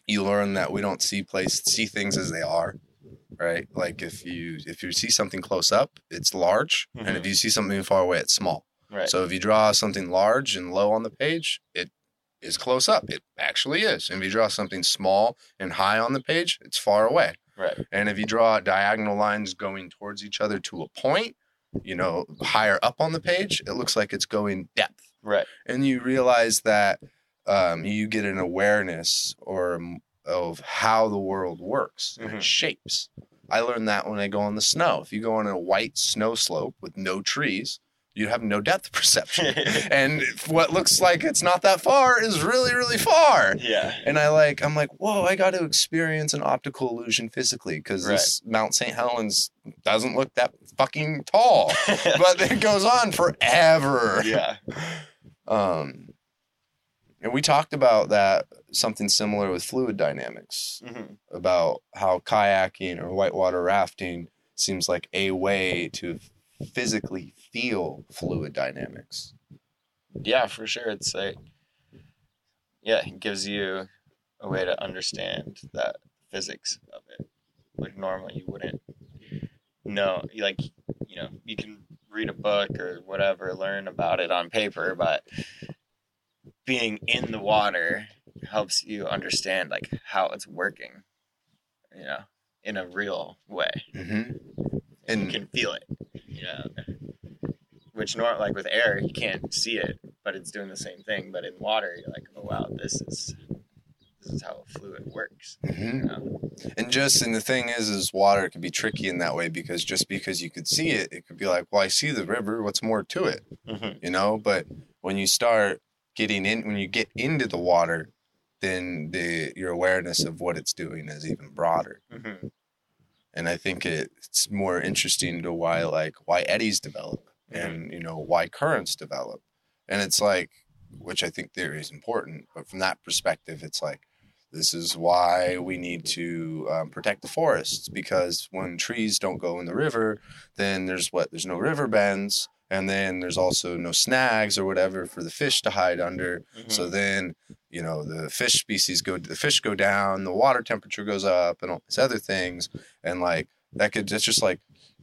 you learn that we don't see place see things as they are, right? Like if you if you see something close up, it's large, and if mm-hmm. you see something far away, it's small. right, So if you draw something large and low on the page, it is close up. It actually is. And if you draw something small and high on the page, it's far away. right, And if you draw diagonal lines going towards each other to a point, you know, higher up on the page, it looks like it's going depth. right, And you realize that um, you get an awareness or of how the world works and Mhm. its shapes. I learned that when I go on the snow. If you go on a white snow slope with no trees, you have no depth perception. and what looks like it's not that far is really, really far. yeah, And I like, I'm like, whoa, I got to experience an optical illusion physically because this Mount St. Helens doesn't look that fucking tall. but it goes on forever. yeah, Um, and we talked about that something similar with fluid dynamics hmm about how kayaking or whitewater rafting seems like a way to physically feel fluid dynamics. yeah, for sure. It's like, yeah, it gives you a way to understand that physics of it, like normally you wouldn't know. Like, you know, you can read a book or whatever, learn about it on paper, but being in the water helps you understand like how it's working, you know, in a real way. Mm-hmm. you And can feel it. You know, which nor like with air you can't see it, but it's doing the same thing. But in water, you're like, oh wow, this is this is how a fluid works. hmm You know? And just and the thing is, is water can be tricky in that way because just because you could see it, it could be like, well, I see the river. What's more to it? You know. But when you start getting in, when you get into the water, then the your awareness of what it's doing is even broader. Mhm. And I think it, it's more interesting to why like why eddies develop and you know why currents develop. And it's like, which I think theory is important, but from that perspective, it's like this is why we need to um, protect the forests because when trees don't go in the river, then there's what there's no river bends, and then there's also no snags or whatever for the fish to hide under. Mhm. So then, you know, the fish species go, the fish go down, the water temperature goes up, and all these other things, and like that could that's just like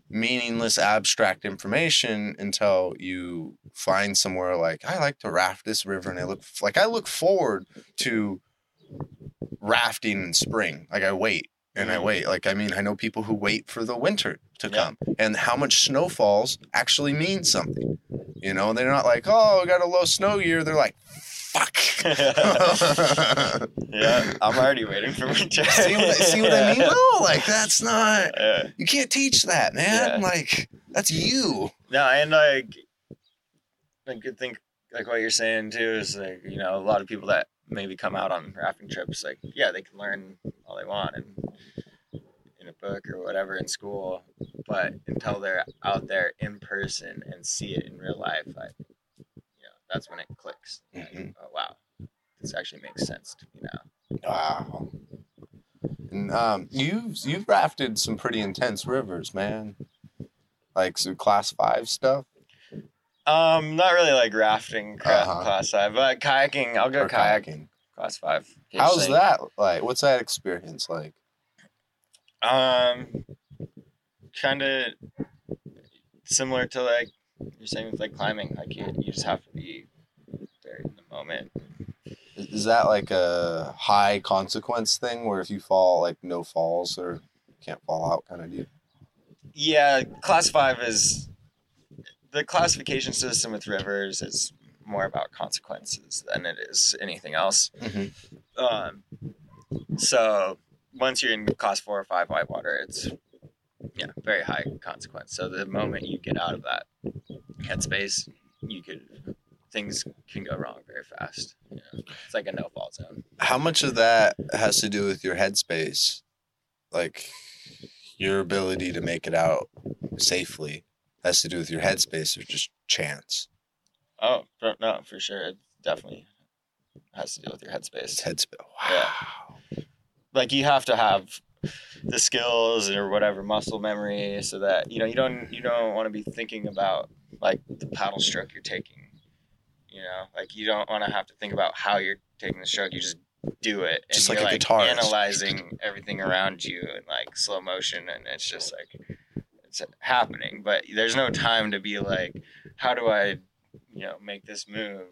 meaningless abstract information until you find somewhere like I like to raft this river, and I look like I look forward to rafting in spring. Like I wait and I wait. Like I mean, I know people who wait for the winter to Yeah. come, and how much snow falls actually means something. You know, they're not like, oh, I got a low snow year. They're like, fuck. yeah, I'm already waiting for winter. see what, see what I mean? No, like that's not. Yeah. You can't teach that, man. Yeah. Like that's you. No, and like, I could think like what you're saying too is like you know a lot of people that maybe come out on rafting trips like yeah they can learn all they want and in a book or whatever in school, but until they're out there in person and see it in real life, like you know that's when it clicks. Like, Mhm. oh wow, this actually makes sense to me now. Wow. And um, you've you've rafted some pretty intense rivers, man. Like some class five stuff. Um, not really like rafting cra- Uh-huh. class five, but kayaking. I'll go or kayaking class five. How's occasionally. that like? What's that experience like? Um, kind of similar to like you're saying with like climbing. Like you, you just have to be there in the moment. Is that like a high consequence thing where if you fall, like no falls or can't fall out kind of deal? Yeah, class five is the classification system with rivers is more about consequences than it is anything else. Mhm. Um, so once you're in class four or five whitewater, it's yeah very high consequence. So the moment you get out of that headspace, you could things can go wrong very fast. You know? It's like a no fault zone. How much of that has to do with your headspace? Like your ability to make it out safely has to do with your headspace or just chance? Oh no, for sure, it definitely has to do with your It's headspace. headspace. Yeah. Wow. like you have to have the skills or whatever muscle memory so that you know you don't you don't want to be thinking about like the paddle stroke you're taking you know like you don't want to have to think about how you're taking the stroke you just do it and Just like a like guitarist. analyzing everything around you in like slow motion and it's just like it's happening but there's no time to be like how do i you know make this move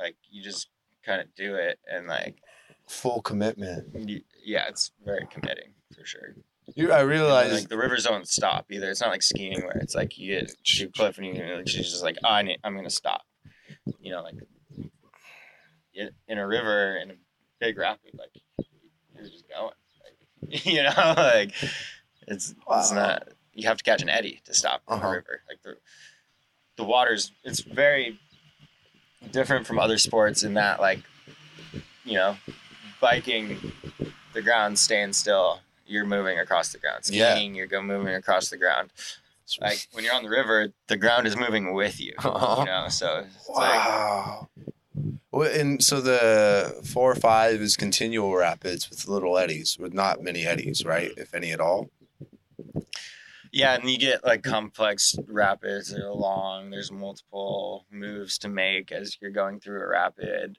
like you just kind of do it and like Full commitment. y- yeah, it's very committing for sure. You, I realize like the rivers don't stop either. It's not like skiing where it's like you get to a cliff and you like, she's just like, oh, I need, I'm gonna stop. You know, like in, in a river in a big rapid, like you're just going. Like, you know, like it's it's not. You have to catch an eddy to stop Uh-huh. a river. Like the the water's it's very different from other sports in that like you know biking the ground staying still you're moving across the ground Yeah. skiing you're go moving across the ground like when you're on the river the ground is moving with you Uh-huh. you know so it's like Wow. Well, and so the four or five is continual rapids with little eddies, with not many eddies, right? If any at all. Yeah and you get like complex rapids that are long there's multiple moves to make as you're going through a rapid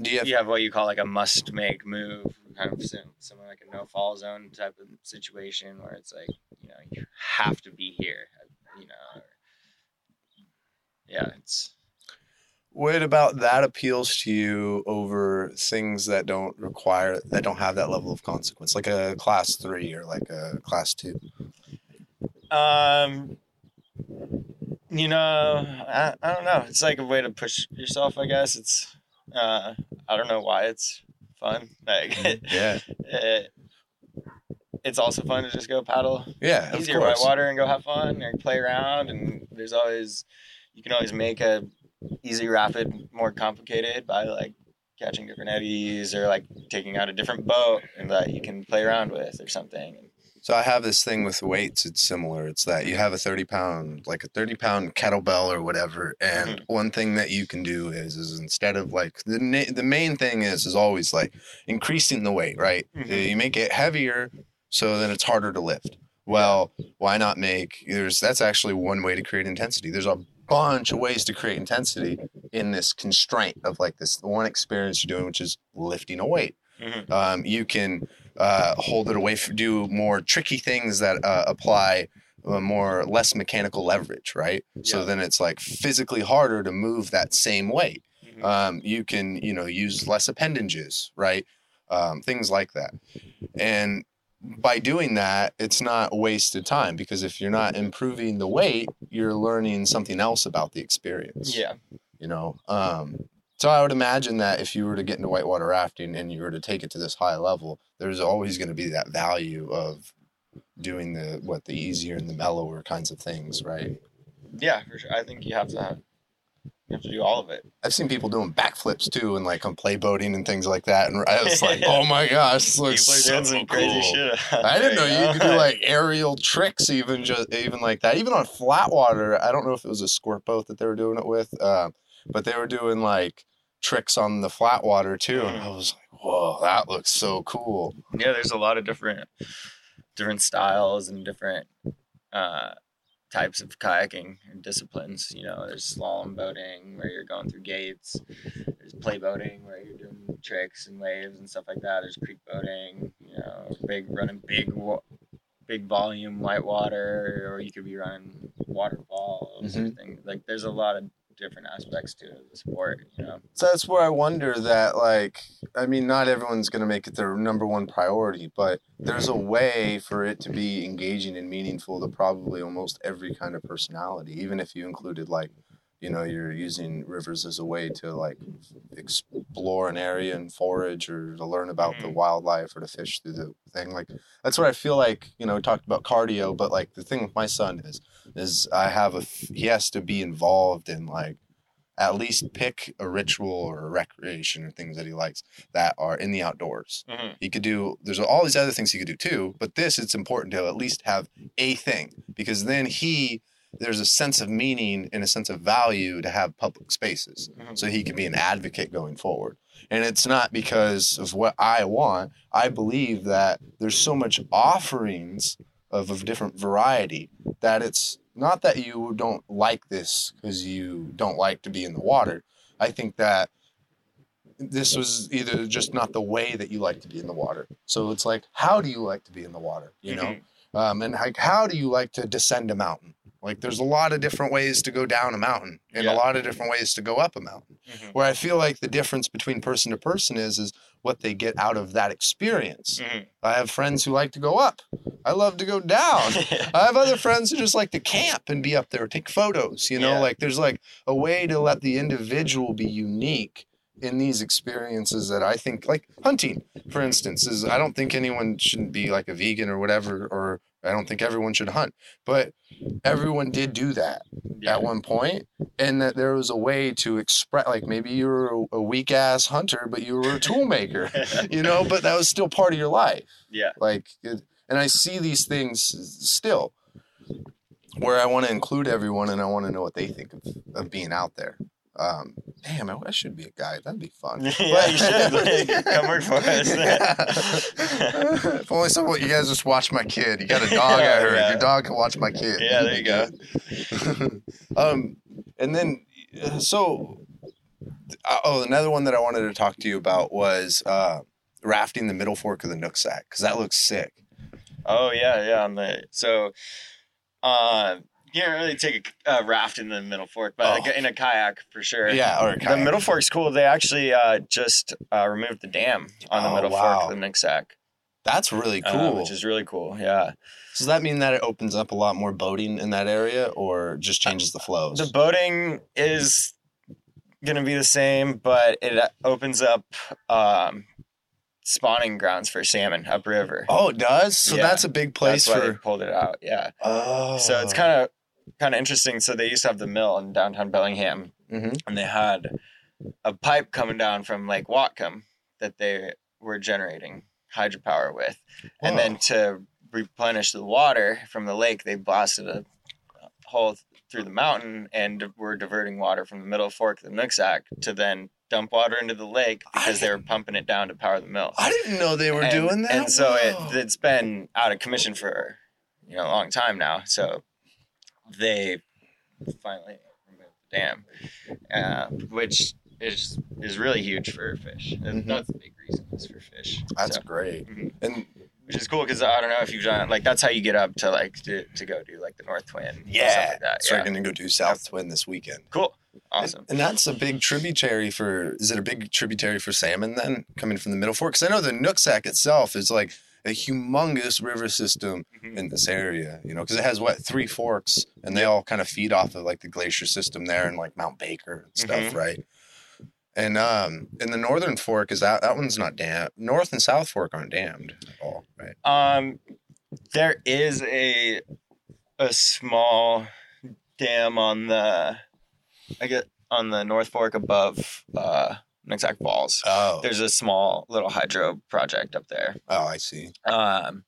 Do you have, you have what you call like a must make move, kind of similar like a no fall zone type of situation where it's like, you know, you have to be here, you know. yeah, it's what about that appeals to you over things that don't require that don't have that level of consequence, like a class three or like a class two? Um You know, I, I don't know. It's like a way to push yourself, I guess. It's uh, I don't know why it's fun. Like Yeah. it, it's also fun to just go paddle Yeah. Easier course. whitewater and go have fun or play around. And there's always you can always make a easy rapid more complicated by like catching different eddies or like taking out a different boat and that you can play around with or something. So I have this thing with weights. It's similar. It's that you have a thirty pound, like a thirty pound kettlebell or whatever, and one thing that you can do is, is instead of like the na- the main thing is is always like increasing the weight, right? Mhm. You make it heavier, so then it's harder to lift. Well, why not make there's that's actually one way to create intensity. There's a bunch of ways to create intensity in this constraint of like this one experience you're doing, which is lifting a weight. Mhm. Um, you can uh, hold it away, do more tricky things that uh, apply more less mechanical leverage, right? So then it's like physically harder to move that same weight. Mhm. Um, you can you know use less appendages, right? Um, things like that, and by doing that, it's not wasted time because if you're not improving the weight, you're learning something else about the experience Yeah. you know um so i would imagine that if you were to get into whitewater rafting and you were to take it to this high level there's always going to be that value of doing the what the easier and the mellower kinds of things right Yeah, for sure. I think you have to have, you have to do all of it. i've seen people doing backflips too and like on play boating and things like that and i was like oh my gosh this looks so some crazy cool. shit. I didn't know there, you could do like aerial tricks, even just even like that. Even on flat water, I don't know if it was a squirt boat that they were doing it with, uh, but they were doing like tricks on the flat water too, and I was like, "Whoa, that looks so cool!" yeah there's a lot of different different styles and different uh types of kayaking and disciplines you know there's slalom boating where you're going through gates there's play boating where you're doing tricks and waves and stuff like that there's creek boating you know big running big big volume whitewater or you could be running waterfalls or things like there's a lot of different aspects to the sport you know? So that's where I wonder that, like, I mean, not everyone's going to make it their number one priority, but there's a way for it to be engaging and meaningful to probably almost every kind of personality, even if you included, like, you know, you're using rivers as a way to, like, explore an area and forage or to learn about the Mhm. wildlife or to fish through the thing. Like, that's what I feel like, you know, we talked about cardio, but, like, the thing with my son is, is I have a he has to be involved in, like, at least pick a ritual or a recreation or things that he likes that are in the outdoors. Mhm. He could do there's all these other things he could do too, but this it's important to at least have a thing because then he there's a sense of meaning and a sense of value to have public spaces Mhm. so he can be an advocate going forward. And it's not because of what I want. I believe that there's so much offerings of, a different variety that it's not that you don't like this because you don't like to be in the water. I think that this was either just not the way that you like to be in the water. So it's like, how do you like to be in the water? You know, Mhm. um, and like, how do you like to descend a mountain? Like, there's a lot of different ways to go down a mountain, and Yeah. a lot of different ways to go up a mountain. Mhm. Where I feel like the difference between person to person is is what they get out of that experience. Mhm. I have friends who like to go up. I love to go down. I have other friends who just like to camp and be up there, take photos. You know, Yeah. like there's like a way to let the individual be unique in these experiences that I think, like hunting, for instance, is I don't think anyone shouldn't be like a vegan or whatever, or I don't think everyone should hunt, but everyone did do that Yeah. at one point, and that there was a way to express, like maybe you were a, weak ass hunter, but you were a tool maker, you know, but that was still part of your life yeah. like it, and i see these things still where i want to include everyone and i want to know what they think of, of being out there um damn I, I should be a guide that'd be fun Yeah, you should. Like, come work for us. If only someone you guys just watch my kid you got a dog i heard Yeah. your dog can watch my kid Yeah, there you go. um and then uh, so uh, oh another one that i wanted to talk to you about was uh rafting the middle fork of the nooksack because that looks sick Oh yeah, yeah. On the so, uh, can't really take a uh, raft in the middle fork, but like, Oh. in a kayak for sure. yeah or a The kayak. middle fork's cool. They actually uh, just uh, removed the dam on the Oh, middle wow. fork of the Nooksack. That's really uh, cool. which is really cool. Yeah, Does that mean that it opens up a lot more boating in that area, or just changes the flows? the boating is gonna be the same, but it uh, opens up um, spawning grounds for salmon upriver. oh, it does. So Yeah. that's a big place That's why they for. pulled it out. Yeah. Oh, So it's kind of kind of interesting. So they used to have the mill in downtown Bellingham, hmm and they had a pipe coming down from Lake Whatcom that they were generating hydropower with, and then to replenish the water from the lake, they blasted a hole through the mountain and were diverting water from the middle fork of the Nooksack to then dump water into the lake because they were pumping it down to power the mill. I didn't know they were and, doing that. And so Whoa. it it's been out of commission for you know a long time now. So they finally removed the dam, uh, which is is really huge for fish. And Mhm. That's the big reason is for fish. That's So, great. Mhm. And which is cool because I don't know if you've done like that's how you get up to like to, to go do like the North Twin. yeah, like that. so yeah. we're gonna go do South Twin this weekend. cool, awesome. And, and that's a big tributary for. Is it a big tributary for salmon then coming from the Middle Fork? Because I know the Nooksack itself is like a humongous river system Mhm. in this area. You know, because it has what three forks, and they all kind of feed off of like the glacier system there, and like Mount Baker and stuff, Mhm. right? And um, in the northern fork is that that one's not dammed. North and South Fork aren't dammed at all, right? Um, there is a a small dam on the I get on the North Fork above uh Nooksack Falls. Oh, There's a small little hydro project up there. oh, I see. Um,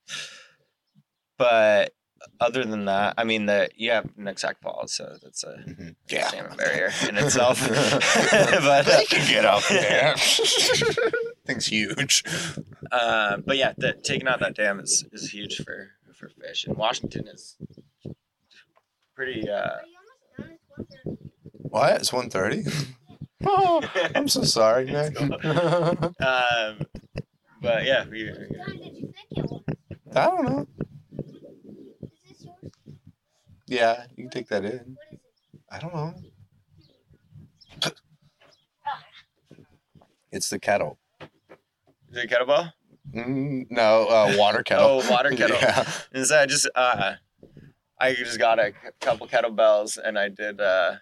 but other than that, I mean the you have Nooksack Falls, so that's a Mhm. salmon barrier in itself. but they can get up there. Thing's huge. Uh, but yeah, the, taking out that dam is, is huge for, for fish. And Washington is pretty. Uh, What? It's 1.30? Oh, I'm so sorry, man. um, but yeah, we, we, I don't know. Yeah, you can take that in. I don't know. It's the kettle. is it kettlebell? Mm, no, uh, water kettle. Oh, water kettle. Yeah. And so I just uh, I just got a couple kettlebells and I did uh,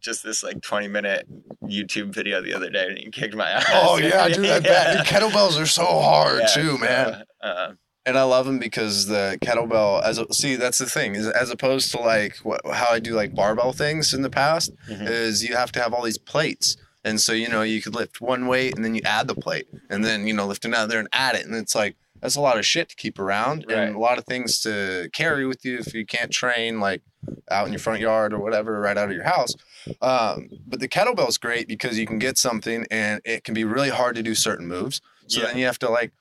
just this like 20 minute YouTube video the other day and he kicked my ass. Oh yeah, dude, I bet. Dude, kettlebells are so hard Yeah, too, man. Uh, and I love them because the kettlebell, as a, see, that's the thing is as opposed to like what, how I do like barbell things in the past, Mhm. is you have to have all these plates, and so you know you could lift one weight and then you add the plate, and then you know lift another and add it, and it's like that's a lot of shit to keep around Right. and a lot of things to carry with you if you can't train like out in your front yard or whatever, right out of your house. Um, but the kettlebell is great because you can get something and it can be really hard to do certain moves. So Yeah. then you have to like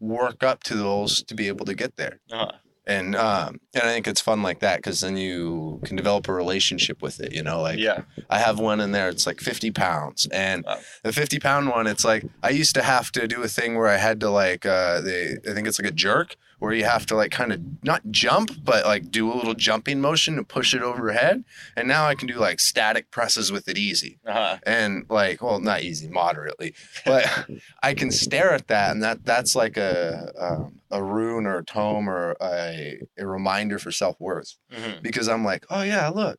work up to those to be able to get there. uh, And um, and I think it's fun like that because then you can develop a relationship with it. You know, like yeah. I have one in there. It's like 50 pounds, and Wow. the 50 pound one, it's like I used to have to do a thing where I had to like uh, they I think it's like a jerk where you have to like kind of not jump but like do a little jumping motion to push it overhead. And now I can do like static presses with it easy Uh-huh. and like well not easy moderately but i can stare at that and that that's like a um, a rune or a tome or a, a reminder for self-worth Mhm. because i'm like oh yeah look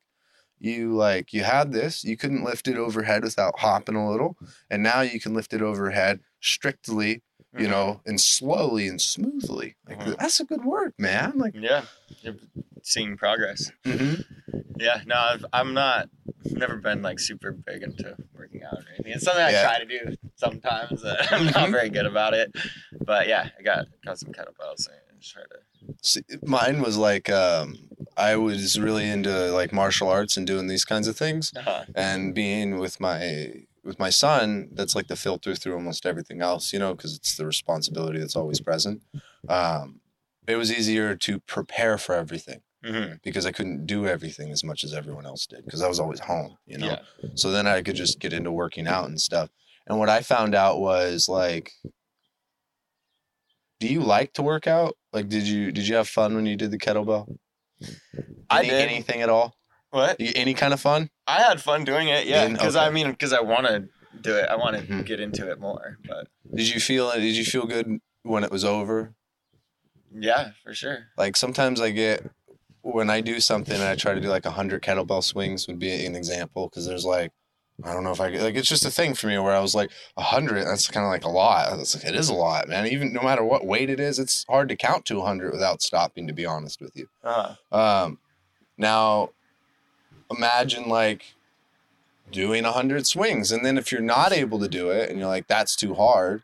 you like you had this you couldn't lift it overhead without hopping a little and now you can lift it overhead strictly you Mhm. know and slowly and smoothly like Mhm. that's a good word man like Yeah. You're seeing progress. mhm. Yeah, no, I've, I'm not. Never been like super big into working out or anything. It's something I Yeah. try to do sometimes. uh, I'm not Mhm. very good about it, but yeah, I got got some kettlebells and just try to. See, mine was like um, I was really into like martial arts and doing these kinds of things, Uh, and being with my with my son. That's like the filter through almost everything else, you know, because it's the responsibility that's always present. Um, it was easier to prepare for everything mhm, because I couldn't do everything as much as everyone else did because I was always home, you know. Yeah. So then I could just get into working out and stuff. And what I found out was like do you like to work out? Like did you did you have fun when you did the kettlebell? I did. anything at all? What? Any kind of fun? I had fun doing it. Yeah, because okay. I mean, because I want to do it. I want to Mhm. get into it more. But Did you feel did you feel good when it was over? Yeah, for sure. Like sometimes I get when I do something and I try to do like a hundred kettlebell swings would be an example because there's like I don't know if I could like it's just a thing for me where I was like a hundred that's kind of like a lot. It's like it is a lot, man. Even no matter what weight it is, it's hard to count to a hundred without stopping. To be honest with you. Uh, Um, now, imagine like doing a hundred swings, and then if you're not able to do it, and you're like, "That's too hard,"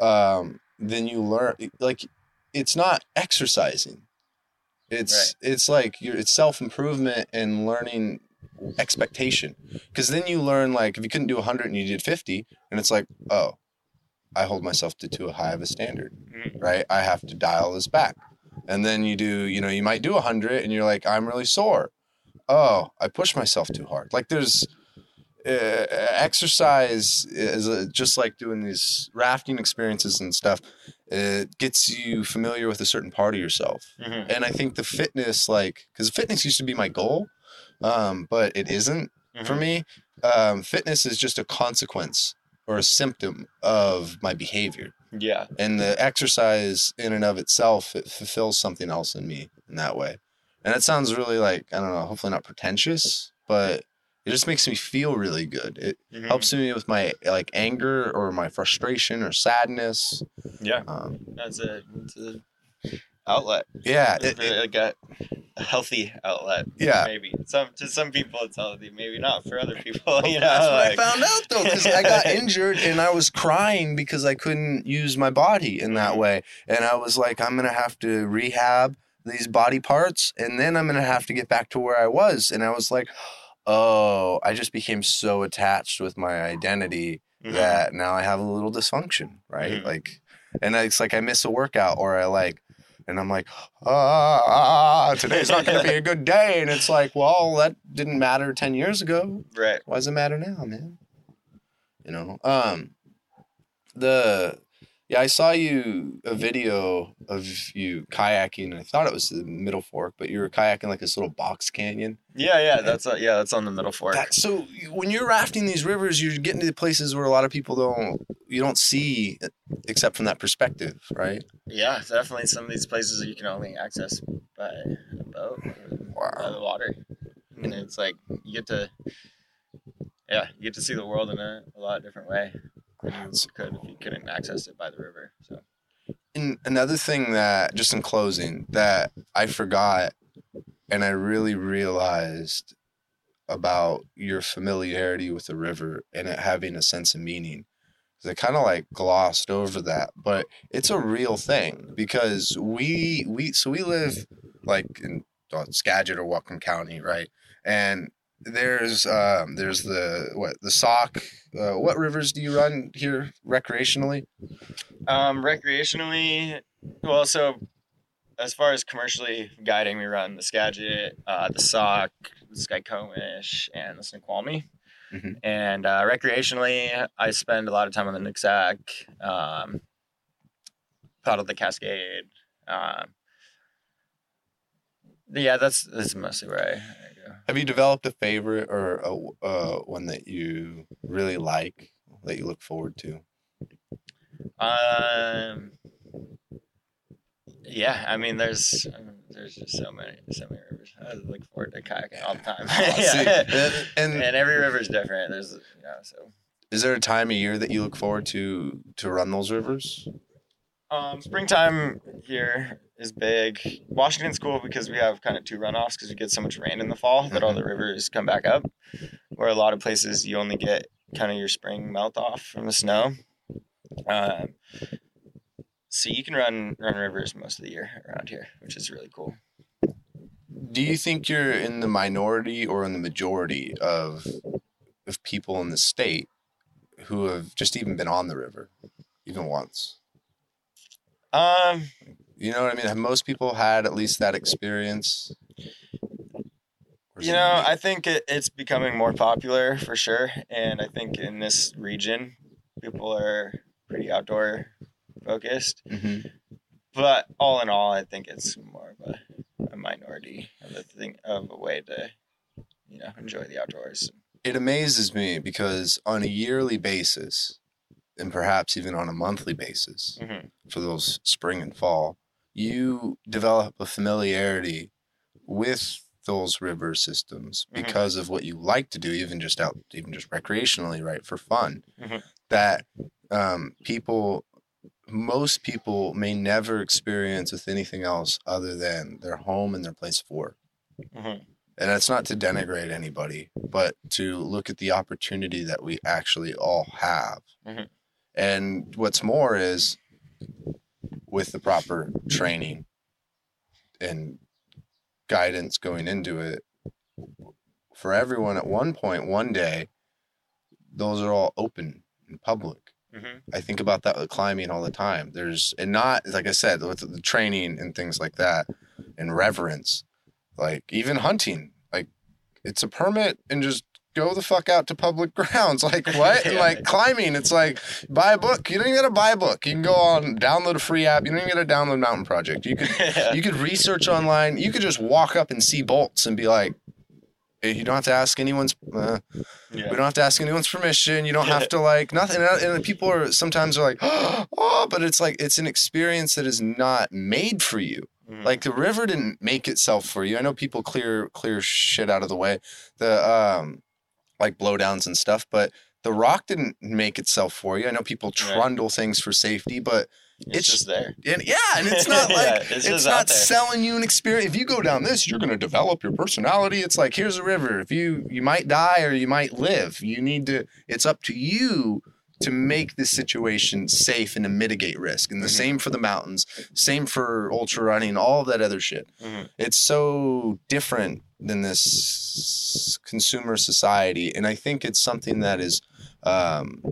um, then you learn like it's not exercising. It's it's like you're, it's self improvement and learning expectation. Because then you learn like if you couldn't do a hundred and you did fifty, and it's like, oh, I hold myself to too high of a standard mm, right? I have to dial this back. And then you do, you know, you might do a hundred and you're like, I'm really sore. Oh, I pushed myself too hard. Like there's uh, exercise is uh just like doing these rafting experiences and stuff. It gets you familiar with a certain part of yourself. mhm, And I think the fitness, like, because fitness used to be my goal, um, but it isn't for mhm. me. Um, fitness is just a consequence or a symptom of my behavior Yeah. and the exercise in and of itself it fulfills something else in me in that way and it sounds really like i don't know hopefully not pretentious but it just makes me feel really good it mhm. helps me with my like anger or my frustration or sadness Yeah. um, That's a, a outlet. yeah it, really it- like a, healthy outlet. Yeah. Maybe some to some people it's healthy, maybe not for other people. You know, that's what like- I found out though, because I got injured and I was crying because I couldn't use my body in that way, and I was like, I'm gonna have to rehab these body parts, and then I'm gonna have to get back to where I was, and I was like, oh, I just became so attached with my identity Mhm. that now I have a little dysfunction, right? Mhm. Like, and it's like I miss a workout or I like, and I'm like, ah, today's not going to be a good day. And it's like, well, that didn't matter 10 years ago. Right. Why does it matter now, man? You know, um, the, yeah, I saw you a video of you kayaking. I thought it was the Middle Fork, but you were kayaking like this little box canyon. Yeah, yeah. That's uh, yeah. That's on the middle fork. That, so when you're rafting these rivers, you're getting to the places where a lot of people don't you don't see except from that perspective, right? Yeah, definitely. Some of these places you can only access by a boat, or by the water, and it's like you get to, yeah, you get to see the world in a, a lot different way than you could if you couldn't access it by the river. So And another thing that just in closing that I forgot and I really realized about your familiarity with the river and it having a sense of meaning. 'Cause I kind of like glossed over that, but it's a real thing because we we so we live like in uh, Skagit or Whatcom County, right? And there's um there's the what the Sauk. Uh, what rivers do you run here recreationally? Um, recreationally, well, so as far as commercially guiding, we run the Skagit, uh, the Sauk, the Skykomish, and the Snoqualmie. Mhm. And uh, recreationally, I spend a lot of time on the Nooksack, um, paddle the Cascade. Um, yeah, that's that's mostly where I. Have you developed a favorite or a uh, one that you really like that you look forward to? Um, yeah, I mean, there's there's just so many so many rivers. I look forward to kayaking all the time. See, yeah. and, and and every river is different. There's you know so is there a time of year that you look forward to to run those rivers? um, springtime here is big. Washington's cool because we have kind of two runoffs because we get so much rain in the fall that all the rivers come back up. Where a lot of places you only get kind of your spring melt off from the snow. Um, so you can run run rivers most of the year around here, which is really cool. Do you think you're in the minority or in the majority of of people in the state who have just even been on the river, even once? Um, You know what I mean? Have most people had at least that experience? You know. I think it, it's becoming more popular for sure, and I think in this region, people are pretty outdoor focused. Mhm. But all in all, I think it's more of a, a minority of a thing of a way to, you know, enjoy the outdoors. it amazes me because on a yearly basis and perhaps even on a monthly basis Mhm. for those spring and fall you develop a familiarity with those river systems Mhm. because of what you like to do, even just out, even just recreationally, right, for fun. Mhm. That um, people, most people, may never experience with anything else other than their home and their place of work. Mhm. And that's not to denigrate anybody, but to look at the opportunity that we actually all have. Mhm. And what's more is with the proper training and guidance going into it, for everyone at one point, one day, those are all open and public. Mhm. I think about that with climbing all the time. There's and not like I said with the training and things like that, and reverence, like even hunting. Like it's a permit and just go the fuck out to public grounds. Like what? And Yeah. like climbing, it's like buy a book. You don't even gotta buy a book. You can go on download a free app. You don't even gotta download Mountain Project. You could you could research online. You could just walk up and see bolts and be like. "Hey, You don't have to ask anyone's. Uh, yeah. we don't have to ask anyone's permission. You don't have to like nothing. And people are sometimes are like, oh, but it's like it's an experience that is not made for you. Mhm. Like the river didn't make itself for you. I know people clear clear shit out of the way, the um, like blowdowns and stuff, but the rock didn't make itself for you. I know people Right. trundle things for safety, but it's, it's- just there. and yeah, and it's not like Yeah, it's, it's not selling you an experience. If you go down this, you're going to develop your personality. It's like here's a river. If you you might die or you might live. You need to. It's up to you to make this situation safe and to mitigate risk. And the Mhm. same for the mountains. Same for ultra running. All that other shit. Mhm. It's so different than this consumer society, and I think it's something that is um,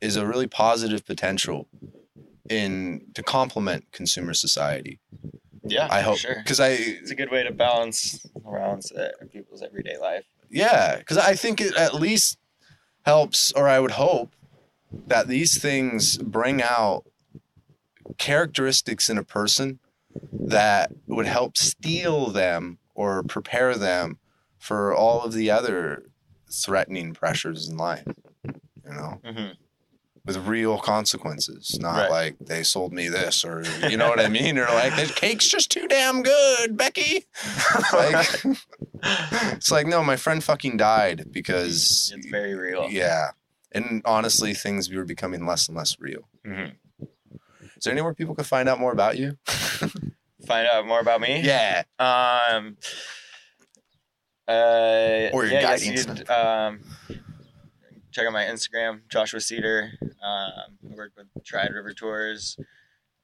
is a really positive potential in to complement consumer society. Yeah, I hope sure. because I It's a good way to balance balance uh, people's everyday life. yeah because I think it at least helps, or I would hope that these things bring out characteristics in a person that would help steel them or prepare them for all of the other threatening pressures in life. You know. hmm with real consequences, not Right. like they sold me this or you know what I mean, or like the cake's just too damn good, Becky. like it's like no, my friend fucking died because It's very real. yeah, and honestly, things were becoming less and less real. Mhm. Is there anywhere people could find out more about you? Find out more about me. Yeah, Um. Uh, Or your yeah, I guess you could, um, check out my Instagram, Joshua Cedar. Um, I work with Triad River Tours,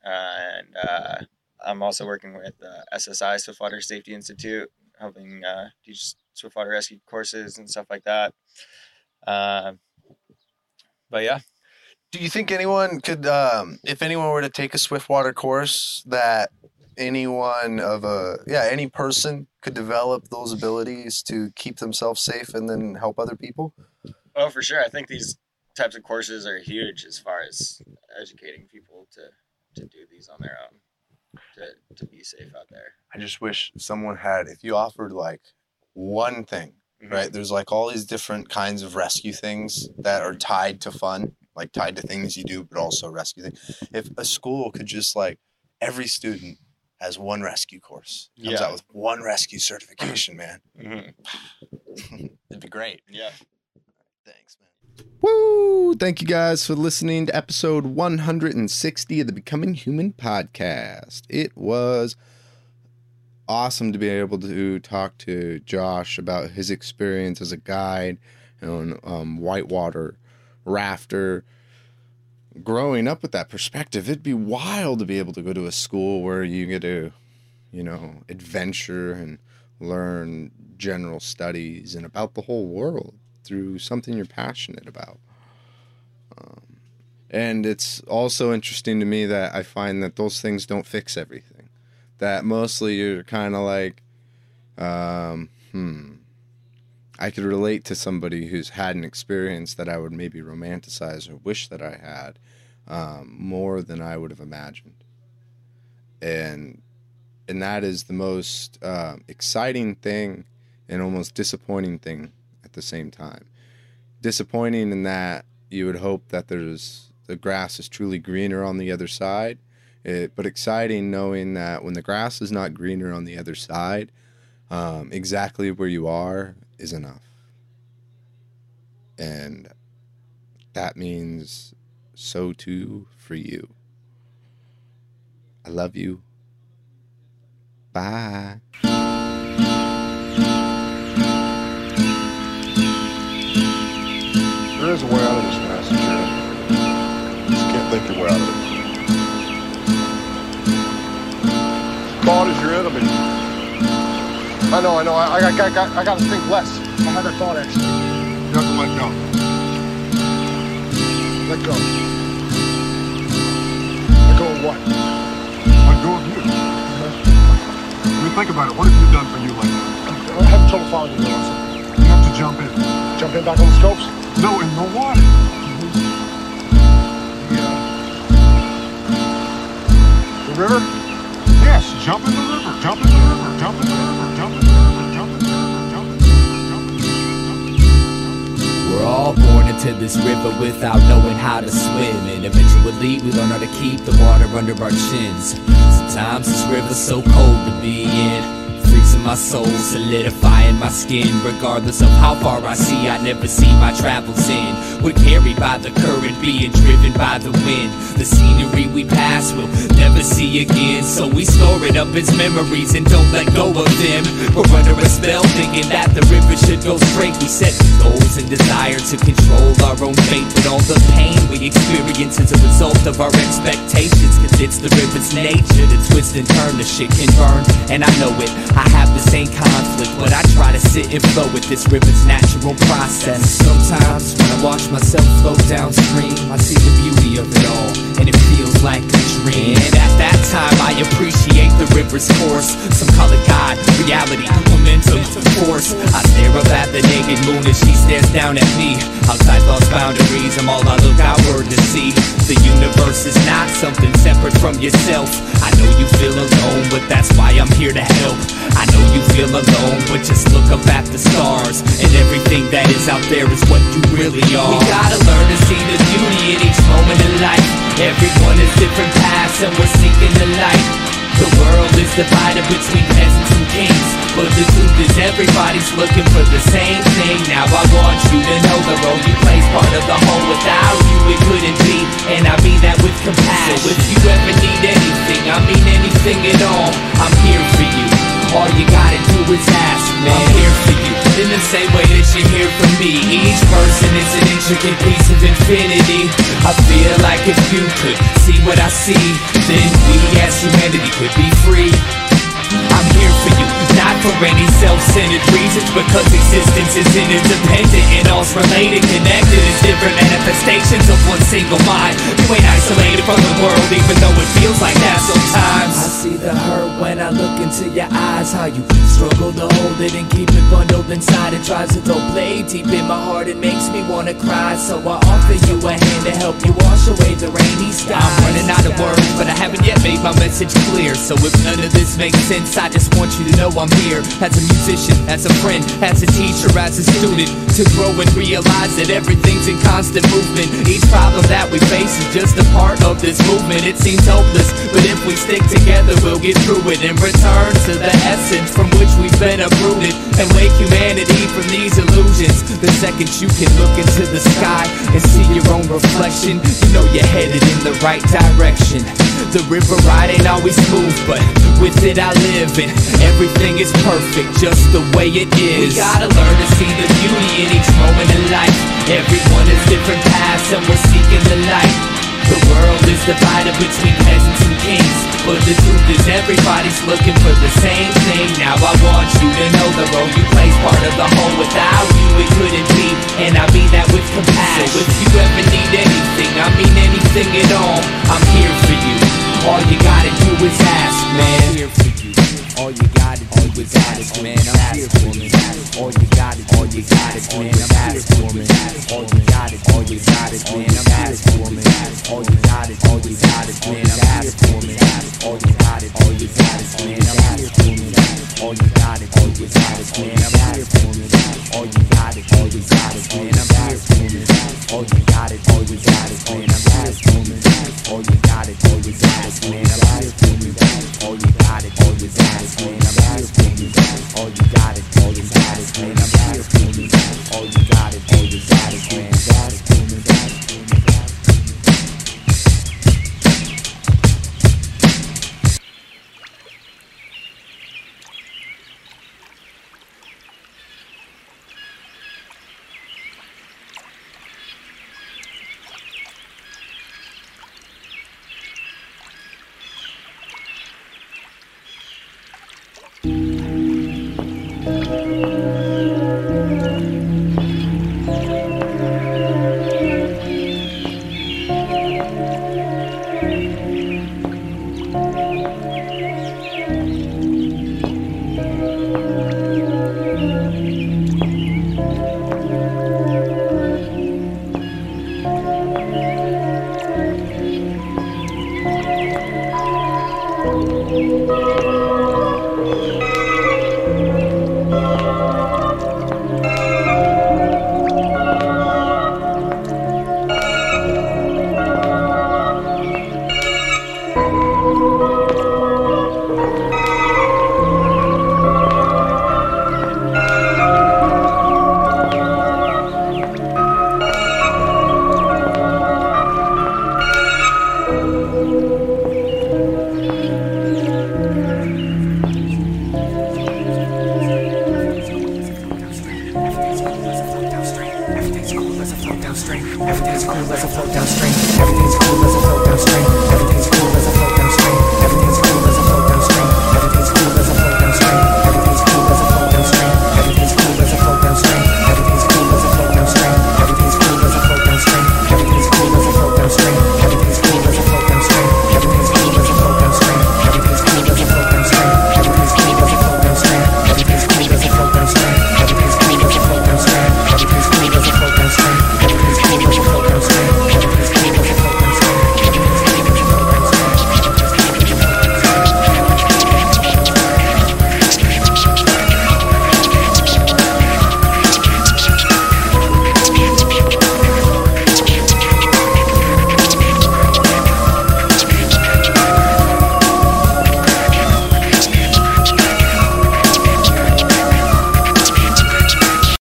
and uh, I'm also working with uh, SSI Swiftwater Safety Institute, helping uh, teach swiftwater rescue courses and stuff like that. Uh, but yeah, Do you think anyone could, um, if anyone were to take a Swiftwater course, that anyone of a, yeah, any person could develop those abilities to keep themselves safe and then help other people? oh for sure. I think these types of courses are huge as far as educating people to to do these on their own, to to be safe out there. I just wish someone had, if you offered like one thing, Mhm. right? There's like all these different kinds of rescue things that are tied to fun, like tied to things you do, but also rescue things. If a school could just like, every student has one rescue course, comes Yeah. out with one rescue certification, man. Mhm. It'd be great. Yeah. Thanks, man. Woo! Thank you guys for listening to episode 160 of the Becoming Human podcast. It was awesome to be able to talk to Josh about his experience as a guide on um, whitewater rafter. Growing up with that perspective, it'd be wild to be able to go to a school where you get to, you know, adventure and learn general studies and about the whole world through something you're passionate about. Um, and it's also interesting to me that I find that those things don't fix everything. That mostly you're kind of like, um, hmm, I could relate to somebody who's had an experience that I would maybe romanticize or wish that I had um, more than I would have imagined. And and that is the most um, exciting thing and almost disappointing thing at the same time. Disappointing in that you would hope that there's the grass is truly greener on the other side, It, but exciting knowing that when the grass is not greener on the other side, um, exactly where you are is enough. And that means so too for you. I love you. Bye. There is a way out of this mess. Just can't think your way out of it. Thought is your enemy. I know, I know. I, I, I, I, I gotta think less. I had a thought, actually. You have to let go. Let go. Let go of what? Let go of you. I mean, think about it. What have you done for you lately? I'm having trouble following you, Lawson. You have to jump in. Jump in back on the scopes? No, in the water. Yeah. The river? Yes, jump in the river. Jump in the river. Jump in the river. We're all born into this river without knowing how to swim. And eventually we learn how to keep the water under our chins. Sometimes this river's so cold to be in. My soul, solidifying my skin. Regardless of how far I see, I never see my travels in. We're carried by the current, being driven by the wind. The scenery we pass will never see again. So we store it up as memories and don't let go of them. We're under a spell, thinking that the river should go straight. We set goals and desire to control our own fate. But all the pain we experience is a result of our expectations. Cause it's the river's nature to twist and turn, the shit can burn. And I know it, I have the same conflict. But I try to sit and flow with this river's natural process. Sometimes when I watch myself flow downstream, I see the beauty of it all. And it feels like a dream. And at that time, I appreciate the river's course. Some call it God, reality, momentum, force. I stare up at the naked moon as she stares down at me. Outside lost boundaries, I'm all I look outward to see. The universe is not something separate from yourself. I know you feel alone, but that's why I'm here to help. I know you feel alone, but just look up at the stars. And everything that is out there is what you really are. We gotta learn to see the beauty in each moment in life. Everyone has different paths, and we're seeking the light. The world is divided between peasants and kings. But the truth is everybody's looking for the same thing. Now I want you to know the role you play's part of the whole. Without you it couldn't be, and I mean that with compassion. So if you ever need anything, I mean anything at all, I'm here for you. All you gotta do is ask, man. I'm here for you. In the same way that you're here for me. Each person is an intricate piece of infinity. I feel like if you could see what I see, then we as humanity could be free. For any self-centered reasons Because existence is interdependent and all's related Connected as different manifestations of one single mind. You ain't isolated from the world even though it feels like that sometimes. I see the hurt when I look into your eyes How you struggle to hold it and keep it bundled inside It tries to throw blade deep in my heart It makes me wanna cry. So I offer you a hand to help you wash away the rainy skies. I'm running out of words but I haven't yet made my message clear. So if none of this makes sense I just want you to know I'm here As a musician, as a friend, as a teacher, as a student. To grow and realize that everything's in constant movement. Each problem that we face is just a part of this movement. It seems hopeless, but if we stick together we'll get through it And return to the essence from which we've been uprooted And wake humanity from these illusions. The second you can look into the sky and see your own reflection You know you're headed in the right direction. The river ride ain't always smooth, but with it I live and everything is perfect just the way it is. We gotta learn to see the beauty in each moment in life. Everyone has different paths and we're seeking the light. The world is divided between peasants and kings. But the truth is everybody's looking for the same thing. Now I want you to know the role you play's part of the whole. Without you it couldn't be, and I mean that with compassion. So if you ever need anything, I mean anything at all, I'm here for you. All you gotta do is ask, man. I'm here for you. All you gotta gotta do is ask, man. I'm ask woman. All you gotta do is ask, man. I'm ask woman. All you gotta do is ask, man. I'm ask woman. All you gotta do is ask, man. I'm ask woman. All you gotta do is ask, man. I'm ask woman. All you gotta do is ask, man. I'm ask woman. All you gotta do is ask, man. I'm ask woman. All you gotta do is ask, man. I'm ask woman. All you gotta do is ask, man. I'm ask woman. All you gotta do is ask, man. I'm ask woman. All you got is all you got is when I'm. All you got all you got.